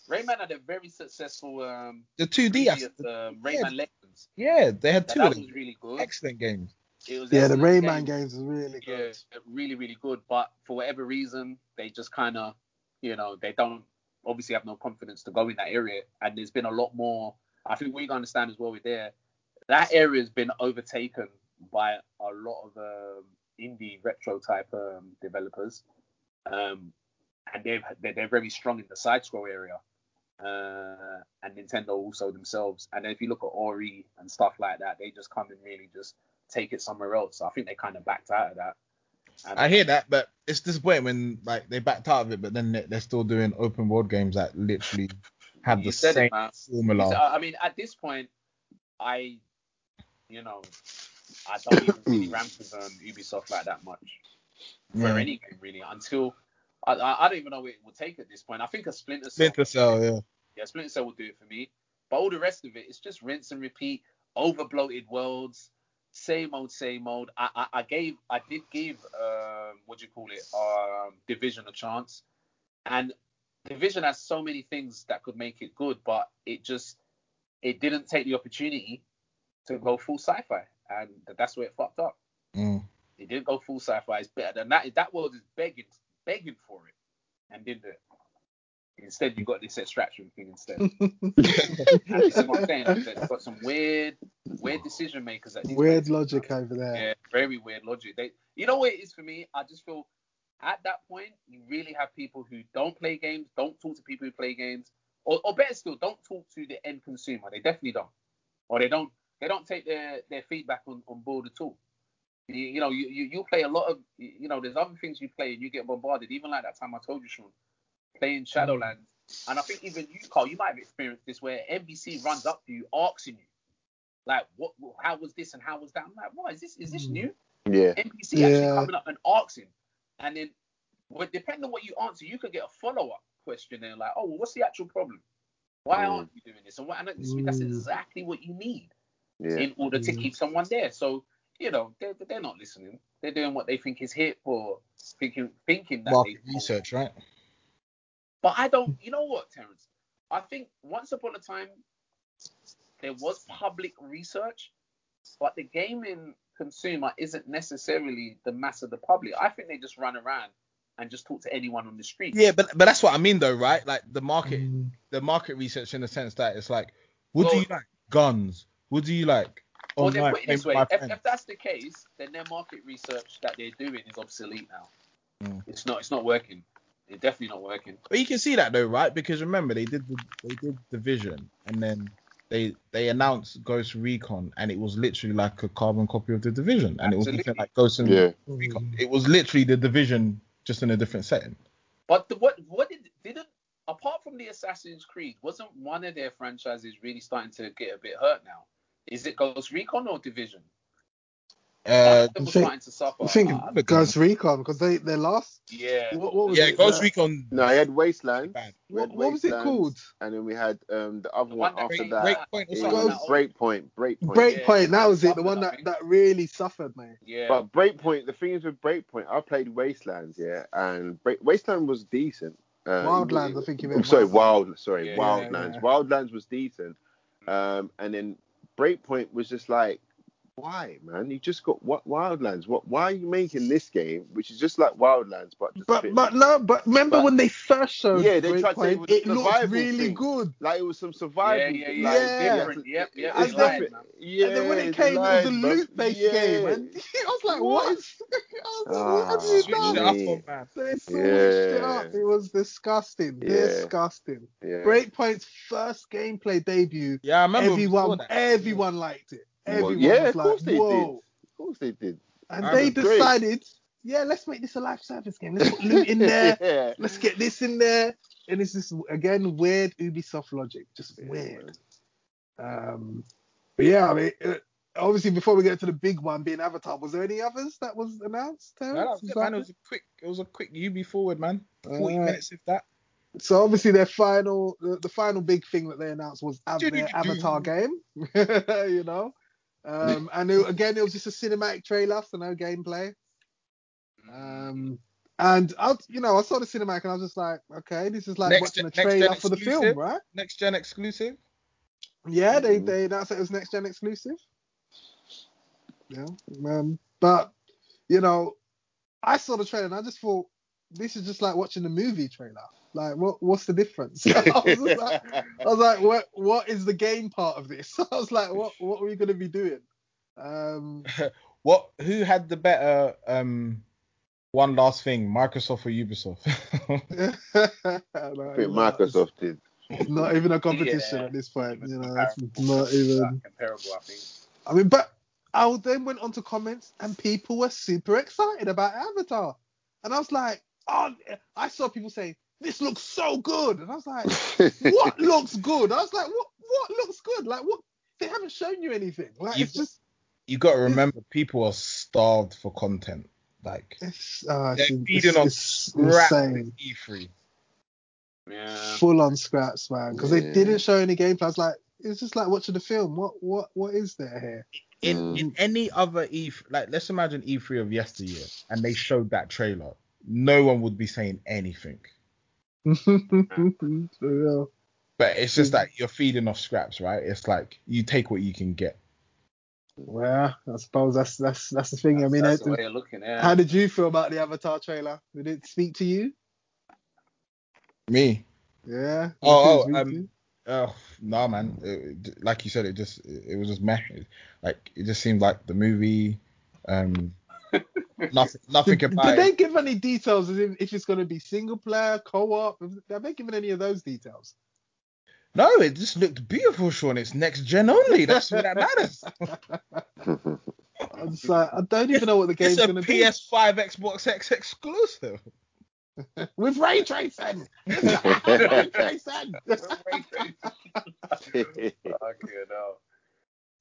Rayman had a very successful um, The 2D previous, aspect. um, Rayman Legends. Yeah, they had That, two that of them. was really good. Excellent games. It was Yeah, the Rayman game. games is really yeah, good. really, really good. But for whatever reason, they just kind of, you know, they don't obviously have no confidence to go in that area. And there's been a lot more. I think we understand as well with there, that area has been overtaken by a lot of um, indie retro type um, developers, um, and they've they're, they're very strong in the side scroll area. Uh, and Nintendo also themselves. And then if you look at Ori and stuff like that, they just come and really just take it somewhere else. So I think they kind of backed out of that. And I hear that, but it's disappointing when like they backed out of it, but then they- they're still doing open world games that literally have the said it, same formula. I mean, at this point, I, you know, I don't even really ramp with um, Ubisoft like that much for any game really until I, I, I don't even know what it will take at this point. I think a Splinter Cell, Splinter Cell, yeah. yeah, Splinter Cell will do it for me. But all the rest of it, it's just rinse and repeat. over bloated worlds, same old, same old. I, I, I gave, I did give, um, what do you call it, um, Division a chance, and Division has so many things that could make it good, but it just, it didn't take the opportunity to go full sci-fi, and that's where it fucked up. Mm. It didn't go full sci-fi. It's better than that. That world is begging, begging for it, and didn't do it. Instead, you got this extraction thing instead. *laughs* And this is what I'm saying. They've got some weird, weird decision makers. At these Weird logic over there. Yeah, very weird logic. They, you know what it is for me? I just feel at that point you really have people who don't play games, don't talk to people who play games, or, or better still, don't talk to the end consumer. They definitely don't, or they don't, they don't take their their feedback on, on board at all. You, you know, you, you you play a lot of, you know, there's other things you play and you get bombarded. Even like that time I told you, Sean, playing Shadowlands, and I think even you, Carl, you might have experienced this where NPC runs up to you, asking you, like, what, how was this and how was that? I'm like, what is this? Is this Mm. new? Yeah. NPC actually coming up and asking, and then, well, depending on what you answer, you could get a follow up question and like, oh, well, what's the actual problem? Why Mm. aren't you doing this? And what? And that's, that's Mm. exactly what you need Yeah. in order to Mm. keep someone there. So you know, they're, they're not listening. They're doing what they think is hip or thinking thinking that Market they research, right? But I don't. You know what, Terence? I think once upon a time there was public research, but the gaming consumer isn't necessarily the mass of the public. I think they just run around and just talk to anyone on the street. Yeah, but but that's what I mean though, right? Like the market, Mm. the market research in the sense that it's like, what do you like? Guns. What do you like? Well, then Online, put it this way: if, if that's the case, then their market research that they're doing is obsolete now. Mm. It's not. It's not working. It's definitely not working. But you can see that though, right? Because remember they did the, they did the Division and then they they announced Ghost Recon and it was literally like a carbon copy of the Division and it was Absolutely. like Ghost and Yeah. Recon. It was literally the Division just in a different setting. But the, what what did didn't apart from the Assassin's Creed, wasn't one of their franchises really starting to get a bit hurt now? Is it Ghost Recon or Division? Uh, of them was think- starting to suffer. I think Uh, Ghost Recon because they they lost. yeah. What, what was yeah, it? Ghost Uh, Recon. No, I had Wasteland. Had What, what was it called? And then we had um the other The one one after came- that. Breakpoint or It something. was That Breakpoint. Breakpoint. Breakpoint. Yeah, that was it. The one that that really suffered, man. Yeah. But Breakpoint, the thing is with Breakpoint, I played Wastelands, yeah, and Break, Wasteland was decent. Uh, Wildlands, I think you I'm meant sorry, Wildlands. Wild, sorry, Yeah, Wildlands. yeah. Wildlands was decent, um, and then Breakpoint was just like, why, man? You just got what Wildlands? What? Why are you making this game, which is just like Wildlands, but just But but no, but remember But- when they first showed Yeah, they tried to say it Breakpoint, was it looked really thing. good. like it was some survival. Yeah, yeah, thing, yeah, like, it was you different. have to- Yep, yep, it's it's lying, different. Yeah, and then when it it's came, it was a loot-based Yeah. game, and *laughs* I was like, What? what is? I was like, what Ah, have you done? it up man. They switched it up. Yeah. It was disgusting. Yeah. Disgusting. Yeah. Breakpoint's first gameplay debut, Yeah, I remember. everyone everyone liked it. Well, Everyone yeah, was of course like, they whoa. did. Of course they did. And I they was great. decided, yeah, let's make this a live service game. Let's put loot in *laughs* there. yeah. Let's get this in there. And it's just again weird Ubisoft logic, just Yeah, weird. Um, but yeah, I mean, uh, obviously before we get to the big one being Avatar, was there any others that was announced? No, that was Was it, man. It was a quick. It was a quick Ubi forward, man. Forty Alright. minutes if that. So obviously their final, the, the final big thing that they announced was av- their Avatar game, *laughs* you know. Um, *laughs* and it, again, it was just a cinematic trailer, so no gameplay. Um, and I, you know, I saw the cinematic and I was just like, okay, this is like Next watching gen- a trailer for the exclusive? film, right? Next gen exclusive. Yeah, they they announced it was next gen exclusive. Yeah, um, but you know, I saw the trailer and I just thought this is just like watching a movie trailer. Like, what what's the difference? *laughs* *laughs* I was like, I was like, what what is the game part of this? *laughs* I was like, what what are we gonna be doing? Um, What? Who had the better? Um, one last thing, Microsoft or Ubisoft? I think Microsoft did. It's not even a competition Yeah, at this point. You know, it's not even. comparable, I think. I mean, but I then went on to comments and people were super excited about Avatar. And I was like, oh, I saw people saying, this looks so good. And I was like, *laughs* what looks good? I was like, what what looks good? Like, what? They haven't shown you anything. Like, You- it's just, you got to remember, people are starved for content. Like it's, uh, They're it's, feeding it's, on it's scrap insane. E3. Yeah. Full on scraps, man. Because they didn't show any gameplay. I was like, it's just like watching the film. What what what is there here? In Mm. in any other E like let's imagine E3 of yesteryear and they showed that trailer, no one would be saying anything. *laughs* For real. But it's just that you're feeding off scraps, right? It's like you take what you can get. Well, I suppose that's that's that's the thing. I mean, that's it- the way of looking at how did you feel about the Avatar trailer? Did it speak to you? Me, Yeah. Oh, oh, um, oh no, man. It- it- like you said, it just it was just meh. Like it just seemed like the movie. Um, *laughs* nothing, nothing Did, about did they give any details as in if it's going to be single player, co-op? Have they given any of those details? No, it just looked beautiful, Sean. It's next gen only. That's what that matters. *laughs* I'm just like, I don't even know what the game's going to be. It's a PS5 Xbox X exclusive. be *laughs* with ray tracing. ray tracing. Fucking hell.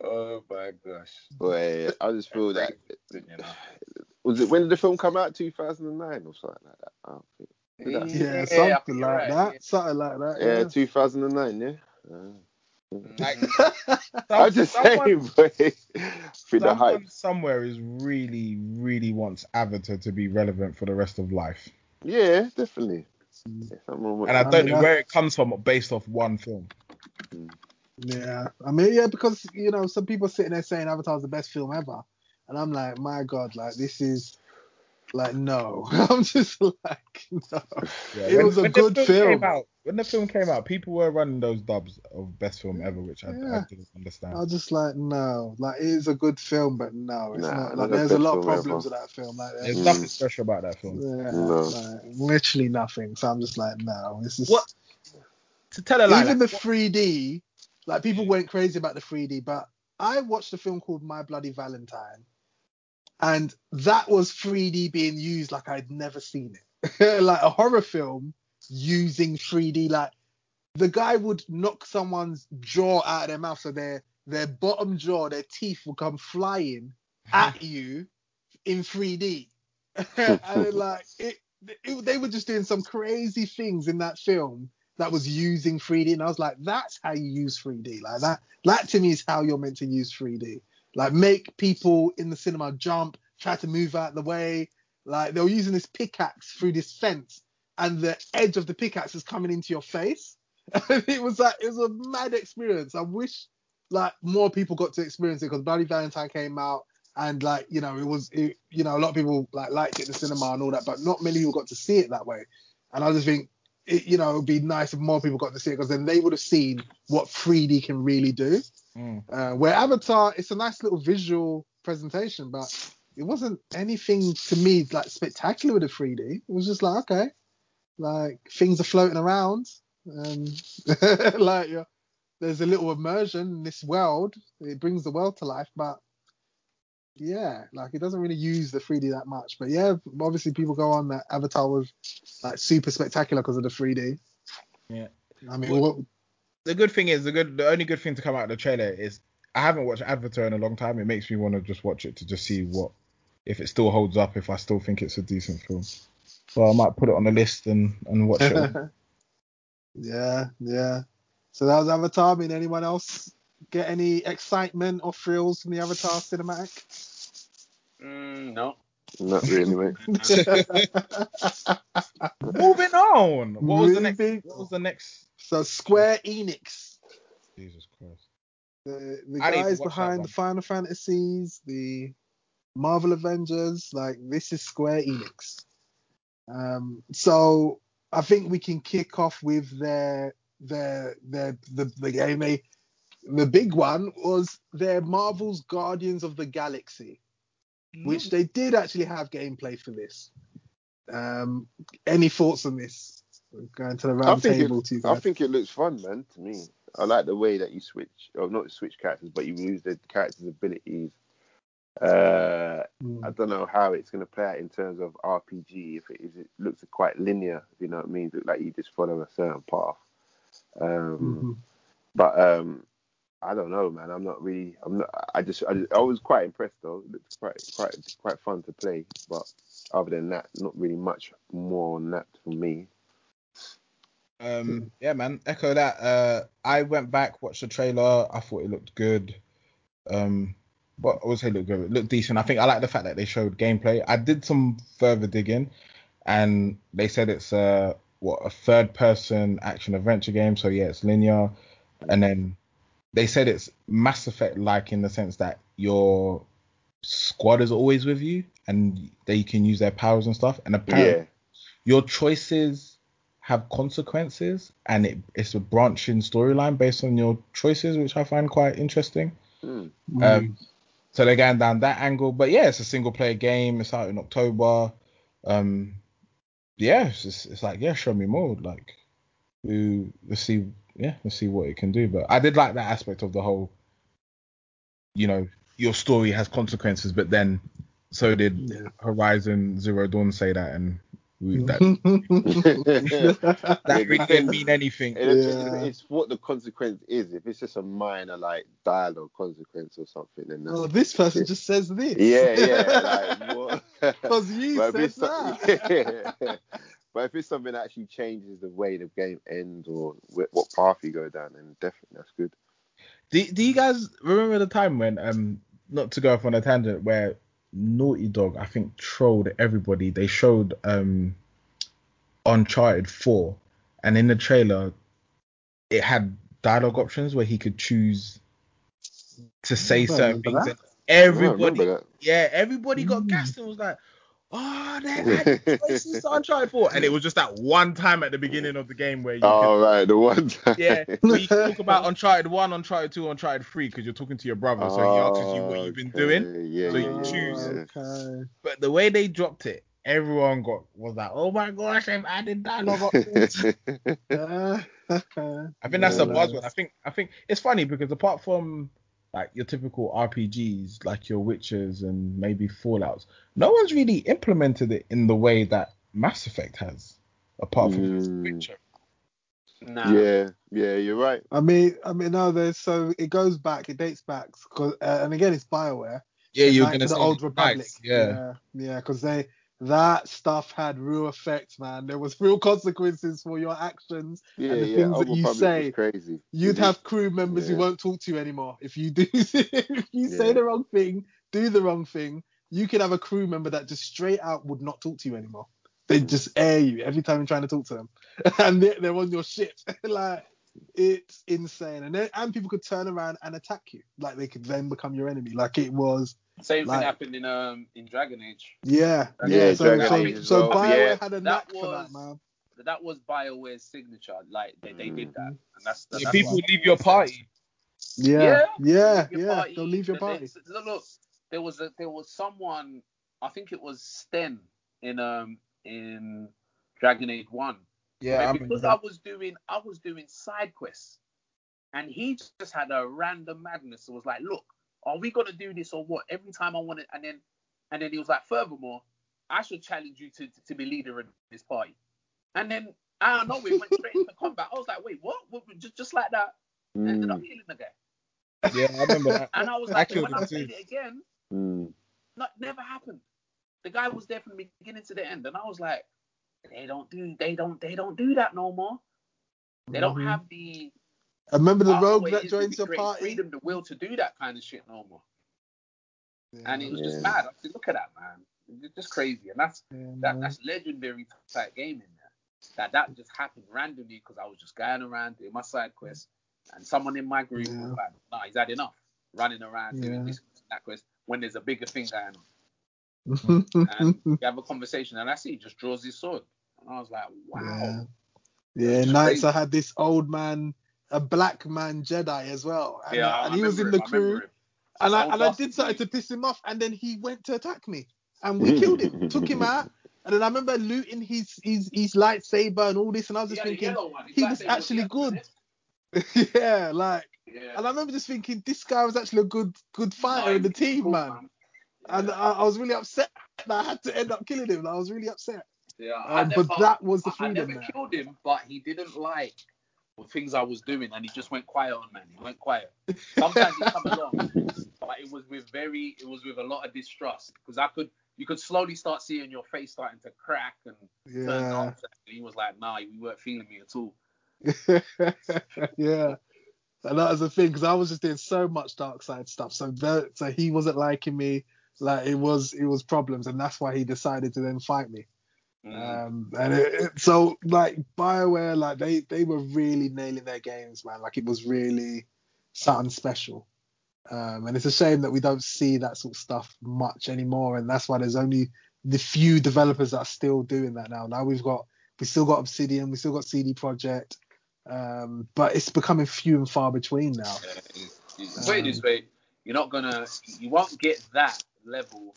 Oh my gosh. Boy, I just feel that You know. *sighs* was it when did the film come out? 2009 or something like that. I don't think. Did that- yeah, something think like right, that. yeah. Something like that. Yeah, Yeah. 2009. Yeah. Uh, Like, *laughs* I'm just someone- saying, boy. *laughs* The hype. Somewhere is really, really wants Avatar to be relevant for the rest of life. Yeah, definitely. Yeah, something wrong with And I I don't mean, know where it comes from based off one film. Yeah, I mean, yeah, because you know, some people sitting there saying Avatar's the best film ever, and I'm like, my God, like this is like no. *laughs* I'm just like no. Yeah, It was a the good Came film. out, when the film came out, people were running those dubs of best film ever, which I, I didn't understand. I was just like no, like it is a good film, but no, it's Nah, not. not Like the there's a lot of problems ever. with that film. Like There's there's, Mm. nothing special about that film. yeah, No. like, literally nothing. So I'm just like no, this is What? To tell a lie, even like, the 3D. Like people went crazy about the 3D, but I watched a film called My Bloody Valentine, and that was 3D being used like I'd never seen it. *laughs* like a horror film using 3D. Like the guy would knock someone's jaw out of their mouth, so their their bottom jaw, their teeth will come flying at *laughs* you in 3D. *laughs* and like it, it, they were just doing some crazy things in that film that was using 3D, and I was like, that's how you use 3D. Like that, that to me is how you're meant to use 3D. Like make people in the cinema jump, try to move out the way. Like they were using this pickaxe through this fence, and the edge of the pickaxe is coming into your face. *laughs* It was like it was a mad experience. I wish like more people got to experience it because Bloody Valentine came out and like you know it was it, you know a lot of people like liked it in the cinema and all that, but not many people got to see it that way. And I just think it, you know it would be nice if more people got to see it because then they would have seen what 3D can really do. Mm. Uh, where Avatar, it's a nice little visual presentation, but it wasn't anything to me like spectacular with the 3D. It was just like okay, like things are floating around, and *laughs* like yeah, there's a little immersion in this world. It brings the world to life, but yeah, like it doesn't really use the 3D that much. But yeah, obviously people go on that Avatar was like super spectacular because of the 3D. Yeah. I mean, Well- what, The good thing is the good. The only good thing to come out of the trailer is I haven't watched Avatar in a long time. It makes me want to just watch it to just see what if it still holds up. If I still think it's a decent film, so I might put it on the list and and watch it. *laughs* yeah, yeah. So that was Avatar. I mean, anyone else get any excitement or thrills from the Avatar cinematic? Mm, no. Not really, mate. *laughs* Moving on. What was the next? Moving- What was the next? so Square Enix, Jesus Christ. the, the I didn't guys watch that behind one. the Final Fantasies, the Marvel Avengers, like this is Square Enix. Um, so I think we can kick off with their their their the, the game. They, the big one was their Marvel's Guardians of the Galaxy. which they did actually have gameplay for this. Um, any thoughts on this? Going to the I round think table it, to I think it looks fun, man. To me, I like the way that you switch, or not switch characters, but you use the characters' abilities. Uh, Hmm. I don't know how it's going to play out in terms of RPG. If it is, it looks quite linear. You know what I mean? Look like you just follow a certain path. Um, Mhm. But um, I don't know, man. I'm not really. I'm not. I just. I, just- I was quite impressed though. It quite, quite, quite fun to play. But other than that, not really much more on that for me. Um, yeah, man, echo that. Uh, I went back, watched the trailer. I thought it looked good. Um, But I would say looked good. It looked decent. I think I like the fact that they showed gameplay. I did some further digging, and they said it's uh what a third person action adventure game. So yeah, it's linear, and then they said it's Mass Effect like in the sense that your squad is always with you, and they can use their powers and stuff. And apparently, Yeah. your choices have consequences and it, it's a branching storyline based on your choices which i find quite interesting Mm. um, so they're going down that angle but yeah it's a single player game it's out in october um, yeah it's, just, it's like yeah show me more like we, let's see yeah let's see what it can do but i did like that aspect of the whole you know your story has consequences but then so did Yeah. horizon zero dawn say that and we, *laughs* that *laughs* that that Yeah, really didn't mean anything. It- it- Yeah. It's what the consequence is. If it's just a minor like dialogue consequence or something, then that's, oh, this person just says this. yeah, yeah, *laughs* like what? Because you But said that. so- yeah. But if it's something that actually changes the way the game ends or wh- what path you go down, then definitely that's good. Do, do you guys remember the time when um not to go off on a tangent where Naughty Dog I think trolled everybody. They showed um Uncharted 4 and in the trailer it had dialogue options where he could choose to say certain things. that. Everybody yeah, everybody got Mm. gassed and was like, Oh, they had *laughs* choices to Uncharted 4 and it was just that one time at the beginning of the game where you that. could Oh right, the one time. yeah, *laughs* we talk about Uncharted One, Uncharted Two, Uncharted Three because you're talking to your brother, so he asks you what you've been doing. Yeah, so you yeah, choose. Okay. But the way they dropped it, everyone got was like, "Oh my gosh, they've added dialogue options." *laughs* Uh, I think that's a buzzword. I think I think it's funny because apart from like your typical RPGs, like your Witchers and maybe Fallout's, no one's really implemented it in the way that Mass Effect has, apart from Mm. Witcher. Nah. Yeah, yeah, you're right. I mean, I mean, no, there's so it goes back, it dates back, 'cause- uh, and again, it's Bioware. Yeah, you're Knights gonna the say Old Republic. Knights, Yeah. yeah, yeah, because they that stuff had real effects, man. There was real consequences for your actions. Yeah, the yeah. things that you say, crazy. You'd have crew members who won't talk to you anymore if you do. *laughs* if you say the wrong thing, do the wrong thing. You could have a crew member that just straight out would not talk to you anymore. They Mm. just air you every time you're trying to talk to them, *laughs* and they're, they're on your shit. *laughs* like it's insane, and then, and people could turn around and attack you. Like they could then become your enemy. Like it was Same Like- thing happened in um in Dragon Age. Yeah, Yeah, yeah. So, Dragon so, Age so well. Bioware Yeah, had a that knack for that, man. That was Bioware's signature. Like they, they did that, and that's, that's people leave your party. Yeah, Yeah, yeah, leave your yeah. party. They'll leave your party. then- Look, look, there was a, there was someone. I think it was Sten in um in Dragon Age One. Yeah, But I because I was doing I was doing side quests, and he just had a random madness. It was like, look, are we gonna do this or what? Every time I want it, and then and then he was like, furthermore, I should challenge you to, to be leader in this party. And then I don't know, we went straight into *laughs* combat. I was like, wait, what? what just just like that, I ended up Mm, killing the guy. Yeah, I remember that. And I was I like, killed when him I too. played it again, mm. not never happened. The guy was there from the beginning to the end, and I was like, they don't do, they don't, they don't do that no more. They don't Mhm. have the I remember the I don't know rogue what it that is with joins your party. freedom, the will to do that kind of shit no more. And it was just mad. I said, look at that, man. It's just crazy, and that's Yeah, that that's legendary type game in there. That that just happened randomly because I was just going around doing my side quest, and someone in my group Yeah. was like, "Nah, he's had enough, running around doing Yeah. this that quest when there's a bigger thing going on." *laughs* And we have a conversation, and I see he just draws his sword, and I was like, "Wow." Yeah. Yeah, It's Knights. I had this old man, a black man Jedi as well. And, Yeah, and he was in the him, crew. And I, and I did something to piss him off, and then he went to attack me, and we killed him, took him out, and then I remember looting his his his lightsaber and all this, and I was just thinking, yellow one. His he was actually good. *laughs* yeah, like. Yeah. and I remember just thinking, this guy was actually a good good fighter in the team, man. And Yeah. I, I was really upset that I had to end up killing him. I was really upset. Yeah, I Um, never, but that was the I- I freedom never there. killed him, but he didn't like the things I was doing, and he just went quiet on man. He went quiet. Sometimes he come along, *laughs* but it was with very, it was with a lot of distrust because I could, you could slowly start seeing your face starting to crack and turn Yeah. dark. And he was like, "Nah, you weren't feeling me at all." *laughs* yeah. And that was the thing because I was just doing so much dark side stuff. So there, so he wasn't liking me. Like it was it was problems, and that's why he decided to then fight me. Mm. Um, and it, it, so like Bioware, like they they were really nailing their games, man. Like it was really something special. Um, and it's a shame that we don't see that sort of stuff much anymore, and that's why there's only the few developers that are still doing that now. Now we've got we still got Obsidian, we still got CD Projekt, um, but it's becoming few and far between now. Yeah, it's- it's- Put it this way, you're not gonna, you won't get that level.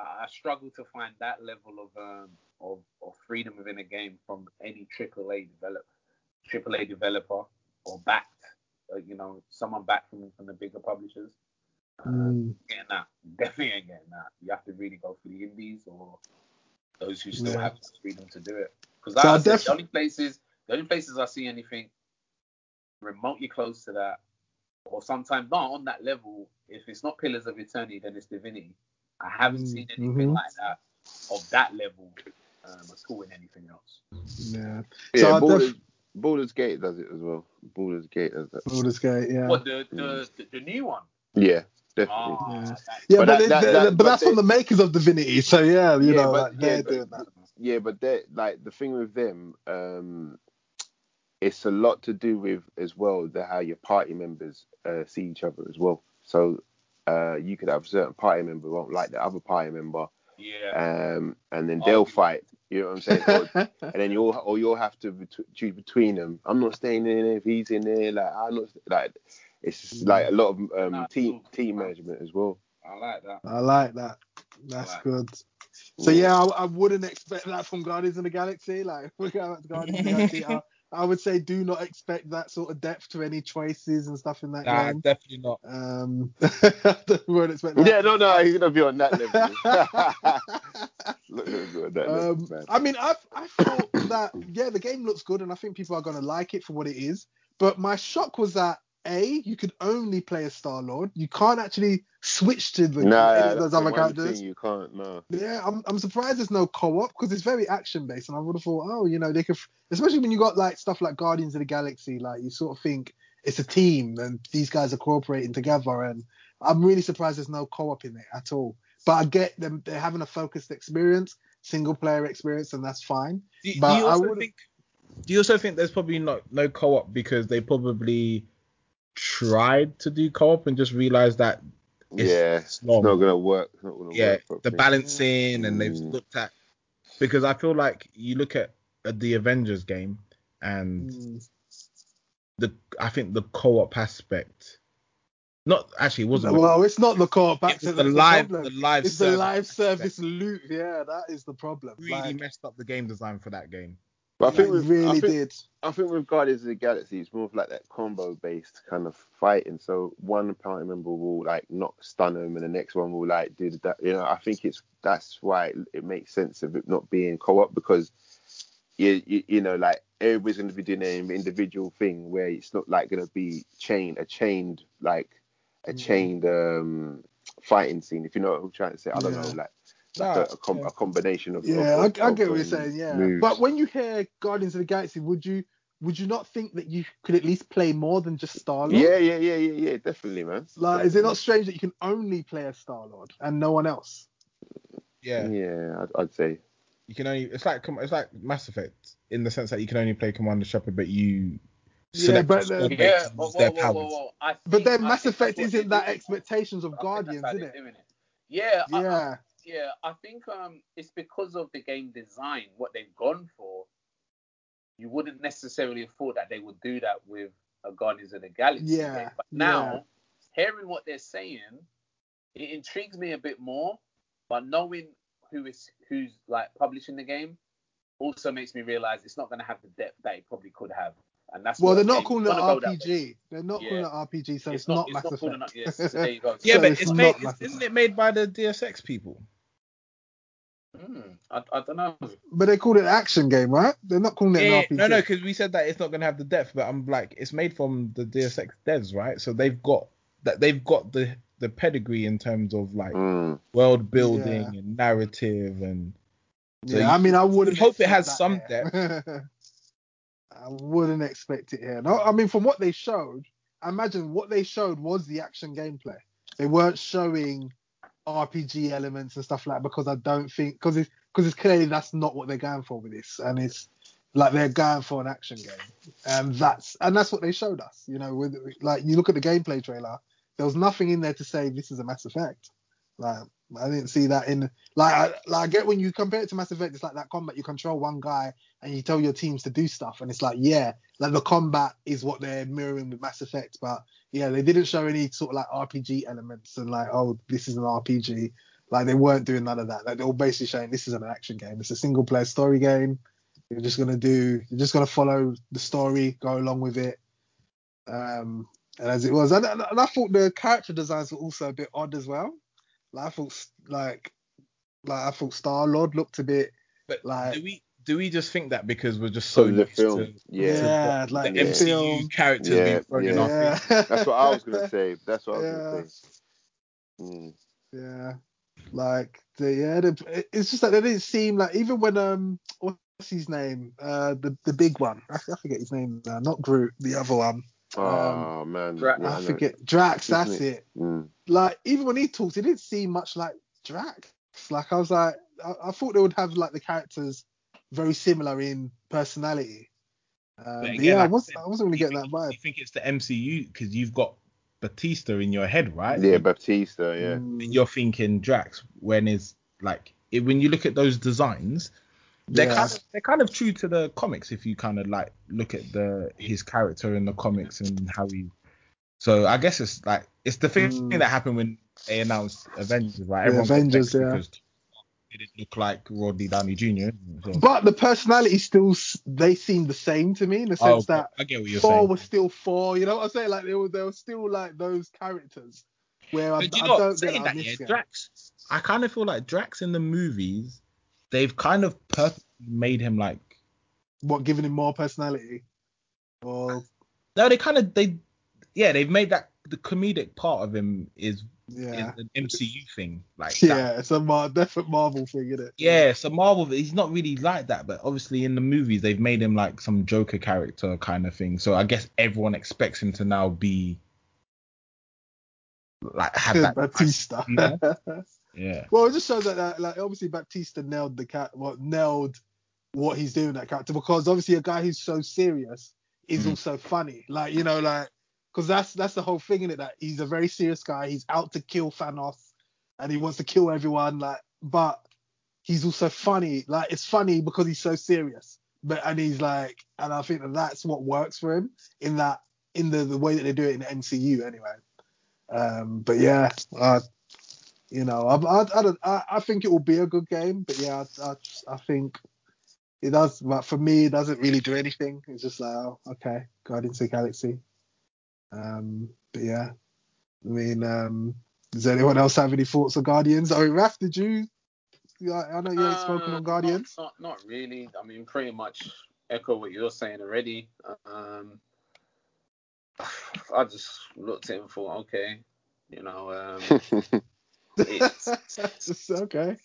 I, I struggle to find that level of um of, of freedom within a game from any AAA develop AAA developer or backed, uh, you know, someone backed from from the bigger publishers. Mm, Getting *laughs* that, definitely ain't getting that. You have to really go for the indies or those who still Yeah. have the freedom to do it. Because So like I I said, def- the only places, the only places I see anything remotely close to that, or sometimes not on that level. If it's not Pillars of Eternity, then it's Divinity. I haven't Mm, seen anything mhm. like that of that level um, at all in anything else. yeah. Yeah, So I Baldur's, def- Baldur's Gate does it as well. Baldur's Gate does that. Baldur's Gate, yeah. What the the, the, the new one? Yeah, definitely. Ah, Yeah. Yeah, But but, that- it- that- that- but but that's they- from the makers of Divinity, so yeah, you Yeah, know, but- like they're yeah, but- doing that. Yeah, but they like the thing with them, um, it's a lot to do with as well the how your party members uh, see each other as well. So uh, you could have certain party member won't like the other party member, yeah. um, and then Oh, they'll yeah. fight. You know what I'm saying? Or, *laughs* and then you'll or you'll have to bet- choose between them. I'm not staying in there if he's in there. Like I'm not like. It's just like a lot of um, Nah, team cool. team management as well. I like that. I like that. That's Right. good. So yeah, I, I wouldn't expect that from Guardians of the Galaxy. Like we're going back to Guardians of the Galaxy. I, I would say do not expect that sort of depth to any choices and stuff in that Nah, game. definitely not. Um, *laughs* we won't expect that. Yeah, no, no, he's gonna be on that level. Look, he's *laughs* that Um, man. I mean, I I thought *coughs* that yeah, the game looks good, and I think people are gonna like it for what it is. But my shock was that a you could only play a Star Lord. You can't actually switch to the Nah, any that's of those other one characters. thing you can't. No. Yeah, I'm, I'm surprised there's no co-op because it's very action based, and I would have thought, oh, you know, they could, especially when you got like stuff like Guardians of the Galaxy, like you sort of think it's a team and these guys are cooperating together, and I'm really surprised there's no co-op in it at all. But I get them; they're having a focused experience, single player experience, and that's fine. Do, do But you I also would've- think? Do you also think there's probably not no co-op because they probably tried to do co-op and just realized that It's- yeah, it's it's not- not gonna work. It's not gonna yeah work. the balancing and they've Mm. looked at because I feel like you look at, at the Avengers game and Mm. the I think the co-op aspect, not actually it wasn't. Well, it's not the co-op it was access. the live problem. the live it's the service live aspect service loop. Yeah, that is the problem. really Like, messed up the game design for that game. But I think it with, really I think, did. I think with Guardians of the Galaxy, it's more of like that combo based kind of fighting. So one party member will like not stun them, and the next one will like do that. You know, I think it's that's why it, it makes sense of it not being co-op because you you, you know like everybody's going to be doing an individual thing where it's not like going to be chain a chained like a Mhm. chained um fighting scene. If you know what I'm trying to say, I don't know Yeah. like. Nah, Like a, a, com- yeah. a combination of Yeah, of- I, of- I of, get what you're saying. Yeah, moves. but when you hear Guardians of the Galaxy, would you would you not think that you could at least play more than just Star Lord? Yeah, yeah, yeah, yeah, yeah, definitely, man. Like, is it not strange that you can only play as Star Lord and no one else? Yeah, Yeah, I'd, I'd say. you can only it's like it's like Mass Effect in the sense that you can only play Commander Shepard, but you Yeah, select but your the- Yeah, and whoa, whoa, their whoa, powers. whoa, whoa. I But then I Mass Effect that's what isn't that expectations of I Guardians, that's how isn't it? it. Yeah, I- I- Yeah, yeah. I think um, it's because of the game design, what they've gone for. You wouldn't necessarily have thought that they would do that with a Guardians of the Galaxy Yeah, game. But yeah. now, hearing what they're saying, it intrigues me a bit more. But knowing who is who's like publishing the game also makes me realize it's not going to have the depth that it probably could have. And that's well, they're not game- calling it wanna go that. RPG. They're not calling it RPG, so it's, It's not. not It's Mass not Effect. calling it. Yes, so there you go. *laughs* Yeah, So but it's it's made, Mass isn't it made by the Deus Ex people? Hmm, I, I don't know. But they called it an action game, right? They're not calling it Yeah, an RPG. no, no, because we said that it's not going to have the depth, but I'm like, it's made from the Deus Ex devs, right? So they've got that they've got the the pedigree in terms of like Mm. world building Yeah. and narrative and So yeah, you- I mean, I wouldn't hope it has that some there. *laughs* I wouldn't expect it here. No, I mean from what they showed, imagine what they showed was the action gameplay. They weren't showing RPG elements and stuff like that because I don't think because it's because it's clearly that's not what they're going for with this, and it's like they're going for an action game, and that's and that's what they showed us. You know, with like you look at the gameplay trailer, there was nothing in there to say this is a Mass Effect. Like I didn't see that in like I, like I get when you compare it to Mass Effect, it's like that combat you control one guy and you tell your teams to do stuff, and it's like yeah, like the combat is what they're mirroring with Mass Effect, but yeah, they didn't show any sort of like RPG elements and like oh this is an RPG. Like they weren't doing none of that. Like they were basically saying this is an action game. It's a single player story game. You're just gonna do. You're just gonna follow the story, go along with it. Um, and as it was, and, and I thought the character designs were also a bit odd as well. Like I thought, like, like I thought Star Lord looked a bit But like do we do we just think that because we're just so So the used film, to yeah. yeah, the like yeah. the MCU film. characters Yeah, being thrown in yeah. our face? *laughs* That's what I was gonna say. That's what I was gonna say. Mm. Yeah, like the yeah, the, it's just that they didn't seem like even when um what's his name uh the the big one I, I forget his name uh, not Groot the other one Oh man, Dra- yeah, I know. forget Drax Isn't that's it? it Mm. like even when he talks it didn't seem much like Drax like I was like I, I thought they would have like the characters very similar in personality um, But but again, yeah I, like I was, I wasn't really you getting that think, vibe you think it's the MCU because you've got Batista in your head, right? Yeah, Batista. Yeah. Mm, you're thinking Drax when is like it, when you look at those designs, they're Yeah. kind of they're kind of true to the comics if you kind of like look at the his character in the comics and how he. So I guess it's like it's the thing Mm. that happened when they announced Avengers, right? Yeah, Everyone Avengers, yeah. because it didn't look like Rodney Downey Jr. So, but the personality still they seem the same to me in the oh, sense that I get what you're Thor saying. was still Thor. You know what I'm saying? Like they were, they were still like those characters where I, But you I know, don't what, get saying that, yeah, Drax. I kind of feel like Drax in the movies, they've kind of purposely made him like What giving him more personality? Or no, they kind of they yeah they've made that the comedic part of him is yeah, is an MCU thing like yeah, that. it's a Mar- definite Marvel thing, isn't it? Yeah, so Marvel, he's not really like that, but obviously in the movies they've made him like some Joker character kind of thing. So I guess everyone expects him to now be like have *laughs* that. Batista. *laughs* Yeah. well, it just shows that uh, like obviously Batista nailed the cat, what nailed what he's doing that character because obviously a guy who's so serious is Mhm. also funny. Like you know, like because that's that's the whole thing in it that he's a very serious guy. He's out to kill Thanos and he wants to kill everyone. Like, but he's also funny. Like it's funny because he's so serious. But and he's like, and I think that that's what works for him in that in the the way that they do it in the MCU anyway. Um, but yeah, uh, you know, I, I, I, don't, I, I think it will be a good game. But yeah, I, I, I think it does. But for me, it doesn't really do anything. It's just like, oh, okay, Guardians of the Galaxy. Um, but yeah, I mean, um, does anyone else have any thoughts on Guardians? I mean, Raf, did you? Yeah, I know you ain't spoken Uh, on Guardians. Not, not, not really. I mean, pretty much echo what you're saying already. Um, *sighs* I just looked at him and thought, okay, you know, um, *laughs* *laughs* it's, okay.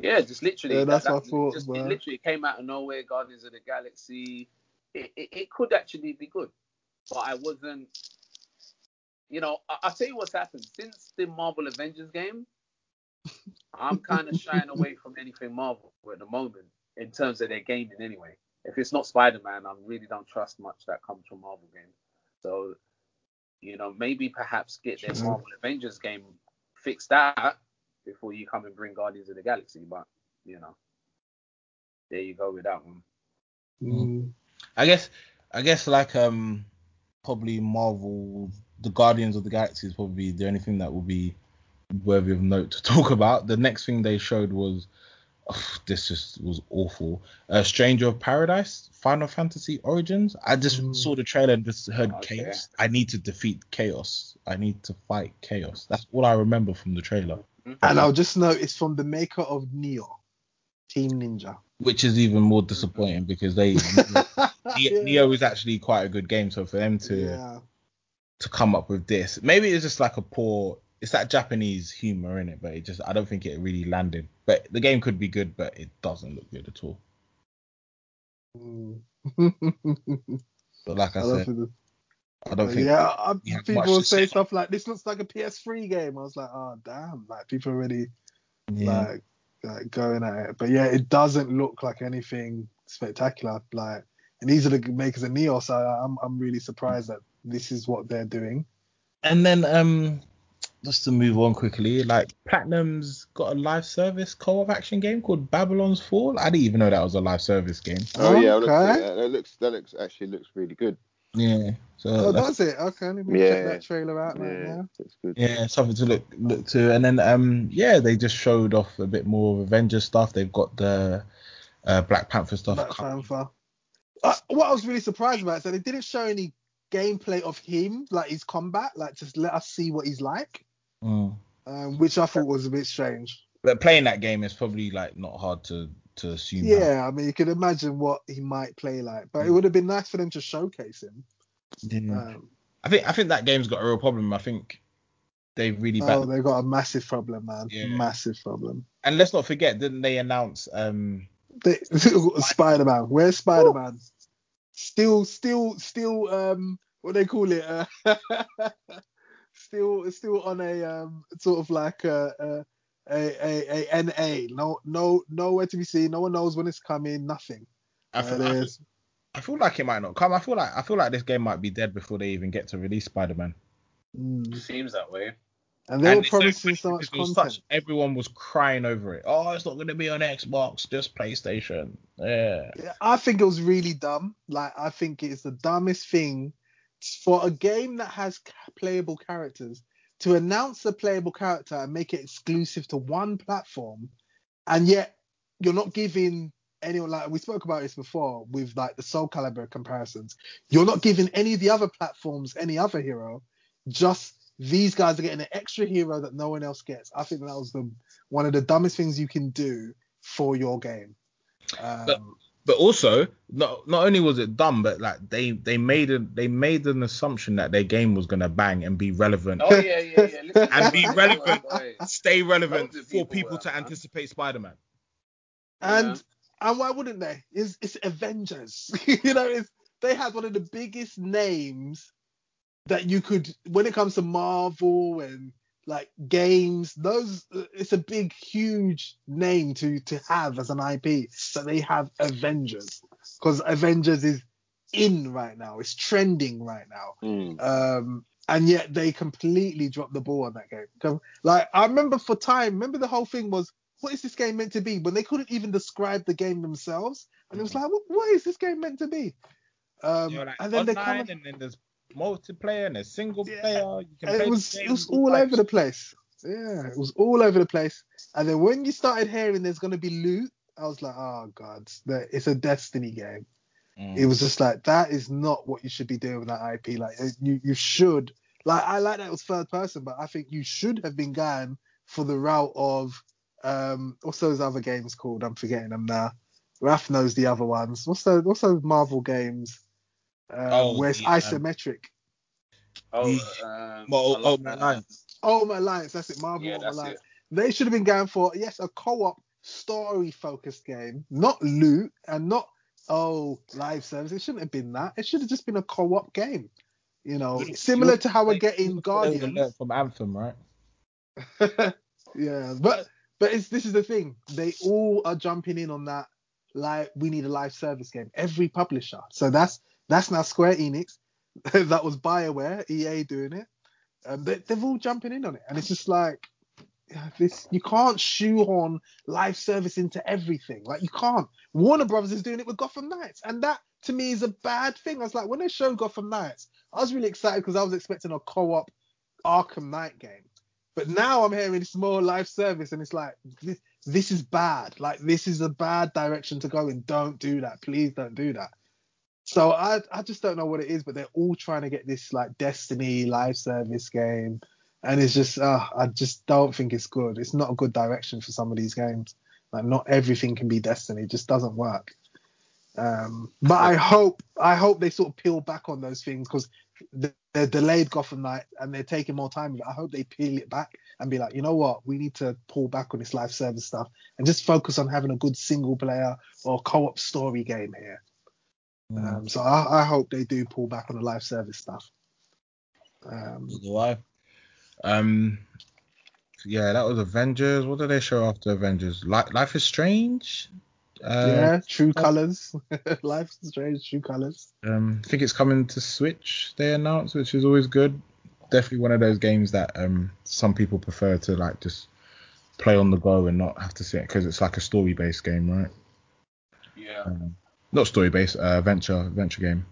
yeah, just literally. Yeah, that's that, what I thought, just, it literally came out of nowhere. Guardians of the Galaxy. It, it, it could actually be good, but I wasn't. You know, I, I'll tell you what's happened since the Marvel Avengers game. I'm kind of shying away *laughs* from anything Marvel at the moment in terms of their gaming anyway. If it's not Spider Man, I really don't trust much that comes from Marvel games. So, you know, maybe perhaps get their. Marvel Avengers game fixed that before you come and bring Guardians of the Galaxy. But, you know, there you go with that one. Mm. I guess I guess like um probably Marvel the Guardians of the Galaxy is probably the only thing that will be worthy of note to *laughs* talk about. The next thing they showed was ugh, this just was awful. Uh, Stranger of Paradise, Final Fantasy Origins. I just Mm. saw the trailer and just heard Okay. chaos. I need to defeat chaos. I need to fight chaos. That's all I remember from the trailer. And I'll just note it's from the maker of Nioh, Team Ninja. Which is even more disappointing because they *laughs* Nioh, yeah. Nioh is actually quite a good game. So for them to yeah. to come up with this. Maybe it's just like a poor. It's that Japanese humor in it, but it just I don't think it really landed. But the game could be good, but it doesn't look good at all. Mm. But like I, I said, I don't think. yeah, I, people will say say. stuff like this looks like a PS3 game. I was like, oh damn, like people really Yeah. like, like going at it. But yeah, it doesn't look like anything spectacular. Like, and these are the makers of Nioh, so I'm I'm really surprised that this is what they're doing. And then um, just to move on quickly, like Platinum's got a live service co-op action game called Babylon's Fall. I didn't even know that was a live service game. Oh yeah, I looked at Okay. that. that looks that looks actually looks really good. Yeah. So Oh, that's- does it? Okay, let me Yeah. check that trailer out right Yeah, now. looks good. yeah, something to look look to. And then um, yeah, they just showed off a bit more of Avengers stuff. They've got the uh, Black Panther stuff. Black. Panther. Uh, what I was really surprised about is that they didn't show any gameplay of him, like his combat, like just let us see what he's like, Mm. um, which I thought was a bit strange. But playing that game is probably like not hard to to assume. Yeah, I mean, you can imagine what he might play like, but it would have been nice for them to showcase him. Yeah. Um, I think I think that game's got a real problem. I think they really back. oh, they've got a massive problem, man. Yeah. Massive problem. and let's not forget, didn't they announce um They, *laughs* Spider Man. Where's Spider Man? Still, still, still. Um, what they call it? Uh, *laughs* still, still on a um, sort of like a a, a, a, a NA. No, no, nowhere to be seen. No one knows when it's coming. Nothing. I Uh, feel, I, feel, I feel like it might not come. I feel like I feel like this game might be dead before they even get to release Spider-Man. Mm. Seems that way. And they And were it's so promising so much because it was content. such- everyone was crying over it. Oh, it's not going to be on Xbox, just PlayStation. Yeah. Yeah, I think it was really dumb. Like, I think it's the dumbest thing for a game that has playable characters to announce a playable character and make it exclusive to one platform, and yet you're not giving anyone like we spoke about this before with like the Soul Calibur comparisons. You're not giving any of the other platforms any other hero. Just these guys are getting an extra hero that no one else gets. I think that was the one of the dumbest things you can do for your game. Um, But- But also, not not only was it dumb, but like they they made a they made an assumption that their game was gonna bang and be relevant, Oh yeah, yeah, yeah. *laughs* Listen, And be relevant. boy, boy. stay relevant Loads for people people to man. anticipate Spider-Man. And and why wouldn't they? It's, it's Avengers. *laughs* you know, it's, they had one of the biggest names that you could when it comes to Marvel and like games. Those it's a big, huge name to to have as an IP. So they have Avengers because Avengers is in right now. It's trending right now. Mm. Um, and yet they completely dropped the ball on that game. Like I remember for time, remember the whole thing was, what is this game meant to be? When they couldn't even describe the game themselves, and it was like, what, what is this game meant to be? Um, like and then they online, come, and then there's multiplayer and a single Yeah, player. You can play it was it was all over the place. Yeah, it was all over the place. And then when you started hearing there's gonna be loot, I was like, oh god, it's a Destiny game. Mm. it was just like that is not what you should be doing with that IP. Like uh, you, you should like I like that it was third person, but I think you should have been going for the route of um what's those other games called? I'm forgetting them now. Raf knows the other ones. What's those what's those Marvel games? Um, Oh, where it's the, um, isometric. Oh, The- um, Well, oh, lot- my uh, Alliance. Ultimate Alliance, that's it. Marvel Yeah, Ultimate that's Alliance. it. They should have been going for yes, a co-op story focused game, not loot and not oh live service. It shouldn't have been that. It should have just been a co-op game. You know, You- similar to how we're They- getting they Guardians. from Anthem, right? *laughs* yeah, but but it's this is the thing. They all are jumping in on that. Like we need a live service game. Every publisher. So that's that's now Square Enix. *laughs* that was Bioware, EA doing it. Um, they, they're all jumping in on it, and it's just like this. You can't shoehorn live service into everything. Like you can't. Warner Brothers is doing it with Gotham Knights, and that to me is a bad thing. I was like, when they showed Gotham Knights, I was really excited because I was expecting a co-op Arkham Knight game. But now I'm hearing it's more live service, and it's like this, this is bad. Like this is a bad direction to go in. Don't do that. Please don't do that. So I I just don't know what it is, but they're all trying to get this like Destiny live service game, and it's just uh, I just don't think it's good. It's not a good direction for some of these games. Like not everything can be Destiny. It just doesn't work. Um, but I hope I hope they sort of peel back on those things because they're delayed Gotham Knight and they're taking more time. I hope they peel it back and be like, you know what, we need to pull back on this live service stuff and just focus on having a good single player or co-op story game here. Mm. Um, so I, I hope they do pull back on the live service stuff. Um, do I. Um, yeah, that was Avengers. What did they show after Avengers? Life, Life is Strange. Uh, yeah, True Colors, *laughs* Life is Strange, True Colors. Um, I think it's coming to Switch. They announced, which is always good. Definitely one of those games that um some people prefer to like just play on the go and not have to sit because it's like a story based game, right? Yeah. Um, not story based, uh, adventure adventure game.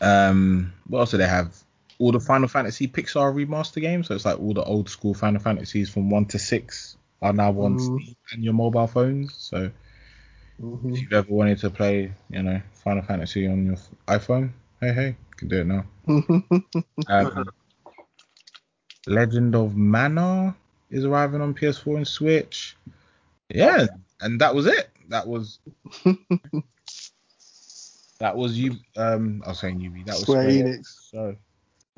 Um, what else do they have? All the Final Fantasy Pixel remaster games. So it's like all the old school Final Fantasies from one to six are now on Mm. Steam and your mobile phones. So Mhm. if you've ever wanted to play, you know, Final Fantasy on your iPhone, hey hey, you can do it now. *laughs* Um, Legend of Mana is arriving on PS4 and Switch. Yeah, and that was it. That was *laughs* that was you. Um, I was saying Ubi. That was Square Square Enix. So,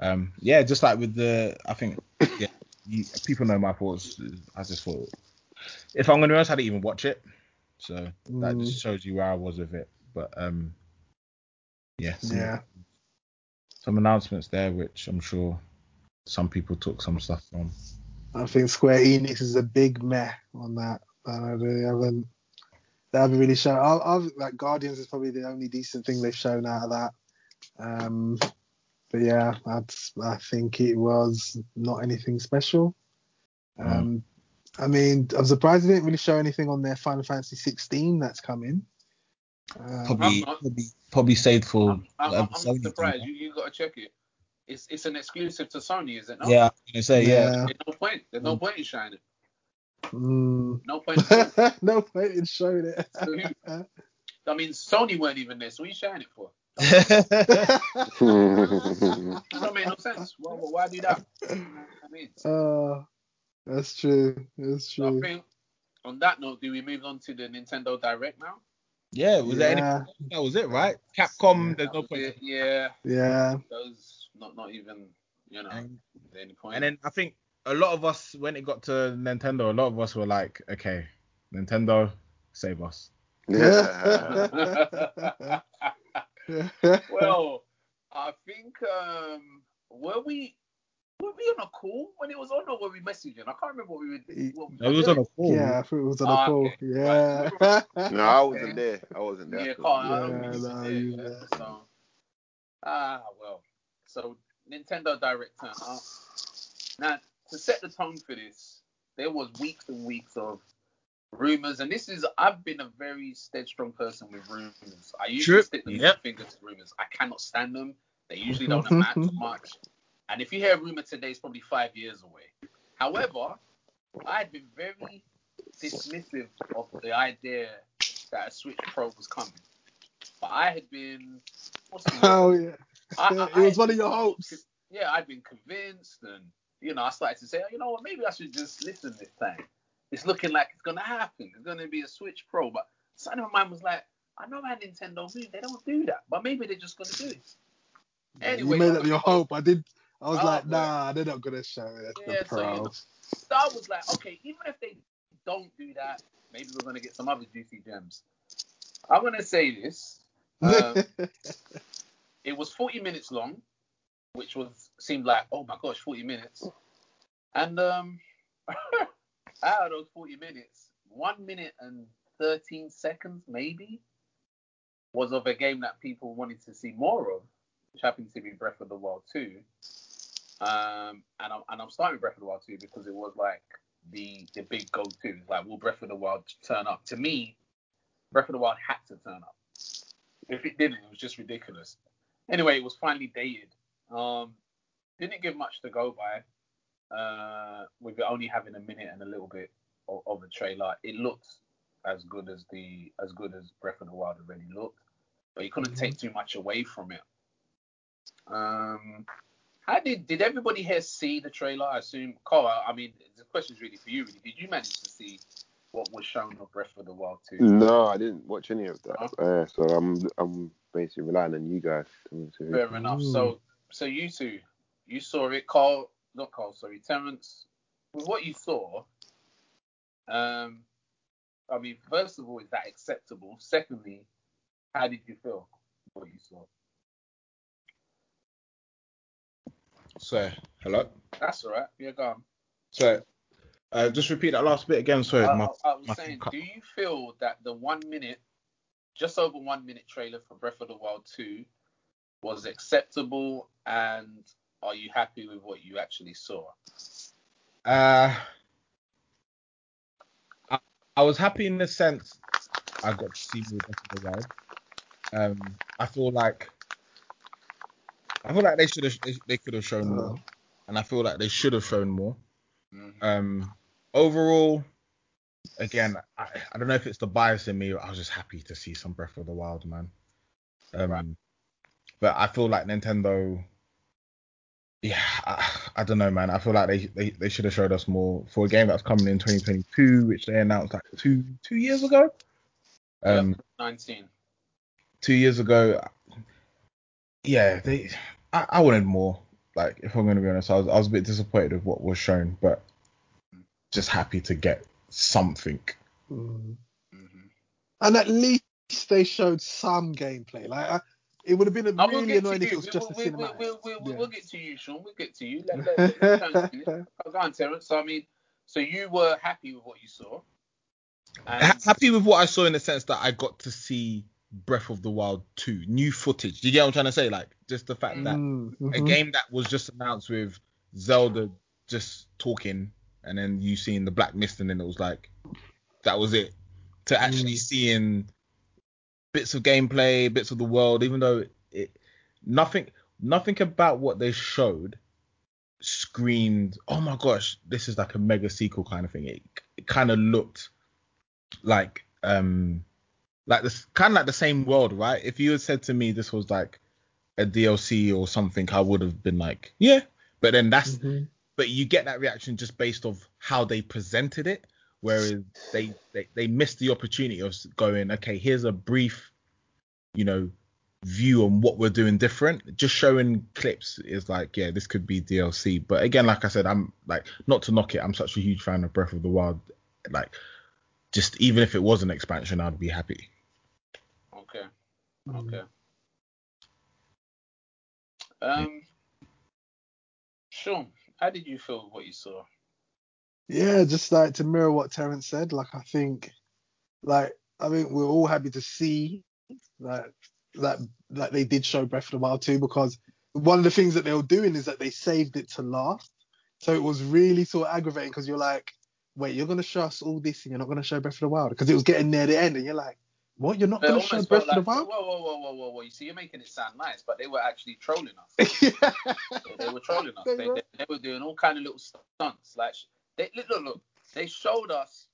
um, yeah, just like with the, I think, yeah, you, people know my thoughts. I just thought, if I'm gonna be honest, I didn't even watch it. So that Mm. just shows you where I was with it. But um, yeah, some, Yeah. some announcements there, which I'm sure some people took some stuff from. I think Square Enix is a big meh on that. I really haven't they haven't really shown. I'll, I'll, like Guardians is probably the only decent thing they've shown out of that. Um, but yeah, that's I think it was not anything special. Um, I mean, I'm surprised they didn't really show anything on their Final Fantasy 16 that's coming. Um, Probably, not- probably, probably saved for. I'm, I'm, I'm Sony do, surprised. right? You you gotta check it. It's it's an exclusive to Sony, is it not? Yeah, I was gonna say yeah. There's no point. There's no point in shining. Mm. No point. In no point in showing it. *laughs* I mean, Sony weren't even there, so what are you showing it for? *laughs* That don't make no sense. Why, why why do that? I mean, *laughs* uh, that's true. That's so I true. think on that note, do we move on to the Nintendo Direct now? yeah, was there yeah, any? That was it, right? Capcom. Yeah. There's no point. it. Yeah, yeah. those not not even you know And, any point. and then I think a lot of us, when it got to Nintendo, a lot of us were like, okay, Nintendo, save us. yeah. *laughs* well, I think um were we were we on a call when it was on or were we messaging? I can't remember what we were. What we It was on a call. yeah, I think it was on a Ah, call. okay. Yeah. *laughs* no, I wasn't there. I wasn't there. Yeah, at all. Carl, I Yeah, don't think no, there, you yeah. were. So, ah, well. So, Nintendo Direct turn. Now, to set the tone for this, there was weeks and weeks of rumors, and this is, I've been a very steadstrong person with rumors. I usually True. stick the Yep. finger to rumors. I cannot stand them. They usually don't mm-hmm. amount to much. And if you hear a rumor today, it's probably five years away. However, I had been very dismissive of the idea that a Switch Pro was coming. But I had been. What's the word? oh yeah. I- *laughs* I- it was had one of your hopes. Yeah, I'd been convinced, and you know, I started to say, oh, you know what, maybe I should just listen this time. It's looking like it's gonna happen. It's gonna be a Switch Pro, but something of mine was like, I know how Nintendo move. They don't do that, but maybe they're just gonna do it. Anyway, you made up your hope. I did. I was Oh, like, nah, they're not gonna show it. Yeah, the so you pro. know. So I was like, okay, even if they don't do that, maybe we're gonna get some other juicy gems. I'm gonna say this. Um, *laughs* it was 40 minutes long, which was seemed like, oh my gosh, 40 minutes. And um, *laughs* out of those 40 minutes, one minute and 13 seconds maybe was of a game that people wanted to see more of, which happened to be Breath of the Wild 2. Um, and I'm and I'm starting with Breath of the Wild 2 because it was like the the big go-to. Like, will Breath of the Wild turn up? To me, Breath of the Wild had to turn up. If it didn't, it was just ridiculous. Anyway, it was finally dated. Um, didn't give much to go by. Uh, with it only having a minute and a little bit of, of a trailer, it looked as good as the as good as Breath of the Wild already looked, but you couldn't take too much away from it. Um, how did did everybody here see the trailer? I assume, Carl. I mean, the question's really for you. Really, did you manage to see what was shown of Breath of the Wild 2? No, I didn't watch any of that. Uh, so I'm I'm basically relying on you guys. To, to Fair enough. So, so you two, you saw it, Carl, not Carl, sorry, Terrence. With what you saw, um, I mean, first of all, is that acceptable? Secondly, how did you feel? what you saw. So, hello. That's all right. Yeah, go on. So, uh, just repeat that last bit again. Sorry, I, my, I- was saying, cut. do you feel that the one minute, just over one minute trailer for Breath of the Wild 2 was acceptable and are you happy with what you actually saw? Uh, I, I was happy in the sense I got to see more of the Wild. Um, I feel like I feel like they should have they, they could have shown more, and I feel like they should have shown more. Um, overall, again, I, I don't know if it's the bias in me. but I was just happy to see some Breath of the Wild, man. Um. But I feel like Nintendo. Yeah, I, I don't know, man. I feel like they, they, they should have showed us more for a game that's coming in 2022, which they announced like two two years ago. Um, Yep, 19. two years ago. Yeah, they. I, I wanted more. Like, if I'm gonna be honest, I was I was a bit disappointed with what was shown, but just happy to get something. Mm. hmm And at least they showed some gameplay. Like I, it would have been I will really annoying if it was We- just a we, we, cinematic. we, we, we, Yeah. We'll get to you, Sean. We'll get to you. Let, let, let, let Terrence finish. Go on, Terrence. So, I mean, so you were happy with what you saw. And happy with what I saw in the sense that I got to see Breath of the Wild 2, new footage. Do you get what I'm trying to say? Like, just the fact that Mm, a game that was just announced with Zelda just talking, and then you seeing the black mist, and then it was like that was it. To actually Mm. seeing bits of gameplay, bits of the world, even though it nothing nothing about what they showed screamed, oh my gosh, this is like a mega sequel kind of thing. It, it kind of looked like um like this kind of like the same world, right? If you had said to me this was like a DLC or something, I would have been like, yeah. But then that's Mhm. but you get that reaction just based off how they presented it, whereas they they, they missed the opportunity of going, okay, here's a brief, you know, view on what we're doing different. Just showing clips is like, yeah, this could be DLC. But again, like I said, I'm like not to knock it. I'm such a huge fan of Breath of the Wild. Like, just even if it was an expansion, I'd be happy. Okay. Mm. Okay. Um, Sean, how did you feel what you saw? Yeah, just like to mirror what Terrence said, like I think, like I think we're all happy to see that that that they did show Breath of the Wild 2 because one of the things that they were doing is that they saved it to last. So it was really sort of aggravating because you're like, wait, you're gonna show us all this and you're not gonna show Breath of the Wild because it was getting near the end and you're like, what? You're not It gonna show Breath felt of the Wild? whoa, whoa, whoa, whoa, whoa, whoa. You see, you're making it sound nice, but they were actually trolling us. *laughs* yeah. they were trolling us. They They, were. they were doing all kind of little stunts. Like they look, look, look. They showed us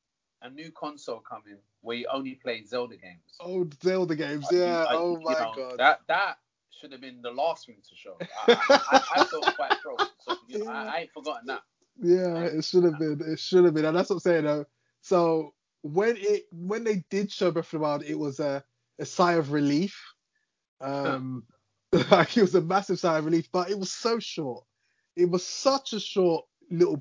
a new console coming where you only play Zelda games. Old Zelda games, you- yeah. like, oh my know, god. That that should have been the last thing to show. I, I, I, I felt quite trolled. So you know, I, I ain't forgotten that. Yeah, it should have been. It should have been, and that's what I'm saying. Though. So when it when they did show Breath of the Wild, it was a, a sigh of relief. Um, *laughs* like it was a massive sigh of relief, but it was so short. It was such a short little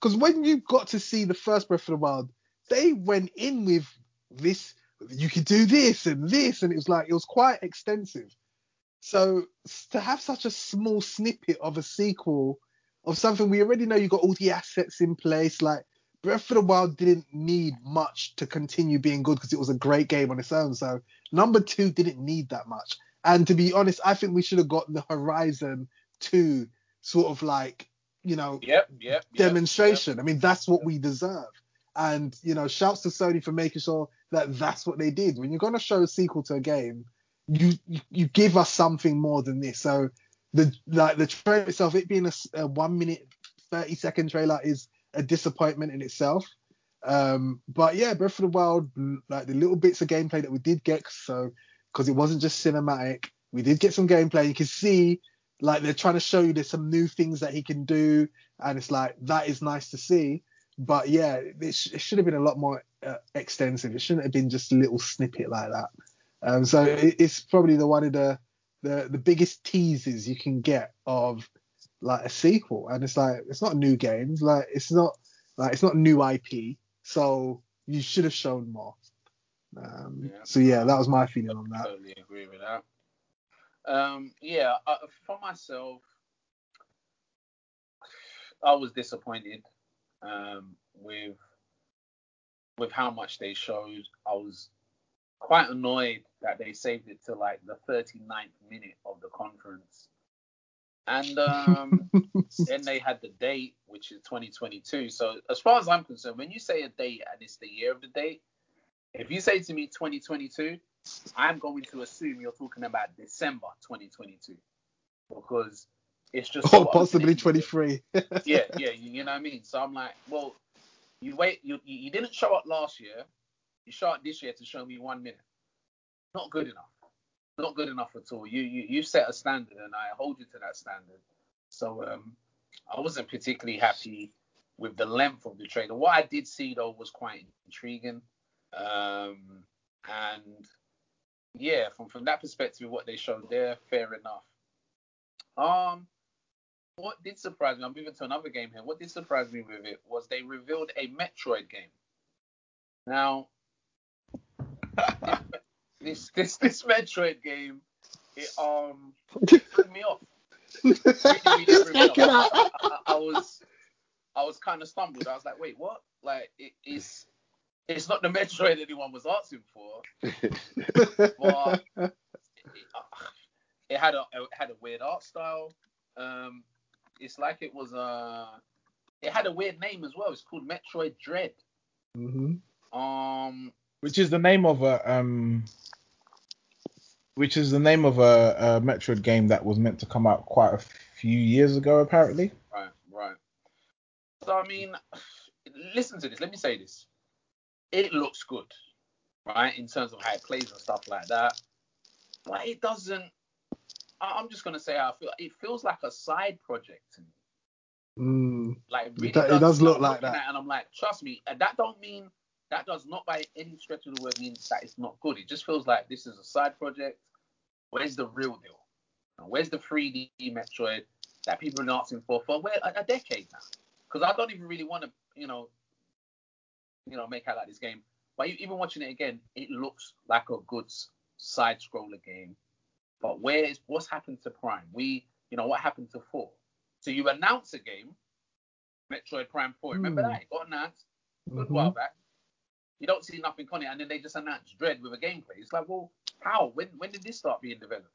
because when you got to see the first Breath of the Wild, they went in with this. You could do this and this, and it was like it was quite extensive. So to have such a small snippet of a sequel of something we already know you got all the assets in place, like Breath of the Wild didn't need much to continue being good because it was a great game on its own. So number two didn't need that much. And to be honest, I think we should have got the Horizon 2 sort of like, you know, Yep, yep. yep demonstration. I mean, that's what we deserve. And you know, shouts to Sony for making sure that that's what they did. When you're gonna show a sequel to a game, you you, give us something more than this. So the like the trailer itself, it being a one minute thirty second trailer is a disappointment in itself. Um, but yeah, Breath of the Wild, like the little bits of gameplay that we did get, so because it wasn't just cinematic, we did get some gameplay. You can see like they're trying to show you there's some new things that he can do, and it's like that is nice to see. But yeah, it, sh- it should have been a lot more uh, extensive. It shouldn't have been just a little snippet like that. Um, so it, it's probably the one of the, the the biggest teases you can get of like a sequel, and it's like it's not new games, like it's not like it's not new IP, so you should have shown more. Um, Yeah. so yeah, that was my feeling on that. Totally agree with that. Um, yeah, uh, for myself, I was disappointed um, with with how much they showed. I was quite annoyed that they saved it to like the 39th minute of the conference. And um, *laughs* then they had the date, which is 2022. So as far as I'm concerned, when you say a date and it's the year of the date, if you say to me 2022, I'm going to assume you're talking about December 2022 because it's just so possibly 23. *laughs* yeah, yeah, you, you know what I mean. So I'm like, well, you wait, you you didn't show up last year, you showed up this year to show me one minute. Not good enough. Not good enough at all. You you you set a standard, and I hold you to that standard. So um, I wasn't particularly happy with the length of the trailer. What I did see though was quite intriguing, um, and yeah, from from that perspective, what they showed there, fair enough. Um, what did surprise me, I'm moving to another game here. What did surprise me with it was they revealed a Metroid game. Now, *laughs* this this this Metroid game, it um threw me off. Really, really me off. I, I, I was I was kind of stumbled. I was like, wait, what? Like it is. It's not the Metroid anyone was asking for. *laughs* But it, it had a it had a weird art style. Um, it's like it was uh it had a weird name as well. It's called Metroid Dread. hmm Um, which is the name of a um, which is the name of a, a Metroid game that was meant to come out quite a few years ago, apparently. right, right. So I mean, *sighs* listen to this. Let me say this. It looks good, right, in terms of how it plays and stuff like that. But it doesn't. I'm just gonna say I feel. It feels like a side project to me. Mm. Like it, really do- it does look like that. and I'm like, trust me, that don't mean that does not by any stretch of the word mean that it's not good. It just feels like this is a side project. Where's the real deal? Where's the 3D Metroid that people have been asking for for where, a, a decade now? Because I don't even really want to, you know, you know, make out like this game. But even watching it again, it looks like a good side scroller game. But where is what's happened to Prime? We, you know, what happened to four? So you announce a game, Metroid Prime 4. Remember Hmm. that? It got announced a good Mhm. while back. You don't see nothing on it, and then they just announce Dread with a gameplay. It's like, well, how? When when did this start being developed?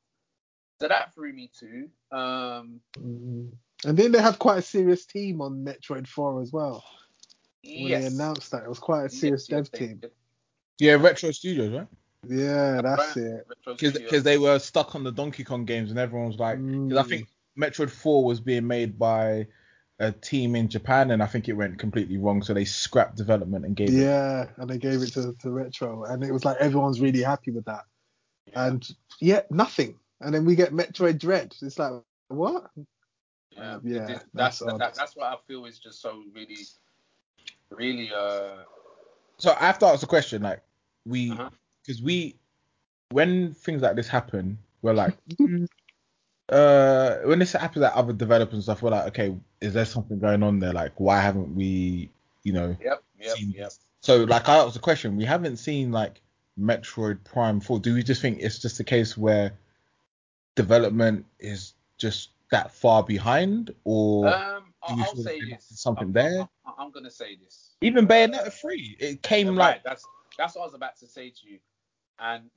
So that threw me too. Um, Mhm. And then they had quite a serious team on Metroid 4 as well. When yes. they announced that, it was quite a Yes, serious yes, dev they team. did. Yeah, Retro Studios, right? Yeah, that's it. Because they were stuck on the Donkey Kong games, and everyone was like, because I Mm. think Metroid 4 was being made by a team in Japan, and I think it went completely wrong, so they scrapped development and gave it. Yeah, and they gave it to, to Retro, and it was like everyone's really happy with that. Yeah. And yeah, nothing. And then we get Metroid Dread. It's like, what? Yeah, yeah, it- it- that's that's odd. that, that's what I feel is just so really, really uh. So I have to ask a question, like we, Uh-huh. because we, when things like this happen, we're like, *laughs* uh, when this happens at other developers and stuff, we're like, okay, is there something going on there? Like, why haven't we, you know, Yep, yep, seen yep. So like I asked the question, we haven't seen like Metroid Prime 4. Do we just think it's just a case where development is just that far behind, or Um, do I'll, I'll say this. something I'm, there? I'm, I'm gonna say this. even Bayonetta 3, it came Yeah, like right. That's that's what I was about to say to you, and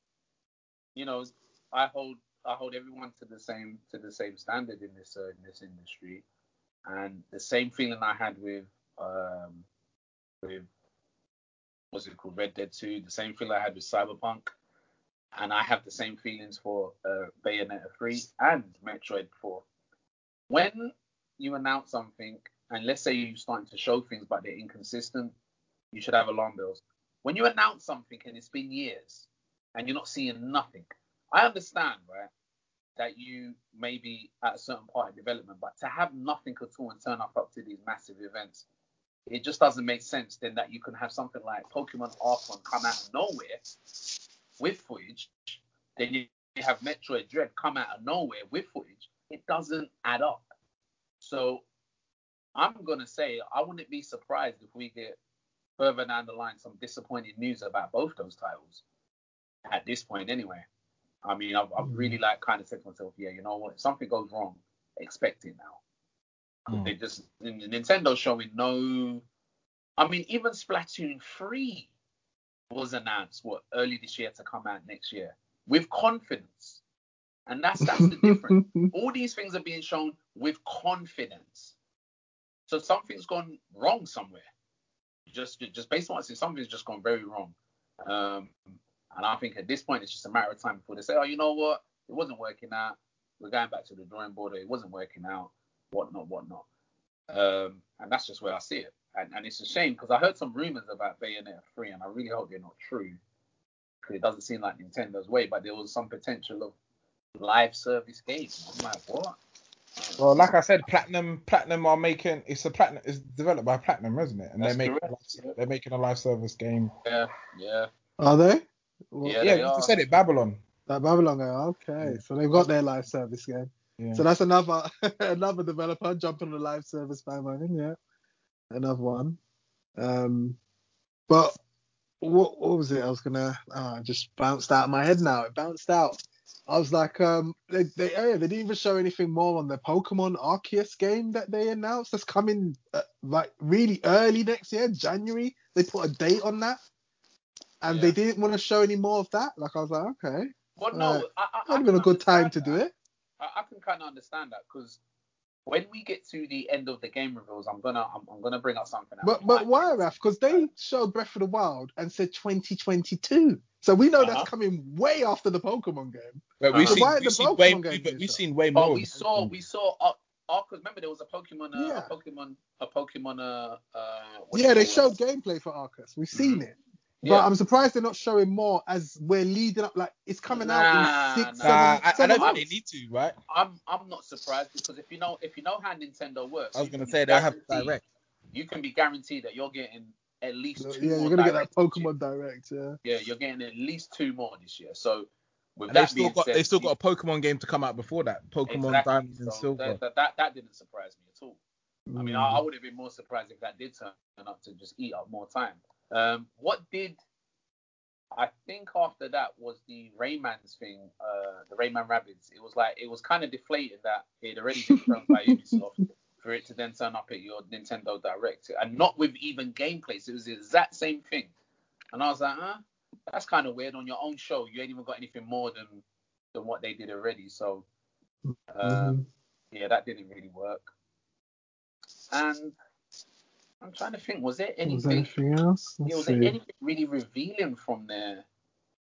you know, I hold I hold everyone to the same to the same standard in this uh, in this industry, and the same feeling I had with um with what's it called Red Dead 2, the same feeling I had with Cyberpunk, and I have the same feelings for uh, Bayonetta 3 and Metroid 4. When you announce something, and let's say you're starting to show things but they're inconsistent, you should have alarm bells. When you announce something and it's been years and you're not seeing nothing, I understand, right, that you may be at a certain part of development, but to have nothing at all and turn up up to these massive events, it just doesn't make sense then that you can have something like Pokemon Arceus come out of nowhere with footage, then you have Metroid Dread come out of nowhere with footage. It doesn't add up. So I'm gonna say I wouldn't be surprised if we get further down the line some disappointing news about both those titles. At this point, anyway. I mean, I've, I've Mm. really like kind of said to myself, yeah, you know what? If something goes wrong, expect it now. Mm. They just Nintendo showing no. I mean, even Splatoon 3 was announced what early this year to come out next year with confidence, and that's that's the difference. *laughs* All these things are being shown with confidence. So something's gone wrong somewhere. Just just based on what I see, something's just gone very wrong. Um, and I think at this point it's just a matter of time before they say, oh, you know what, it wasn't working out. We're going back to the drawing board. It wasn't working out. Whatnot, whatnot. Um, and that's just where I see it. And, and it's a shame because I heard some rumors about Bayonetta 3, and I really hope they're not true. Because it doesn't seem like Nintendo's way, but there was some potential of live service games. I'm like, what? Well, like I said, Platinum Platinum are making it's a Platinum it's developed by Platinum, isn't it? And That's they're making correct, yeah. they're making a live service game. yeah, yeah. Are they? Well, Yeah, Yeah, they you are. said it, Babylon. That Babylon game. Okay, Yeah. so they've got their live service game. Yeah. So that's another *laughs* another developer jumping on the live service bandwagon. Yeah, another one. Um, but what what was it? I was gonna. Oh, it just bounced out of my head now. It bounced out. I was like, um, they they, oh yeah, they didn't even show anything more on the Pokemon Arceus game that they announced. That's coming uh, like really early next year, January. They put a date on that, and Yeah. they didn't want to show any more of that. Like I was like, okay, Well, no, Right. I, I, I that'd have been a good time to do it. I, I can kind of understand that because when we get to the end of the game reveals, I'm gonna I'm, I'm gonna bring up something. that But but why. Raf? Because they showed Breath of the Wild and said 2022. So we know Uh-huh. that's coming way after the Pokemon game. But we've So seen, we've seen way, we've, being we've shown? seen way more. But of we saw we saw Ar- Arceus. Remember there was a Pokemon uh, Yeah. a Pokemon a Pokemon uh uh. Yeah, they showed it? gameplay for Arceus. We've seen Mhm. it. But Yeah. I'm surprised they're not showing more as we're leading up. Like it's coming out in six, nah. seven, Nah, I, I don't think months. they need to, right? I'm I'm not surprised because if you know if you know how Nintendo works, I was gonna say be they'll have direct. You can be guaranteed that you're getting at least two Yeah, more. you're gonna get that directs this year. Pokemon Direct. Yeah. Yeah, you're getting at least two more this year. So with And they've that still being got said, they still got a Pokemon game to come out before that. Pokemon exactly. Diamond and So Silver. That, that, that that didn't surprise me at all. I mean, I, Mm. I would have been more surprised if that did turn up to just eat up more time. Um, what did I think after that was the Rayman's thing, uh, the Rayman Rabbids. It was like it was kind of deflated that it had already been shown by *laughs* Ubisoft for it to then turn up at your Nintendo Direct and not with even gameplay. So it was the exact same thing. And I was like, huh, that's kind of weird. On your own show, you ain't even got anything more than than what they did already. So um, Mhm. yeah, that didn't really work. And I'm trying to think, was there Was anything? there anything else? Let's was there anything really revealing from there?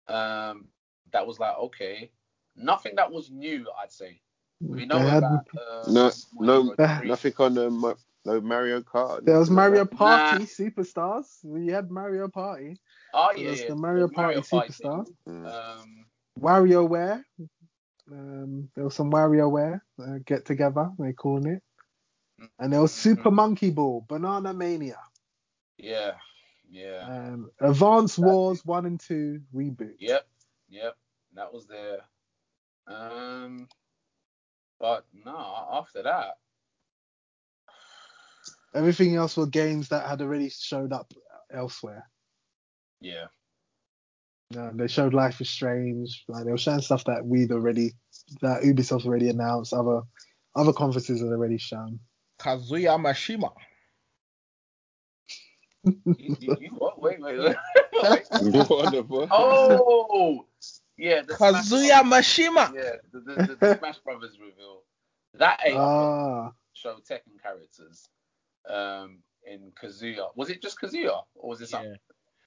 Um, that was like okay, nothing that was new. I'd say we know They had- about. Uh, No, no, Mario nothing on the Ma- no Mario Kart. There was Mario? Party Nah. Superstars. We had Mario Party. Oh There yeah, was yeah, the Mario Party thing. Superstar. Mm. Um, WarioWare. Um, there was some WarioWare uh, get together, they calling it. And there was Super Mhm. Monkey Ball, Banana Mania, yeah, yeah, um, Advance That's Wars 1 and 2 reboot. yep, yep. That was there. Um, but no, after that, Everything else were games that had already showed up elsewhere. yeah, Uh, they showed Life is Strange. Like they were showing stuff that we'd already, that Ubisoft already announced. Other other conferences had already shown. Kazuya Mishima. you, you, you what? Wait, wait, wait. wait. *laughs* *laughs* What the fuck? Oh, yeah, the Kazuya Brothers- Mishima. Yeah, the, the, the, the Smash Brothers reveal. That ate up Ah, show Tekken characters. Um, in Kazuya, was it just Kazuya or was it something?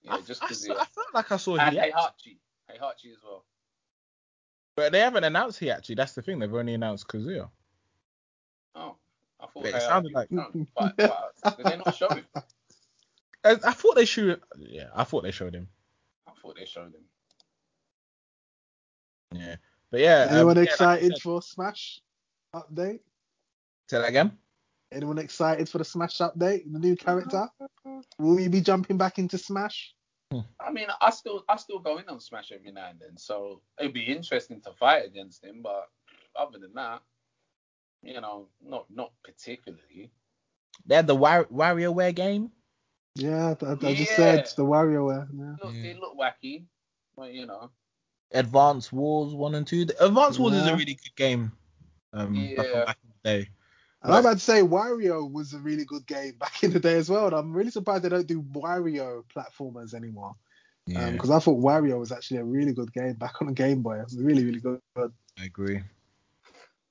Yeah, I, just I, Kazuya. I felt like I saw and Hiachi, Heihachi, Heihachi as well. but they haven't announced Hiachi. That's the thing. They've only announced Kazuya. Oh, I thought But it sounded like- shown, but, but did they not show him? *laughs* I, I thought they showed. Yeah, I thought they showed him. I thought they showed him. Yeah, but yeah. um, anyone yeah, like excited said- for Smash update? Say that again. Anyone excited for the Smash update? The new character? Will you be jumping back into Smash? I mean, I still I still go in on Smash every now and then, so it'd be interesting to fight against him. But other than that, you know, not not particularly. They had the War- WarioWare game. Yeah, I, I just Yeah. said the WarioWare. Yeah. Look, Yeah. they look wacky, but you know, Advance Wars one and two. The Advance Wars is a really good game. Um, Yeah. back in the day. And I'm about to say Wario was a really good game *laughs* back in the day as well. And I'm really surprised they don't do Wario platformers anymore. Yeah, Because I thought Wario was actually a really good game back on the Game Boy. It was really, really good. I agree.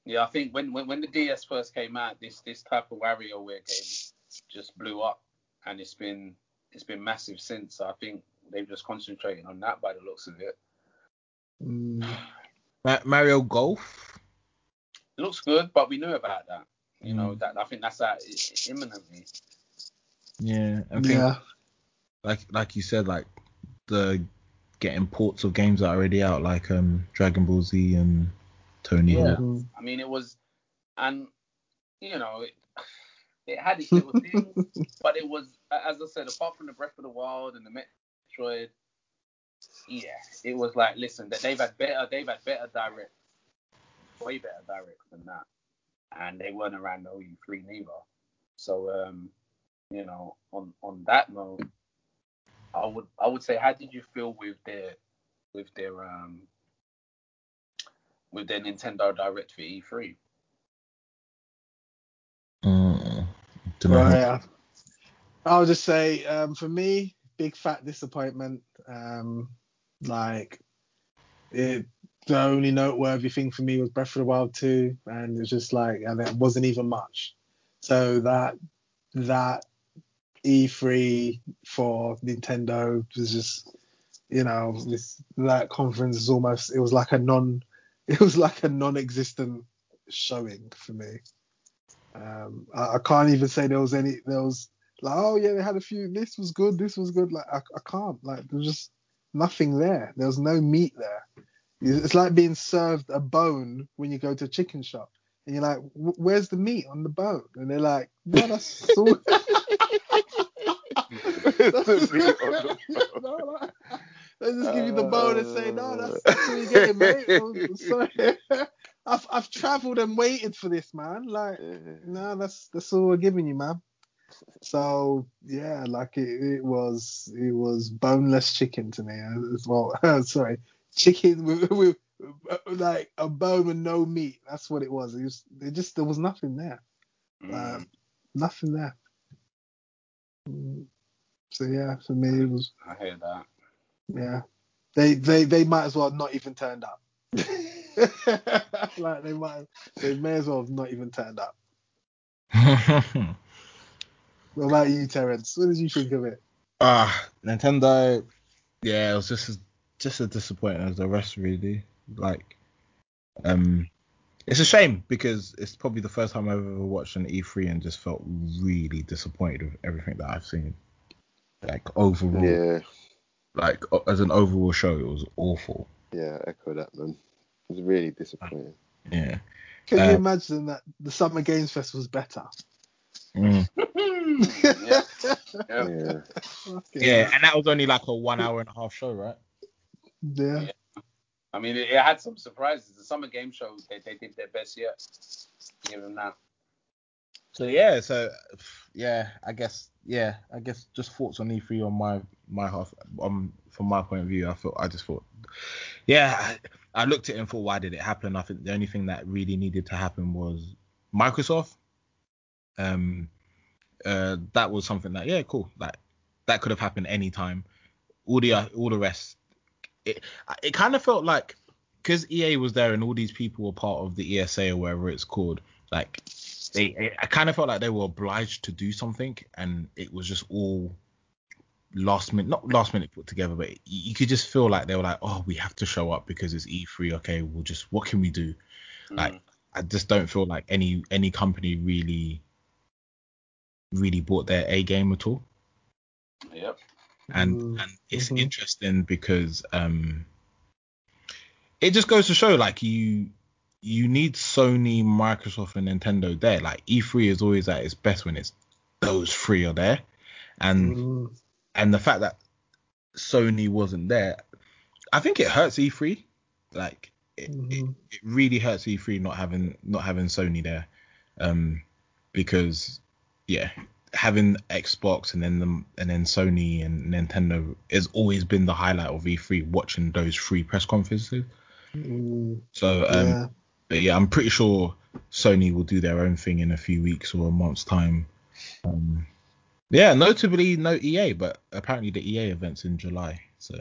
Yeah, I think when, when when the DS first came out, this this type of WarioWare game just blew up, and it's been it's been massive since. I think they've just concentrated on that by the looks of it. Mm, Mario Golf. It looks good, but we knew about that. You know Mm. that I think that's that imminently. Yeah, I think yeah. like like you said, like the getting ports of games that are already out, like um Dragon Ball Z and Tony Yeah. Hawk. I mean, it was, and you know, it, it had its little *laughs* things, but it was, as I said, apart from the Breath of the Wild and the Metroid, yeah, it was like, listen, that they've had better, they've had better direct, way better direct than that, and they weren't around the E3 neither. So, um, you know, on on that note, I would I would say, how did you feel with their with their um with their Nintendo Direct for E E3? Mm. Right, yeah. I'll just say, um, for me, big fat disappointment. Um, like, it, the only noteworthy thing for me was Breath of the Wild 2, and it's just like, and it wasn't even much. So that that E3 for Nintendo was just, you know, this that conference is almost it was like a non, *laughs* it was like a non-existent showing for me. Um, I, I can't even say there was any. There was like, oh yeah, they had a few. This was good. This was good. Like I, I can't. Like there's just nothing there. There was no meat there. It's like being served a bone when you go to a chicken shop, and you're like, "Where's the meat on the bone?" And they're like, "No, that's all." *laughs* The meat on the *laughs* No, like, they just give you the bone and say, "No, that's, uh. that's all you're getting, *laughs* mate." I'm sorry. I've I've travelled and waited for this, man. Like. No, that's that's all we're giving you, man. So yeah, like it, it was it was boneless chicken to me as well. *laughs* Sorry, chicken with, with uh, like a bone with no meat. That's what it was. It was it just there was nothing there. Mm. Um, nothing there. Mm. So yeah, for me it was I hear that. yeah. They they they might as well have not even turned up. *laughs* like they might they may as well have not even turned up. *laughs* What about you, Terence? What did you think of it? Ah, Nintendo. Yeah, it was just as, just as disappointing as the rest, really. Like, um, it's a shame because it's probably the first time I've ever watched an E3 and just felt really disappointed with everything that I've seen. Like overall, Yeah, like as an overall show, it was awful. yeah, echo that, man. It was really disappointing. Yeah. Can Uh, you imagine that the Summer Games Fest was better? Mm. Yeah. yeah. Yeah, Yeah, and that was only like a one hour and a half show, right? yeah. Yeah. I mean, it, it had some surprises. The summer game show, they, they did their best yet. Give them that. So yeah, so yeah, I guess yeah, I guess just thoughts on E3 on my my half um from my point of view. I thought I just thought yeah, I, I looked at it and thought why did it happen? I think the only thing that really needed to happen was Microsoft. Um, uh, that was something that yeah, cool. Like that could have happened anytime. All the all the rest, it it kind of felt like because EA was there and all these people were part of the ESA or whatever it's called. Like they, I kind of felt like they were obliged to do something, and it was just all last minute, not last minute put together, but you, you could just feel like they were like, oh, we have to show up because it's E3. Okay, we'll just what can we do? Like, Mm. I just don't feel like any any company really really bought their A game at all. Yep. and Mm, and it's mhm. interesting because um it just goes to show like you you need Sony, Microsoft, and Nintendo there. Like E3 is always at its best when it's those three are there, and Mm, and the fact that Sony wasn't there, I think it hurts E3. Like it, it, mhm. it really hurts E3 not having not having Sony there, um, because yeah, having Xbox and then the, and then Sony and Nintendo has always been the highlight of E3. Watching those free press conferences. Mm, So um, yeah. but yeah, I'm pretty sure Sony will do their own thing in a few weeks or a month's time. Um, yeah, notably no EA, but apparently the EA event's in July. So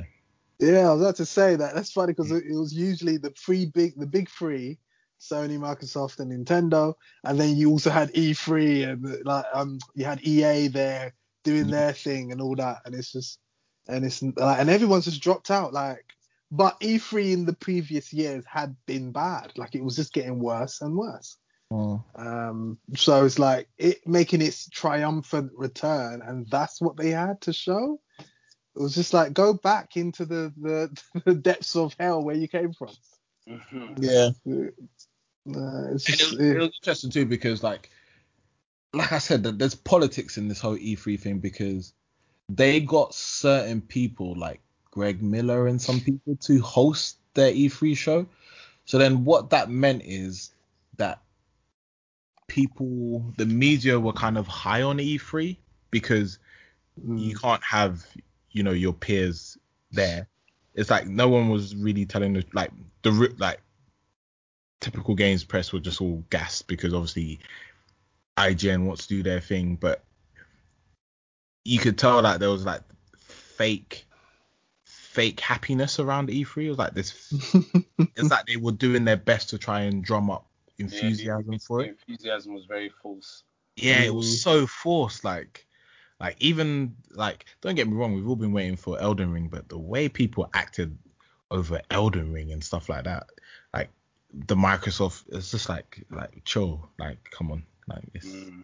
Yeah, I was about to say that. That's funny because it, it was usually the three big, the big three, Sony, Microsoft, and Nintendo, and then you also had E3 and like um you had EA there doing their thing and all that, and it's just and it's like and everyone's just dropped out like. But E3 in the previous years had been bad. Like it was just getting worse and worse. Um, so it's like it making its triumphant return, and that's what they had to show. It was just like go back into the the, *laughs* the depths of hell where you came from. Mhm. yeah, It's just, it, was, it was interesting too because like like I said, that there's politics in this whole E3 thing because they got certain people like Greg Miller and some people to host their E3 show. So then what that meant is that people, the media were kind of high on E3 because mm, you can't have, you know, your peers there. It's like no one was really telling the like the like typical games press were just all gassed because obviously IGN wants to do their thing, but you could tell that there was like fake fake happiness around E3. It was like this *laughs* it's like they were doing their best to try and drum up enthusiasm Yeah, for the it. Enthusiasm was very false. Yeah, it was Mm. so forced. Like, like even like don't get me wrong, we've all been waiting for Elden Ring, but the way people acted over Elden Ring and stuff like that, like the Microsoft, it's just like like chill. Like, come on, like it's, Mm.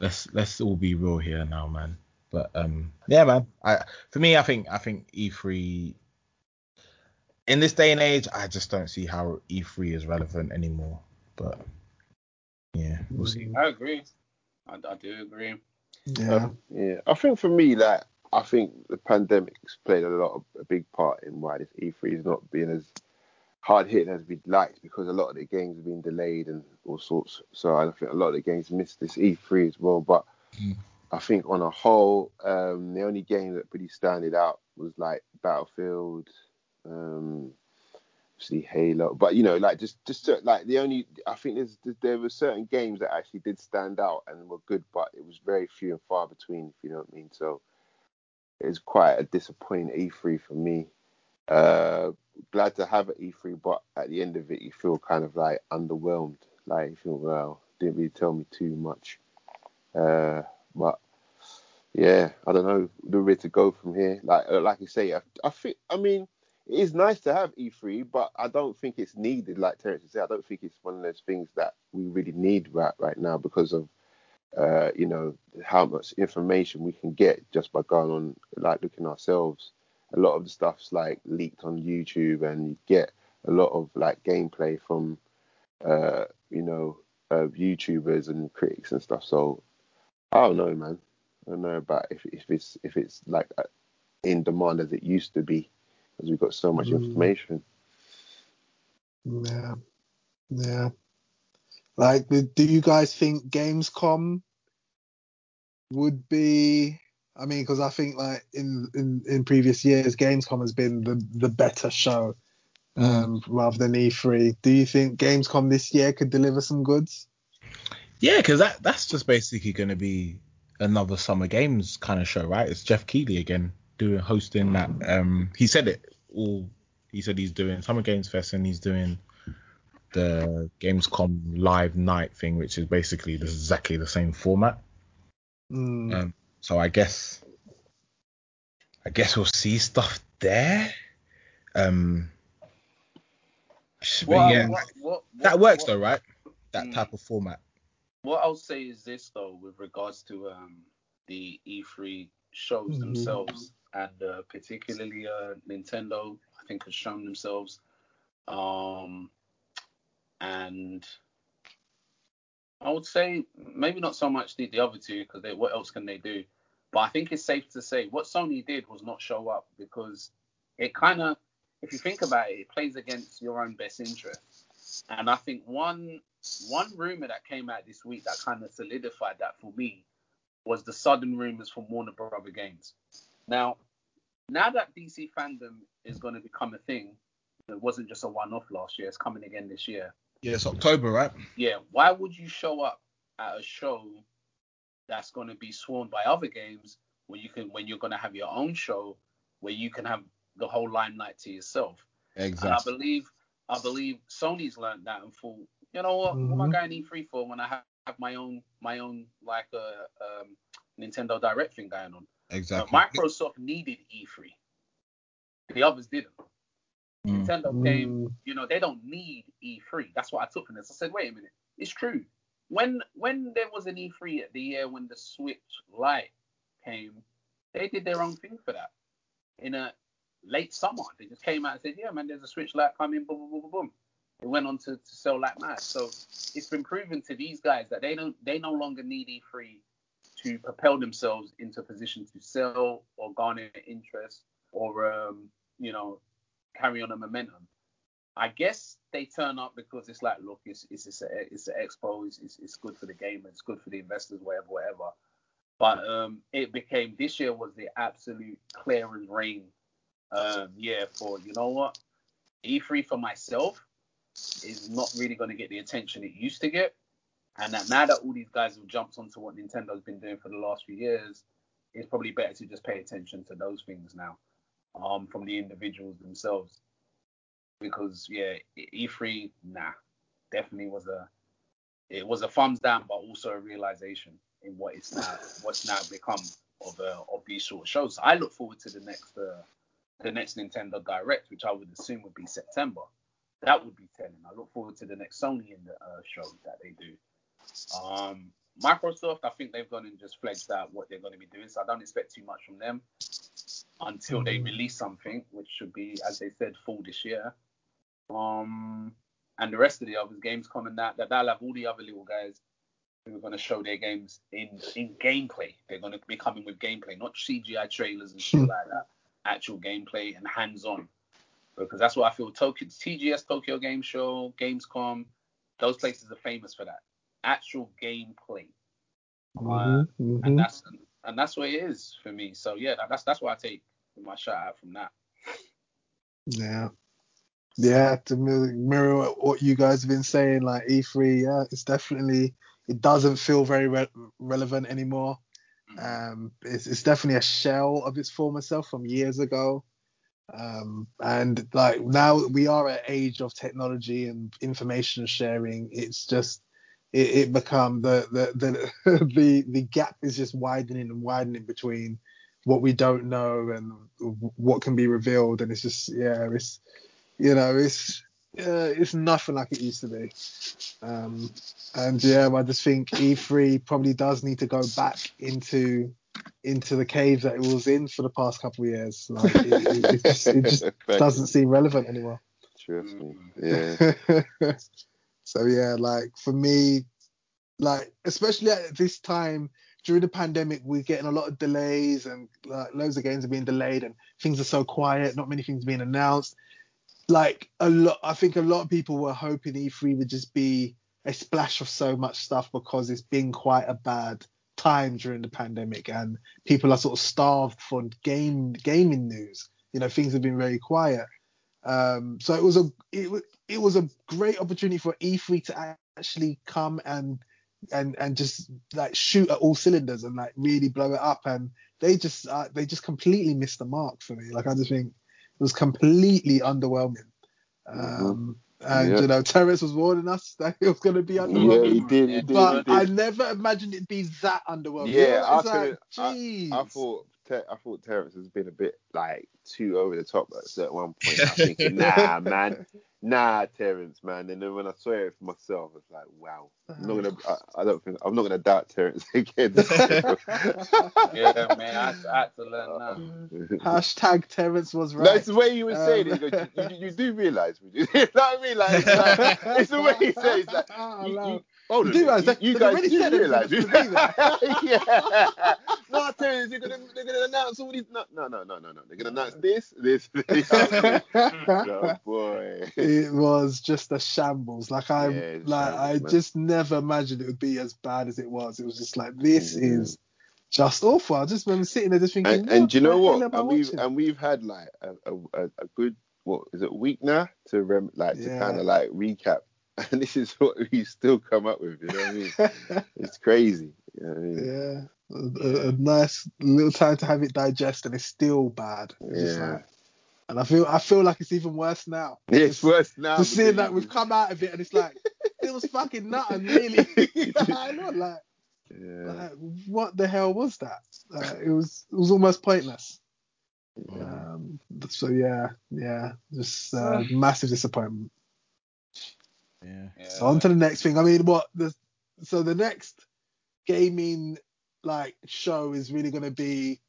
let's let's all be real here now, man. But um, yeah, man. I for me, I think I think E3 in this day and age, I just don't see how E3 is relevant anymore. But yeah, we'll see. I agree. I, I do agree. yeah. Yeah, I think for me, like I think the pandemic's played a lot of a big part in why this E3 is not being as hard hitting as we'd like because a lot of the games have been delayed and all sorts. So I think a lot of the games missed this E3 as well. But Mm. I think on a whole, um, the only game that really standed out was like Battlefield, um, see Halo. But you know, like just just like the only I think there's there were certain games that actually did stand out and were good, but it was very few and far between. If you know what I mean. So it's quite a disappointing E3 for me. Uh, glad to have an E3, but at the end of it, you feel kind of like underwhelmed. Like you feel well, didn't really tell me too much. Uh, but yeah, I don't know way to go from here. Like uh, like you say, I, I think I mean it is nice to have E3, but I don't think it's needed. Like Terence said, I don't think it's one of those things that we really need right right now because of uh, you know how much information we can get just by going on like looking ourselves. A lot of the stuff's like leaked on YouTube, and you get a lot of like gameplay from uh, you know uh, YouTubers and critics and stuff. So I don't know, man. I don't know about if if it's if it's like uh, in demand as it used to be, because we've got so much Mm. information. Yeah, yeah. Like, do do you guys think Gamescom would be? I mean, because I think like in, in in previous years, Gamescom has been the the better show um, rather than E3. Do you think Gamescom this year could deliver some goods? Yeah, because that that's just basically going to be another Summer Games kind of show, right? It's Jeff Keighley again doing hosting that. Um, he said it all. He said he's doing Summer Games Fest and he's doing the Gamescom live night thing, which is basically exactly the same format. Mm, Um, so I guess, I guess we'll see stuff there. Um, but yeah, what, what, that what- works what- though, right? That Mm. type of format. What I'll say is this though, with regards to um, the E3 shows Mhm. themselves, and uh, particularly uh, Nintendo, I think has shown themselves, um, and I would say maybe not so much the, the other two because what else can they do? But I think it's safe to say what Sony did was not show up because it kind of, if you think about it, it plays against your own best interest. And I think one one rumor that came out this week that kind of solidified that for me was the sudden rumors from Warner Brother Games. Now, now that DC FanDome is going to become a thing, it wasn't just a one-off last year. It's coming again this year. Yeah, it's October, right? Yeah. Why would you show up at a show that's going to be sworn by other games when you can when you're going to have your own show where you can have the whole limelight to yourself? Exactly. And I believe I believe Sony's learned that and thought, you know what, mm-hmm. what am I going to E3 for when I have, have my own my own like a uh, um, Nintendo Direct thing going on? Exactly. Uh, Microsoft needed E3. The others didn't. Mm. Nintendo came, you know, they don't need E3. That's what I took from this. I said, wait a minute, it's true. When when there was an E3 at the year when the Switch Lite came, they did their own thing for that. In a late summer, they just came out and said, yeah, man, there's a Switch Lite coming, boom, boom, boom, boom, boom. It went on to, to sell like mad. So it's been proven to these guys that they don't they no longer need E3 to propel themselves into a position to sell or garner interest or um, you know carry on a momentum. I guess they turn up because it's like, look, it's it's it's, a, it's an expo, it's, it's, good for the game, it's good for the investors, whatever, whatever. But um, it became this year was the absolute clear as rain um, year for you know what E3 for myself is not really going to get the attention it used to get, and that now that all these guys have jumped onto what Nintendo's been doing for the last few years, it's probably better to just pay attention to those things now um, from the individuals themselves. Because yeah, E3, nah, definitely was a it was a thumbs down, but also a realization in what it's now what's now become of uh, of these sort of shows. I look forward to the next uh, the next Nintendo Direct, which I would assume would be September. That would be telling. I look forward to the next Sony in the uh, show that they do. Um, Microsoft, I think they've gone and just fleshed out what they're going to be doing, so I don't expect too much from them until they mm. release something, which should be, as they said, fall this year. Um, and the rest of the others, Gamescom and that, that they'll have all the other little guys who are going to show their games in in gameplay. They're going to be coming with gameplay, not CGI trailers and shit hmm. like that. Actual gameplay and hands-on, because that's what I feel. Tokyo, TGS Tokyo Game Show, Gamescom, those places are famous for that. Actual gameplay. Mm-hmm, uh, mm-hmm. And that's and that's what it is for me. So yeah, that's that's why I take my shout out from that. Yeah. Yeah, to mirror what you guys have been saying, like E3, yeah, it's definitely it doesn't feel very re- relevant anymore. Mm-hmm. Um, it's, it's definitely a shell of its former self from years ago. Um, and like now we are at age of technology and information sharing. It's just it, it become the the the *laughs* the the gap is just widening and widening between what we don't know and what can be revealed and it's just yeah it's you know it's uh, it's nothing like it used to be um, and yeah i just think e3 probably does need to go back into into the cave that it was in for the past couple of years like it, it, it just, it just *laughs* doesn't seem relevant anymore Trust me. *laughs* Yeah. So yeah, like for me, like especially at this time during the pandemic, we're getting a lot of delays and like loads of games are being delayed and things are so quiet, not many things being announced. Like a lot, I think a lot of people were hoping E3 would just be a splash of so much stuff because it's been quite a bad time during the pandemic and people are sort of starved for game gaming news. You know, things have been very quiet. Um, so it was a it, it was a great opportunity for E3 to actually come and and and just like shoot at all cylinders and like really blow it up and they just uh, they just completely missed the mark for me like i just think was completely underwhelming mm-hmm. um and yep. you know Terrence was warning us *laughs* that it was going to be underwhelming. Yeah, he did. He did but he did. I never imagined it'd be that underwhelming. Yeah, I, like, I, I, thought I thought Terrence has been a bit like too over the top at certain one point. I'm thinking, *laughs* nah, man, nah, Terrence, man. And then when I saw it for myself, I was like, wow. I'm not gonna. I, I don't think I'm not gonna doubt Terrence *laughs* again. *laughs* yeah, man, I, I had to learn that. Hashtag Terrence was right. That's the way you were um, saying it. You, you, you, do realize, you know what I mean? Like, it's, like, it's the way he says that. You, you, Hold you do realize you, you guys do realize. yeah. *laughs* no, I tell you, they're gonna they're gonna announce all these. No, no, no, no, no, no. They're gonna announce this, this. *laughs* this. oh boy. *laughs* It was just a shambles. Like I, yeah, like shambles, I man. just never imagined it would be as bad as it was. It was just like this mm-hmm. is just awful. I just remember sitting there just thinking, And, and do you know what? And we've watching? and we've had like a, a, a good what is it a week now to rem, like to Yeah. kind of like recap. *laughs* And this is what we still come up with. You know what I mean? *laughs* It's crazy. You know what I mean? yeah, a, a, a nice little time to have it digest, and it's still bad. It's Yeah. like, and I feel I feel like it's even worse now. It's worse now. Just seeing that we've come out of it, and it's like *laughs* it was fucking nothing, really. I know, like, Yeah. like, what the hell was that? Uh, it was it was almost pointless. Um, so yeah, yeah, just uh, *sighs* massive disappointment. Yeah. Yeah. So on to the next thing. I mean, what the so the next gaming like show is really going to be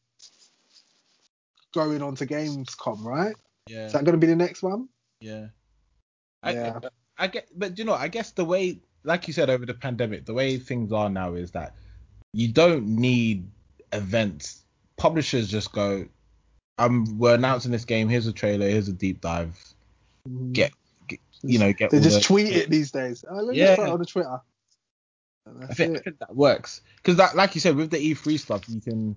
going on to Gamescom, right? Yeah. Is that going to be the next one? Yeah. I, Yeah. I get, but you know, I guess the way, like you said, over the pandemic, the way things are now is that you don't need events. Publishers just go, um, we're announcing this game. Here's a trailer. Here's a deep dive. Get, get you know, get. They all just the- tweet it these days. Oh, let me Yeah. just put it on the Twitter. I think, I think that works because that, like you said, with the E3 stuff, you can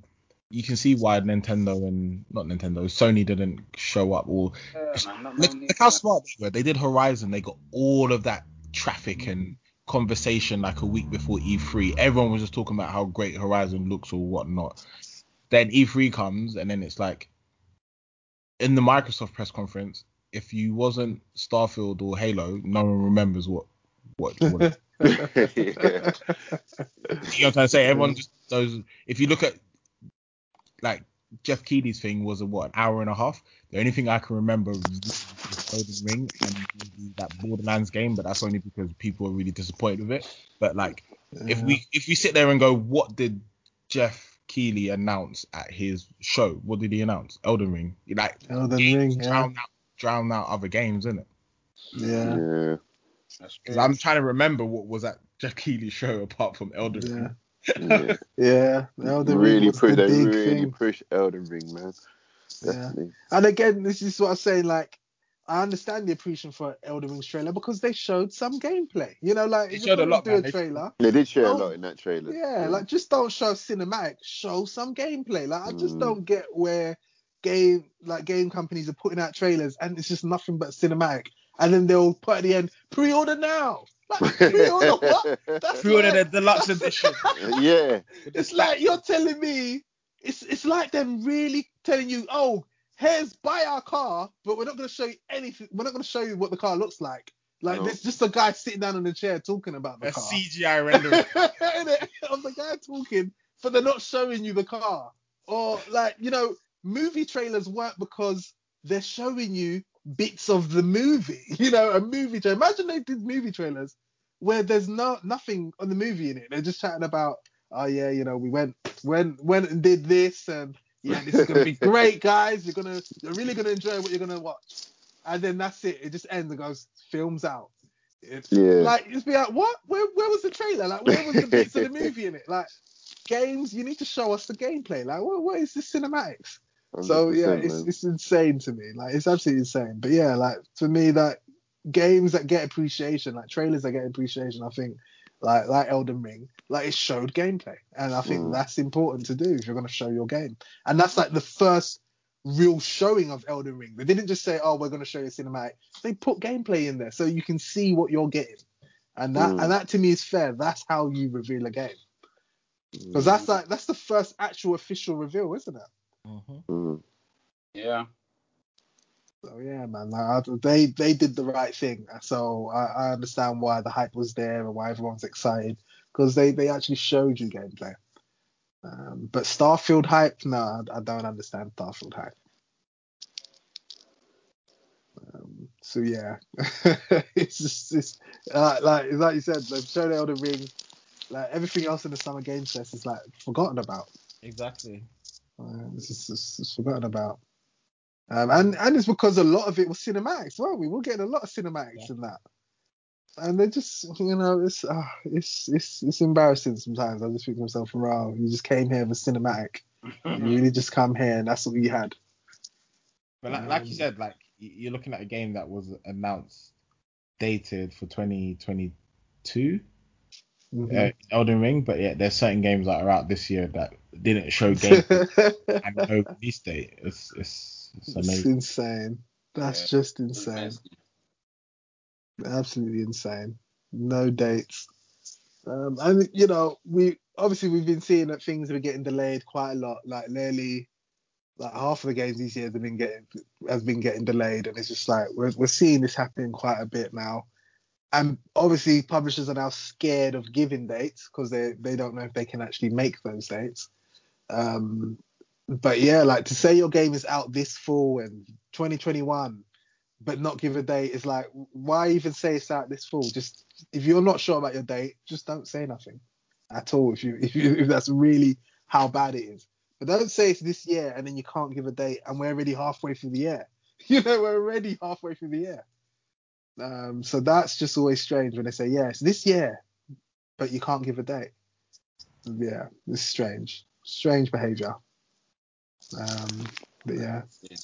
you can see why Nintendo and not Nintendo, Sony didn't show up. Or Yeah, man, no- no look, look how smart they were. They did Horizon. They got all of that traffic and mm. conversation like a week before E3. Everyone was just talking about how great Horizon looks or whatnot. Then E3 comes and then it's like in the Microsoft press conference, if you wasn't Starfield or Halo, no one remembers what what. what *laughs* *laughs* yeah. you know what I'm trying to say? Everyone just those. If you look at like Jeff Keighley's thing was a what an hour and a half. The only thing I can remember was Elden Ring and that Borderlands game, but that's only because people are really disappointed with it. But like, if we if we sit there and go, what did Jeff Keighley announce at his show? What did he announce? Elden Ring. Like Elden games Ring, yeah. out drown out other games, isn't it? yeah, yeah. That's true. Because I'm trying to remember what was at Jeff Keighley's show *laughs* apart from Elden yeah, Ring. yeah. *laughs* yeah. Elden Ring really was push the they really thing. push Elden Ring, man. Yeah. And again, this is what I'm saying. Like, I understand the appreciation for Elden Ring's trailer because they showed some gameplay. You know, like They showed a lot, gonna do man. a trailer, They did show a lot in that trailer. yeah, like just don't show cinematic. Show some gameplay. Like I just Mm. don't get where game like game companies are putting out trailers and it's just nothing but cinematic. And then they'll put at the end, pre-order now. Like pre-order *laughs* what? That's Pre-order like- the deluxe edition. *laughs* yeah. It's like you're telling me it's it's like them really telling you, oh, here's buy our car, but we're not gonna show you anything. We're not gonna show you what the car looks like. Like No. there's just a guy sitting down in the chair talking about the a car. CGI rendering. *laughs* Of the guy talking, but they're not showing you the car. Or like, you know, movie trailers work because they're showing you bits of the movie. *laughs* You know, a movie trailer. Imagine they did movie trailers where there's no nothing on the movie in it. They're just chatting about, oh yeah, you know, we went went went and did this and yeah, this is gonna be great, *laughs* guys. You're gonna you're really gonna enjoy what you're gonna watch. And then that's it. It just ends and goes, films out. It- Yeah. like just be like, what? Where where was the trailer? Like where was the bits of the *laughs* movie in it? Like games, you need to show us the gameplay. Like what what is this cinematics? So yeah, it's man. it's insane to me. Like it's absolutely insane. But yeah, like for me, that games that get appreciation, like trailers that get appreciation, I think like like Elden Ring, like it showed gameplay, and I think Mm. that's important to do if you're going to show your game. And that's like the first real showing of Elden Ring. They didn't just say, "Oh, we're going to show you cinematic." They put gameplay in there so you can see what you're getting, and that Mm. and that to me is fair. That's how you reveal a game because Mm. that's like that's the first actual official reveal, isn't it? Mhm. Mm. Yeah. So yeah, man, like, I- they they did the right thing. So I, I understand why the hype was there and why everyone's excited because they they actually showed you gameplay. Um, but Starfield hype, no, I, I don't understand Starfield hype. Um, so yeah, *laughs* it's just it's uh, like like you said, they've shown Elden Ring. Like everything else in the Summer Games Fest is like forgotten about. Exactly. Uh, it's, just, it's, it's forgotten about. Um, and and it's because a lot of it was cinematics, weren't we? We're getting a lot of cinematics in that. And they just, you know, it's uh, it's it's it's embarrassing sometimes. I just think to myself, wow, you just came here with cinematic. You *laughs* really just come here and that's what you had. But like, like you Um, said, like you're looking at a game that was announced, dated for 2022. Mhm. uh, Elden Ring, but yeah, there's certain games that are out this year that didn't show game *laughs* and no release date. It's it's, it's it's insane. That's Yeah, just insane. Absolutely insane. No dates. Um, and you know, we obviously we've been seeing that things are getting delayed quite a lot. Like nearly, like half of the games these years have been getting has been getting delayed, and it's just like we're we're seeing this happening quite a bit now. And obviously, publishers are now scared of giving dates because they they don't know if they can actually make those dates. Um, but yeah, like to say your game is out this fall and 2021, but not give a date is like, why even say it's out this fall? Just if you're not sure about your date, just don't say nothing at all. If you if you if that's really how bad it is, but don't say it's this year and then you can't give a date and we're already halfway through the year. *laughs* You know, we're already halfway through the year. Um, so that's just always strange when they say, yeah, it's this year, but you can't give a date. Yeah, it's strange. Strange behavior. Um, but yeah, Yeah.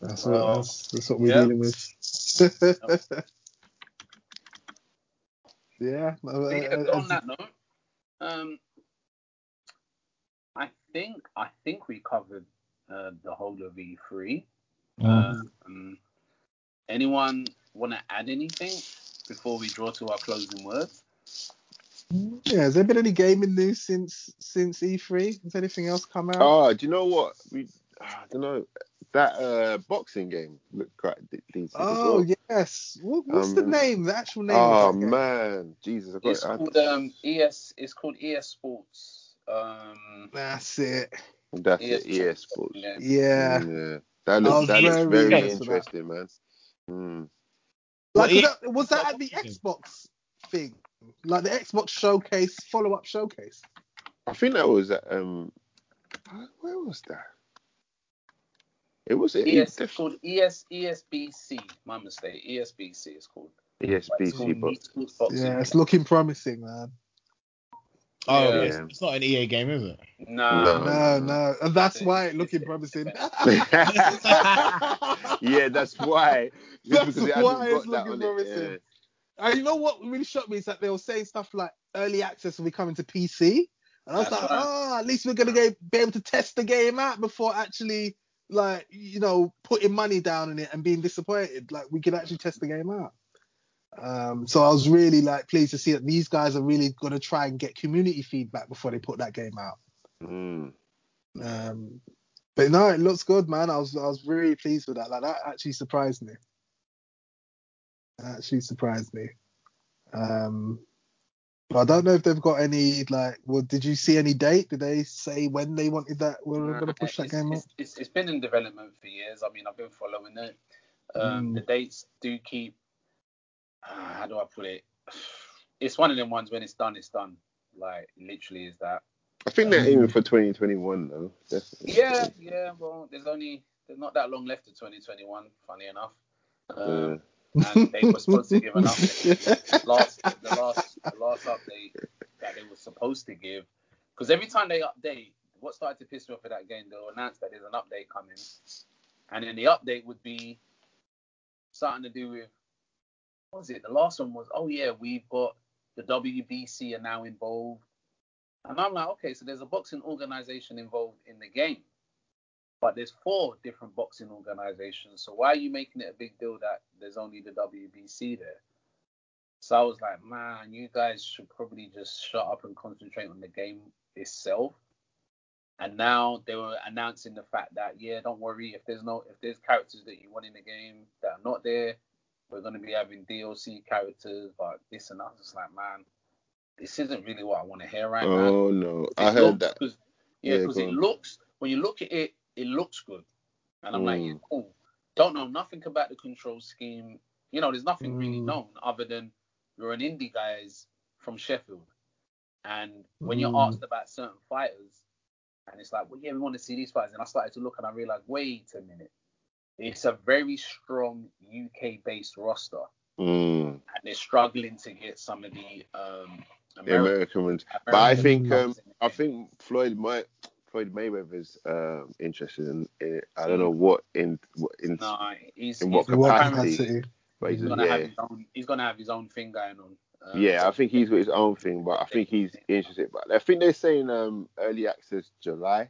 that's, Well, what, that's, that's what we're yeah. dealing with. *laughs* yeah. uh, yeah, uh, on uh, that note, um, I think I think we covered uh, the whole of E3. Mm. Um, anyone want to add anything before we draw to our closing words? yeah, has there been any gaming news since since E3? Has anything else come out? Oh, do you know what? We I don't know. That uh boxing game looked quite de- decent as Oh, well. yes. What, what's Um, the name? The actual name Oh of that game? man, Jesus! I got It's it. Called um, ES. It's called ES Sports. Um, That's it. That's ES it. EA Sports. Yeah. Yeah. Yeah. That looks was that looks very very that. interesting, man. Mm. Like, Well, was that, was that at the Xbox thing? Like the Xbox showcase, follow up showcase? I think that was at, um. Where was that? It was it. ES. It's called ES ESBC. My mistake. ESBC is called. But it's ESBC, called but Esports Yeah, it's looking promising, man. Oh, Yeah. it's, it's not an EA game, is it? Nah. No. No, no, and that's why it looking promising. yeah, that's why. That's why hasn't it's got that looking promising. it. And you know what really shocked me is that they were saying stuff like early access will be coming to PC, and I was That's like, right. oh, at least we're gonna get, be able to test the game out before actually, like, you know, putting money down in it and being disappointed. Like, we can actually test the game out. Um, so I was really like pleased to see that these guys are really gonna try and get community feedback before they put that game out. Mm. Um, but no, it looks good, man. I was I was really pleased with that. Like that actually surprised me. That actually surprised me. Um, but I don't know if they've got any like. Well, did you see any date? Did they say when they wanted that? We We're going to push that it's, game out. it's, it's, it's been in development for years. I mean, I've been following it. Um, Mm. The dates do keep. Uh, how do I put it? *sighs* It's one of them ones when it's done, it's done. Like literally, is that? I think they're Mm. aiming for 2021 though. Definitely. Yeah, yeah. Well, there's only there's not that long left to 2021. Funny enough. Um, and they were supposed to give an update. *laughs* last the last the last update that they were supposed to give because every time they update what started to piss me off with that game they'll announce that there's an update coming and then the update would be something to do with what was it? The last one was oh yeah we've got the WBC are now involved. And I'm like okay so there's a boxing organization involved in the game but there's four different boxing organizations. So why are you making it a big deal that there's only the WBC there? So I was like, man, you guys should probably just shut up and concentrate on the game itself. And now they were announcing the fact that yeah, don't worry if there's no if there's characters that you want in the game that are not there, we're gonna be having DLC characters, but this and that. It's like, man, this isn't really what I want to hear right now. Oh no, I heard that. 'cause- yeah, Yeah, because go it on. looks when you look at it, it looks good, and I'm like, Mm. yeah, cool. Don't know nothing about the control scheme. You know, there's nothing really Mm. known other than you're an indie guys from Sheffield, and when you're Mm. asked about certain fighters, and it's like, well, yeah, we want to see these fighters, and I started to look and I realized, wait a minute, it's a very strong UK-based roster, Mm. and they're struggling to get some of the um, American, American ones. But I think um, fighters in the I think Floyd might Floyd Mayweather's um, interested in, it. I don't know what in what in No, he's, In he's what capacity? capacity? but he's He's gonna have yeah. his own. He's gonna have his own thing going on. Um, Yeah, I think he's got his own thing, but I think he's interested. But I think they're saying um early access July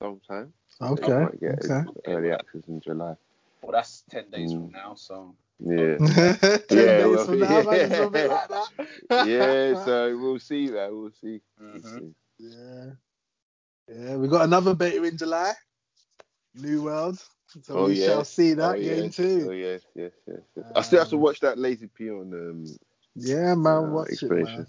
sometime. Okay. They might get Okay. early access in July. Well, that's ten days Mm. from now, so Yeah. *laughs* Yeah, well, from now, yeah. man, it's a bit like *laughs* yeah, so we'll see that. We'll see. We'll Mhm. see. Yeah. Yeah, we got another beta in July. New World. So Oh, we yeah. shall see that oh, game yes. too. Oh yes, yes, yes. yes. I still have to Um, watch that LazyPeon um Yeah, man, uh, watch it, man.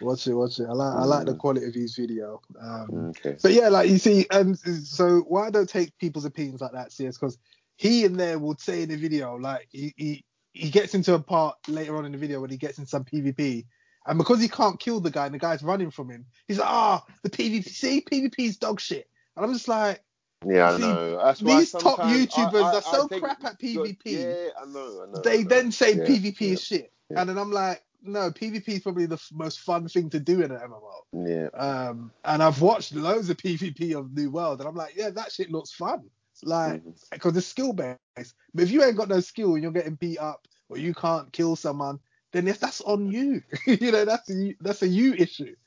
Watch it, watch it. I like, I like the quality of his video. Um, Okay. but yeah, like you see, and so why I don't take people's opinions like that serious? Because he in there would say in the video, like he, he he gets into a part later on in the video when he gets in some PvP, and because he can't kill the guy and the guy's running from him, he's like, ah, the PvP, see, PvP's dog shit. And I'm just like, Yeah, I See, know. That's why these top YouTubers I, I, are so crap at PvP. Yeah, I know, I know. I they know. then say Yeah, PvP yeah, is shit, yeah. and then I'm like, no, PvP is probably the f- most fun thing to do in an MMO. Yeah. Um, and I've watched loads of PvP of New World, and I'm like, yeah, that shit looks fun. Like, Mhm. because it's skill based. But if you ain't got no skill and you're getting beat up or you can't kill someone, then if that's on you, *laughs* you know, that's a that's a you issue. *laughs*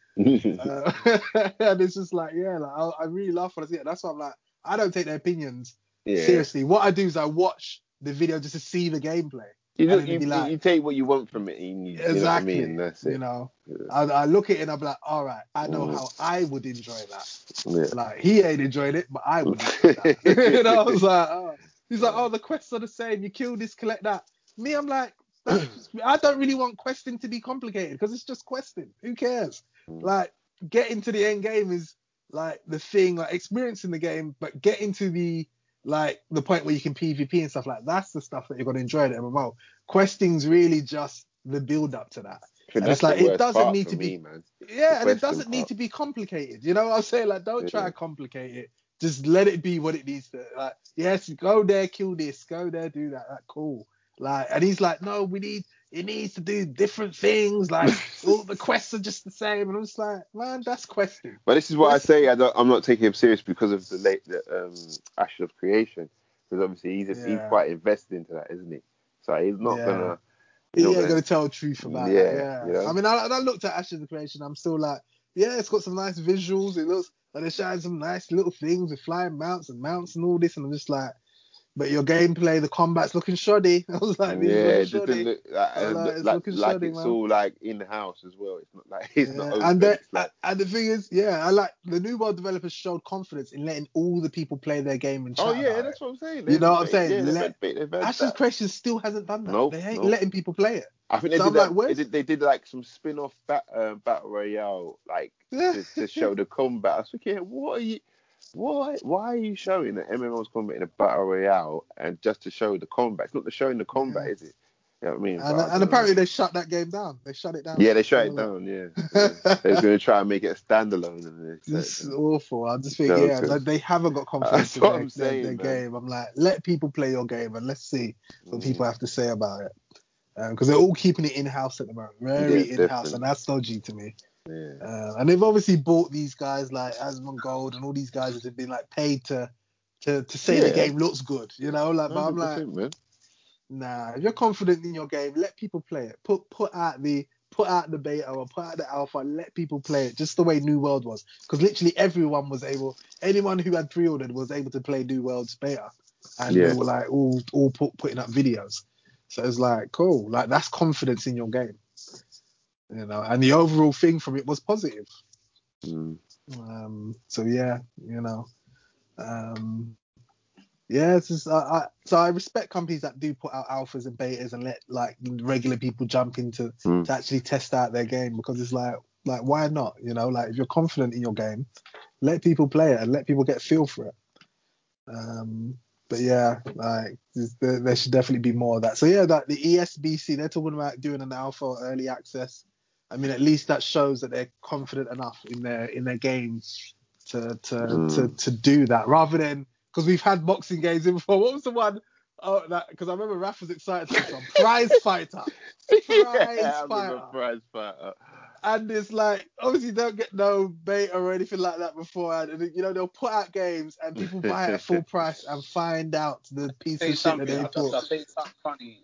Uh, *laughs* and it's just like, yeah, like I, I really laugh when I see it. That's why I'm like, I don't take their opinions yeah. seriously. What I do is I watch the video just to see the gameplay. You, you, like- you take what you want from it. You, Exactly. You know I mean? That's it. You know, Yeah. I, I look at it and I'm like, all right, I know Mm. how I would enjoy that. Yeah. Like he ain't enjoying it, but I would *laughs* enjoy that. *laughs* you know, I was like, oh. he's like, oh, the quests are the same. You kill this, collect that. Me, I'm like, I don't really want questing to be complicated because it's just questing. Who cares? Mm. Like, getting to the end game is like the thing, like experiencing the game, but getting to the like the point where you can PvP and stuff like that's the stuff that you're gonna enjoy at MMO. Questing's really just the build up to that. And it's like, it doesn't need to be- me, man. Yeah, and it doesn't need to be complicated. You know what I'm saying? Like, don't try Yeah. to complicate it. Just let it be what it needs to. Like, yes, go there, kill this, go there, do that. Like, cool. Like, and he's like, no, we need. It needs to do different things. Like, *laughs* all the quests are just the same. And I'm just like, man, that's questing. But this is what Yes. I say. I don't, I'm not taking him serious because of the late the, um, Ashes of Creation. Because obviously he's he's Yeah. quite invested into that, isn't he? So he's not Yeah. gonna. He He's ain't gonna tell the truth about it. Yeah, Yeah. you know? I mean, I, I looked at Ashes of Creation. I'm still like, yeah, it's got some nice visuals. It looks like they're showing some nice little things with flying mounts and mounts and all this. And I'm just like, but your gameplay, the combat's looking shoddy. *laughs* I was like, yeah, it doesn't look like, like- it's like, looking like shoddy, it's all like in house as well. It's not like *laughs* it's not open. and, then, like, and the thing is, yeah, I like the new world developers showed confidence in letting all the people play their game and chat oh yeah, that's what I'm saying. You know what I'm saying? Yeah, Let- they've it. Ashes that. Creation still hasn't done that. Nope, they ain't nope. letting people play it. I think they So did I'm that. like, they, did, they did like some spin-off bat, uh, battle royale, like *laughs* to, to show the combat. I was thinking, what are you? Why? Why are you showing the MMO's combat in a battle royale and just to show the combat? It's not the showing the combat, Yeah. is it? You know what I mean? and, I and apparently know. they shut that game down. They shut it down. yeah, they shut it down. Yeah, *laughs* yeah. they're going to try and make it a standalone, and This is awful. I just think, No, yeah, like, they haven't got *laughs* confidence in what their, saying, their game. I'm like, let people play your game and let's see what Mm. people have to say about it. Because they're all keeping it in house at the moment, very Yeah, in house, and that's dodgy to me. Yeah. Uh, and they've obviously bought these guys like Asmongold and all these guys that have been like paid to to, to say the game looks good, you know. Like, but I'm like, man. Nah, if you're confident in your game, let people play it. Put put out the put out the beta or put out the alpha, let people play it just the way New World was. Because literally everyone was able, anyone who had pre-ordered was able to play New World's beta, and Yeah. they were like all all put, putting up videos. So it's like cool, like that's confidence in your game, you know. And the overall thing from it was positive. Mm. Um, so yeah, you know, um, yeah, it's just, I, I, so I respect companies that do put out alphas and betas and let like regular people jump into Mm. to actually test out their game because it's like, like why not? You know, like if you're confident in your game, let people play it and let people get feel for it. Um, but yeah, like there, there should definitely be more of that. So yeah, that the ESBC they're talking about doing an alpha early access. I mean, at least that shows that they're confident enough in their in their games to to Mm. to, to do that rather than because we've had boxing games in before. What was the one? Oh, that because I remember Raf was excited to this one. *laughs* Prize Fighter, Prize yeah, Fighter. Prize Fighter. and it's like obviously you don't get no bait or anything like that beforehand. And you know they'll put out games and people buy it at full *laughs* price and find out the piece Say of shit that they I'll, put. I'll say something funny.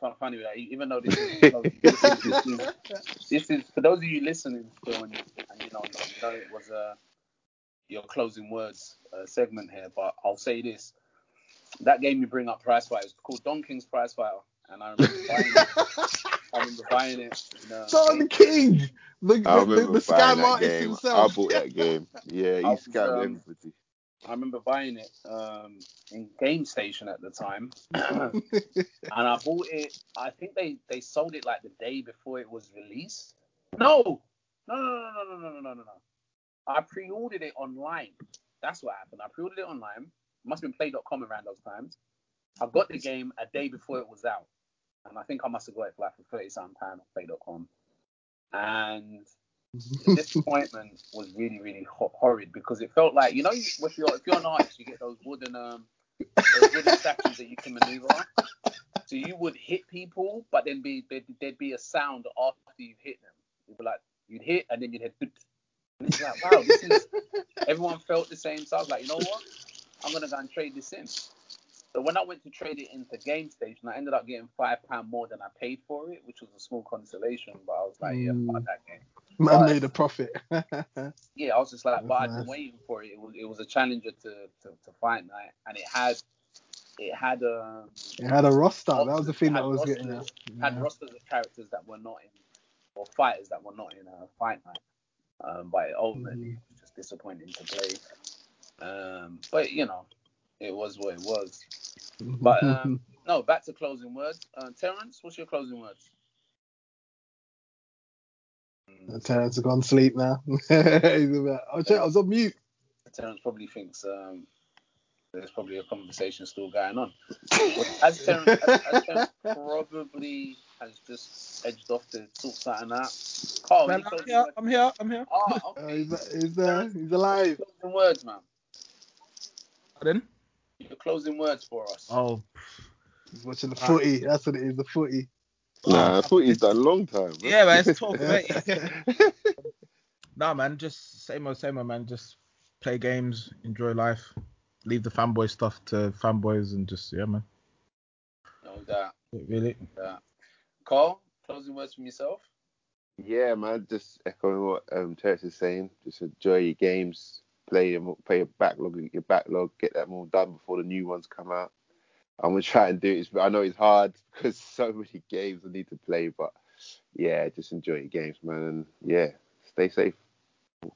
Fun- funny that even though this is, *laughs* you know, this, is, this, is, this is for those of you listening still, and, and you know, you know it was uh, your closing words uh, segment here, but I'll say this: that game you bring up, Prize Fighter, is called Don King's Prize Fighter, and I remember buying it. I remember buying it. In, uh, Don King, the, the, the, remember the scam artist game. himself. I bought that game. Yeah, *laughs* he I was, scammed um, everybody. I remember buying it um, in Game Station at the time, *laughs* and I bought it. I think they they sold it like the day before it was released. No, no, no, no, no, no, no, no, no, no. I pre-ordered it online. That's what happened. I pre-ordered it online. Must have been Play.com around those times. I got the game a day before it was out, and I think I must have got it for like for thirty something pound on Play.com. And the disappointment was really, really ho- horrid because it felt like you know, if you're if you're an artist, you get those wooden um those wooden statues that you can maneuver. On. So you would hit people, but then be there'd, there'd be a sound after you've hit them. You'd be like you'd hit and then you'd hit. And it's like wow, this is everyone felt the same. So I was like, you know what? I'm gonna go and trade this in. So when I went to trade it into Game Station, I ended up getting five pound more than I paid for it, which was a small consolation. But I was like, yeah, fuck Mm. that game. Man But- made a profit. *laughs* Yeah, I was just like, but I'd been waiting for it. It was it was a challenger to, to, to fight night, and it had it had um it had a roster. That was the thing that I was rosters- getting at. had rosters of characters that were not in or fighters that were not in a fight night. Um, but ultimately it was just disappointing to play. Um, but you know, it was what it was. But um, no, back to closing words. Uh, Terrence, what's your closing words? Terrence has gone to sleep now. *laughs* He's about, oh, shit, I was on mute. Terrence probably thinks um, there's probably a conversation still going on. As Terrence, as, as Terrence *laughs* probably has just edged off to sort something out. Carl, Man, I'm here. I'm here. I'm here. Oh, Uh, he's, he's there. He's alive. Closing words, man. Pardon? Your closing words for us. Oh, He's watching the footy. That's what it is. The footy. Nah, I thought he's done a long time. Man. yeah, man. It's 12 Yeah. thirty. Nah, man. Just same old, same old, man. Just play games, enjoy life, leave the fanboy stuff to fanboys, and just yeah, man. No doubt. Really. doubt. Carl, closing words from yourself. Yeah, man. Just echoing what um, Terrence is saying. Just enjoy your games. Play your play your backlog. Your backlog. Get that all done before the new ones come out. I'm gonna try and do it. But I know it's hard *laughs* because so many games I need to play. But yeah, just enjoy your games, man. And yeah, stay safe.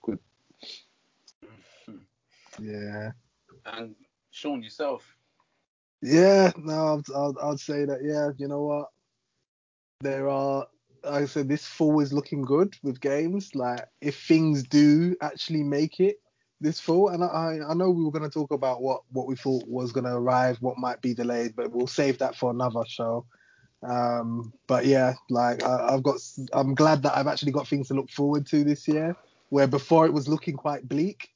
Good. *laughs* Yeah. And Sean, yourself. Yeah, no, I'd, I'd, I'd say that, yeah, you know what? There are, like I said, this fall is looking good with games. Like, if things do actually make it this fall, and I, I know we were going to talk about what, what we thought was going to arrive, what might be delayed, but we'll save that for another show. Um, but yeah, like, I, I've got, I'm glad that I've actually got things to look forward to this year, where before it was looking quite bleak.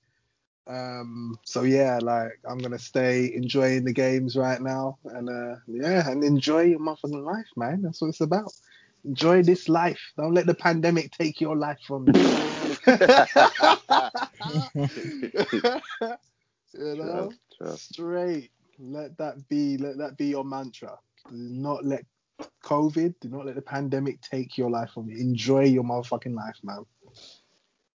Um, so yeah, like I'm gonna stay enjoying the games right now, and uh, yeah, and enjoy your motherfucking life, man. That's what it's about. Enjoy this life. Don't let the pandemic take your life from you. *laughs* you know, Trust, trust. straight. Let that be. Let that be your mantra. Do not let COVID. Do not let the pandemic take your life from you. Enjoy your motherfucking life, man.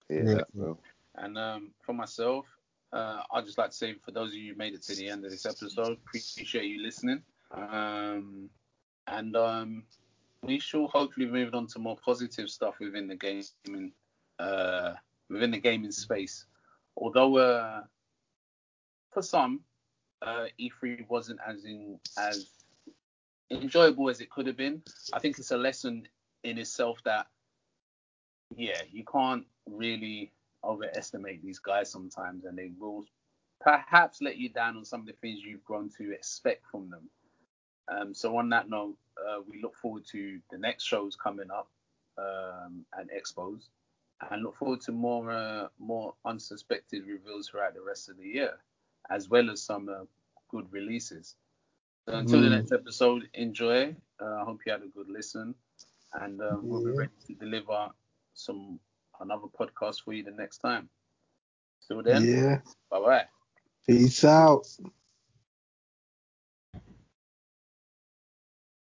Yeah, Yeah. And um, for myself, uh, I'd just like to say for those of you who made it to the end of this episode, appreciate you listening. Um, and um, we shall hopefully move on to more positive stuff within the gaming, uh, within the gaming space. Although uh, for some, uh, E3 wasn't as in as enjoyable as it could have been. I think it's a lesson in itself that yeah, you can't really overestimate these guys sometimes, and they will perhaps let you down on some of the things you've grown to expect from them. Um, so on that note, uh, we look forward to the next shows coming up um, and expos, and look forward to more uh, more unsuspected reveals throughout the rest of the year, as well as some uh, good releases. So until the Mm. next episode, enjoy. Uh, I hope you had a good listen, and uh, we'll be ready to deliver some another podcast for you the next time. Till then, Yeah. bye bye. Peace out.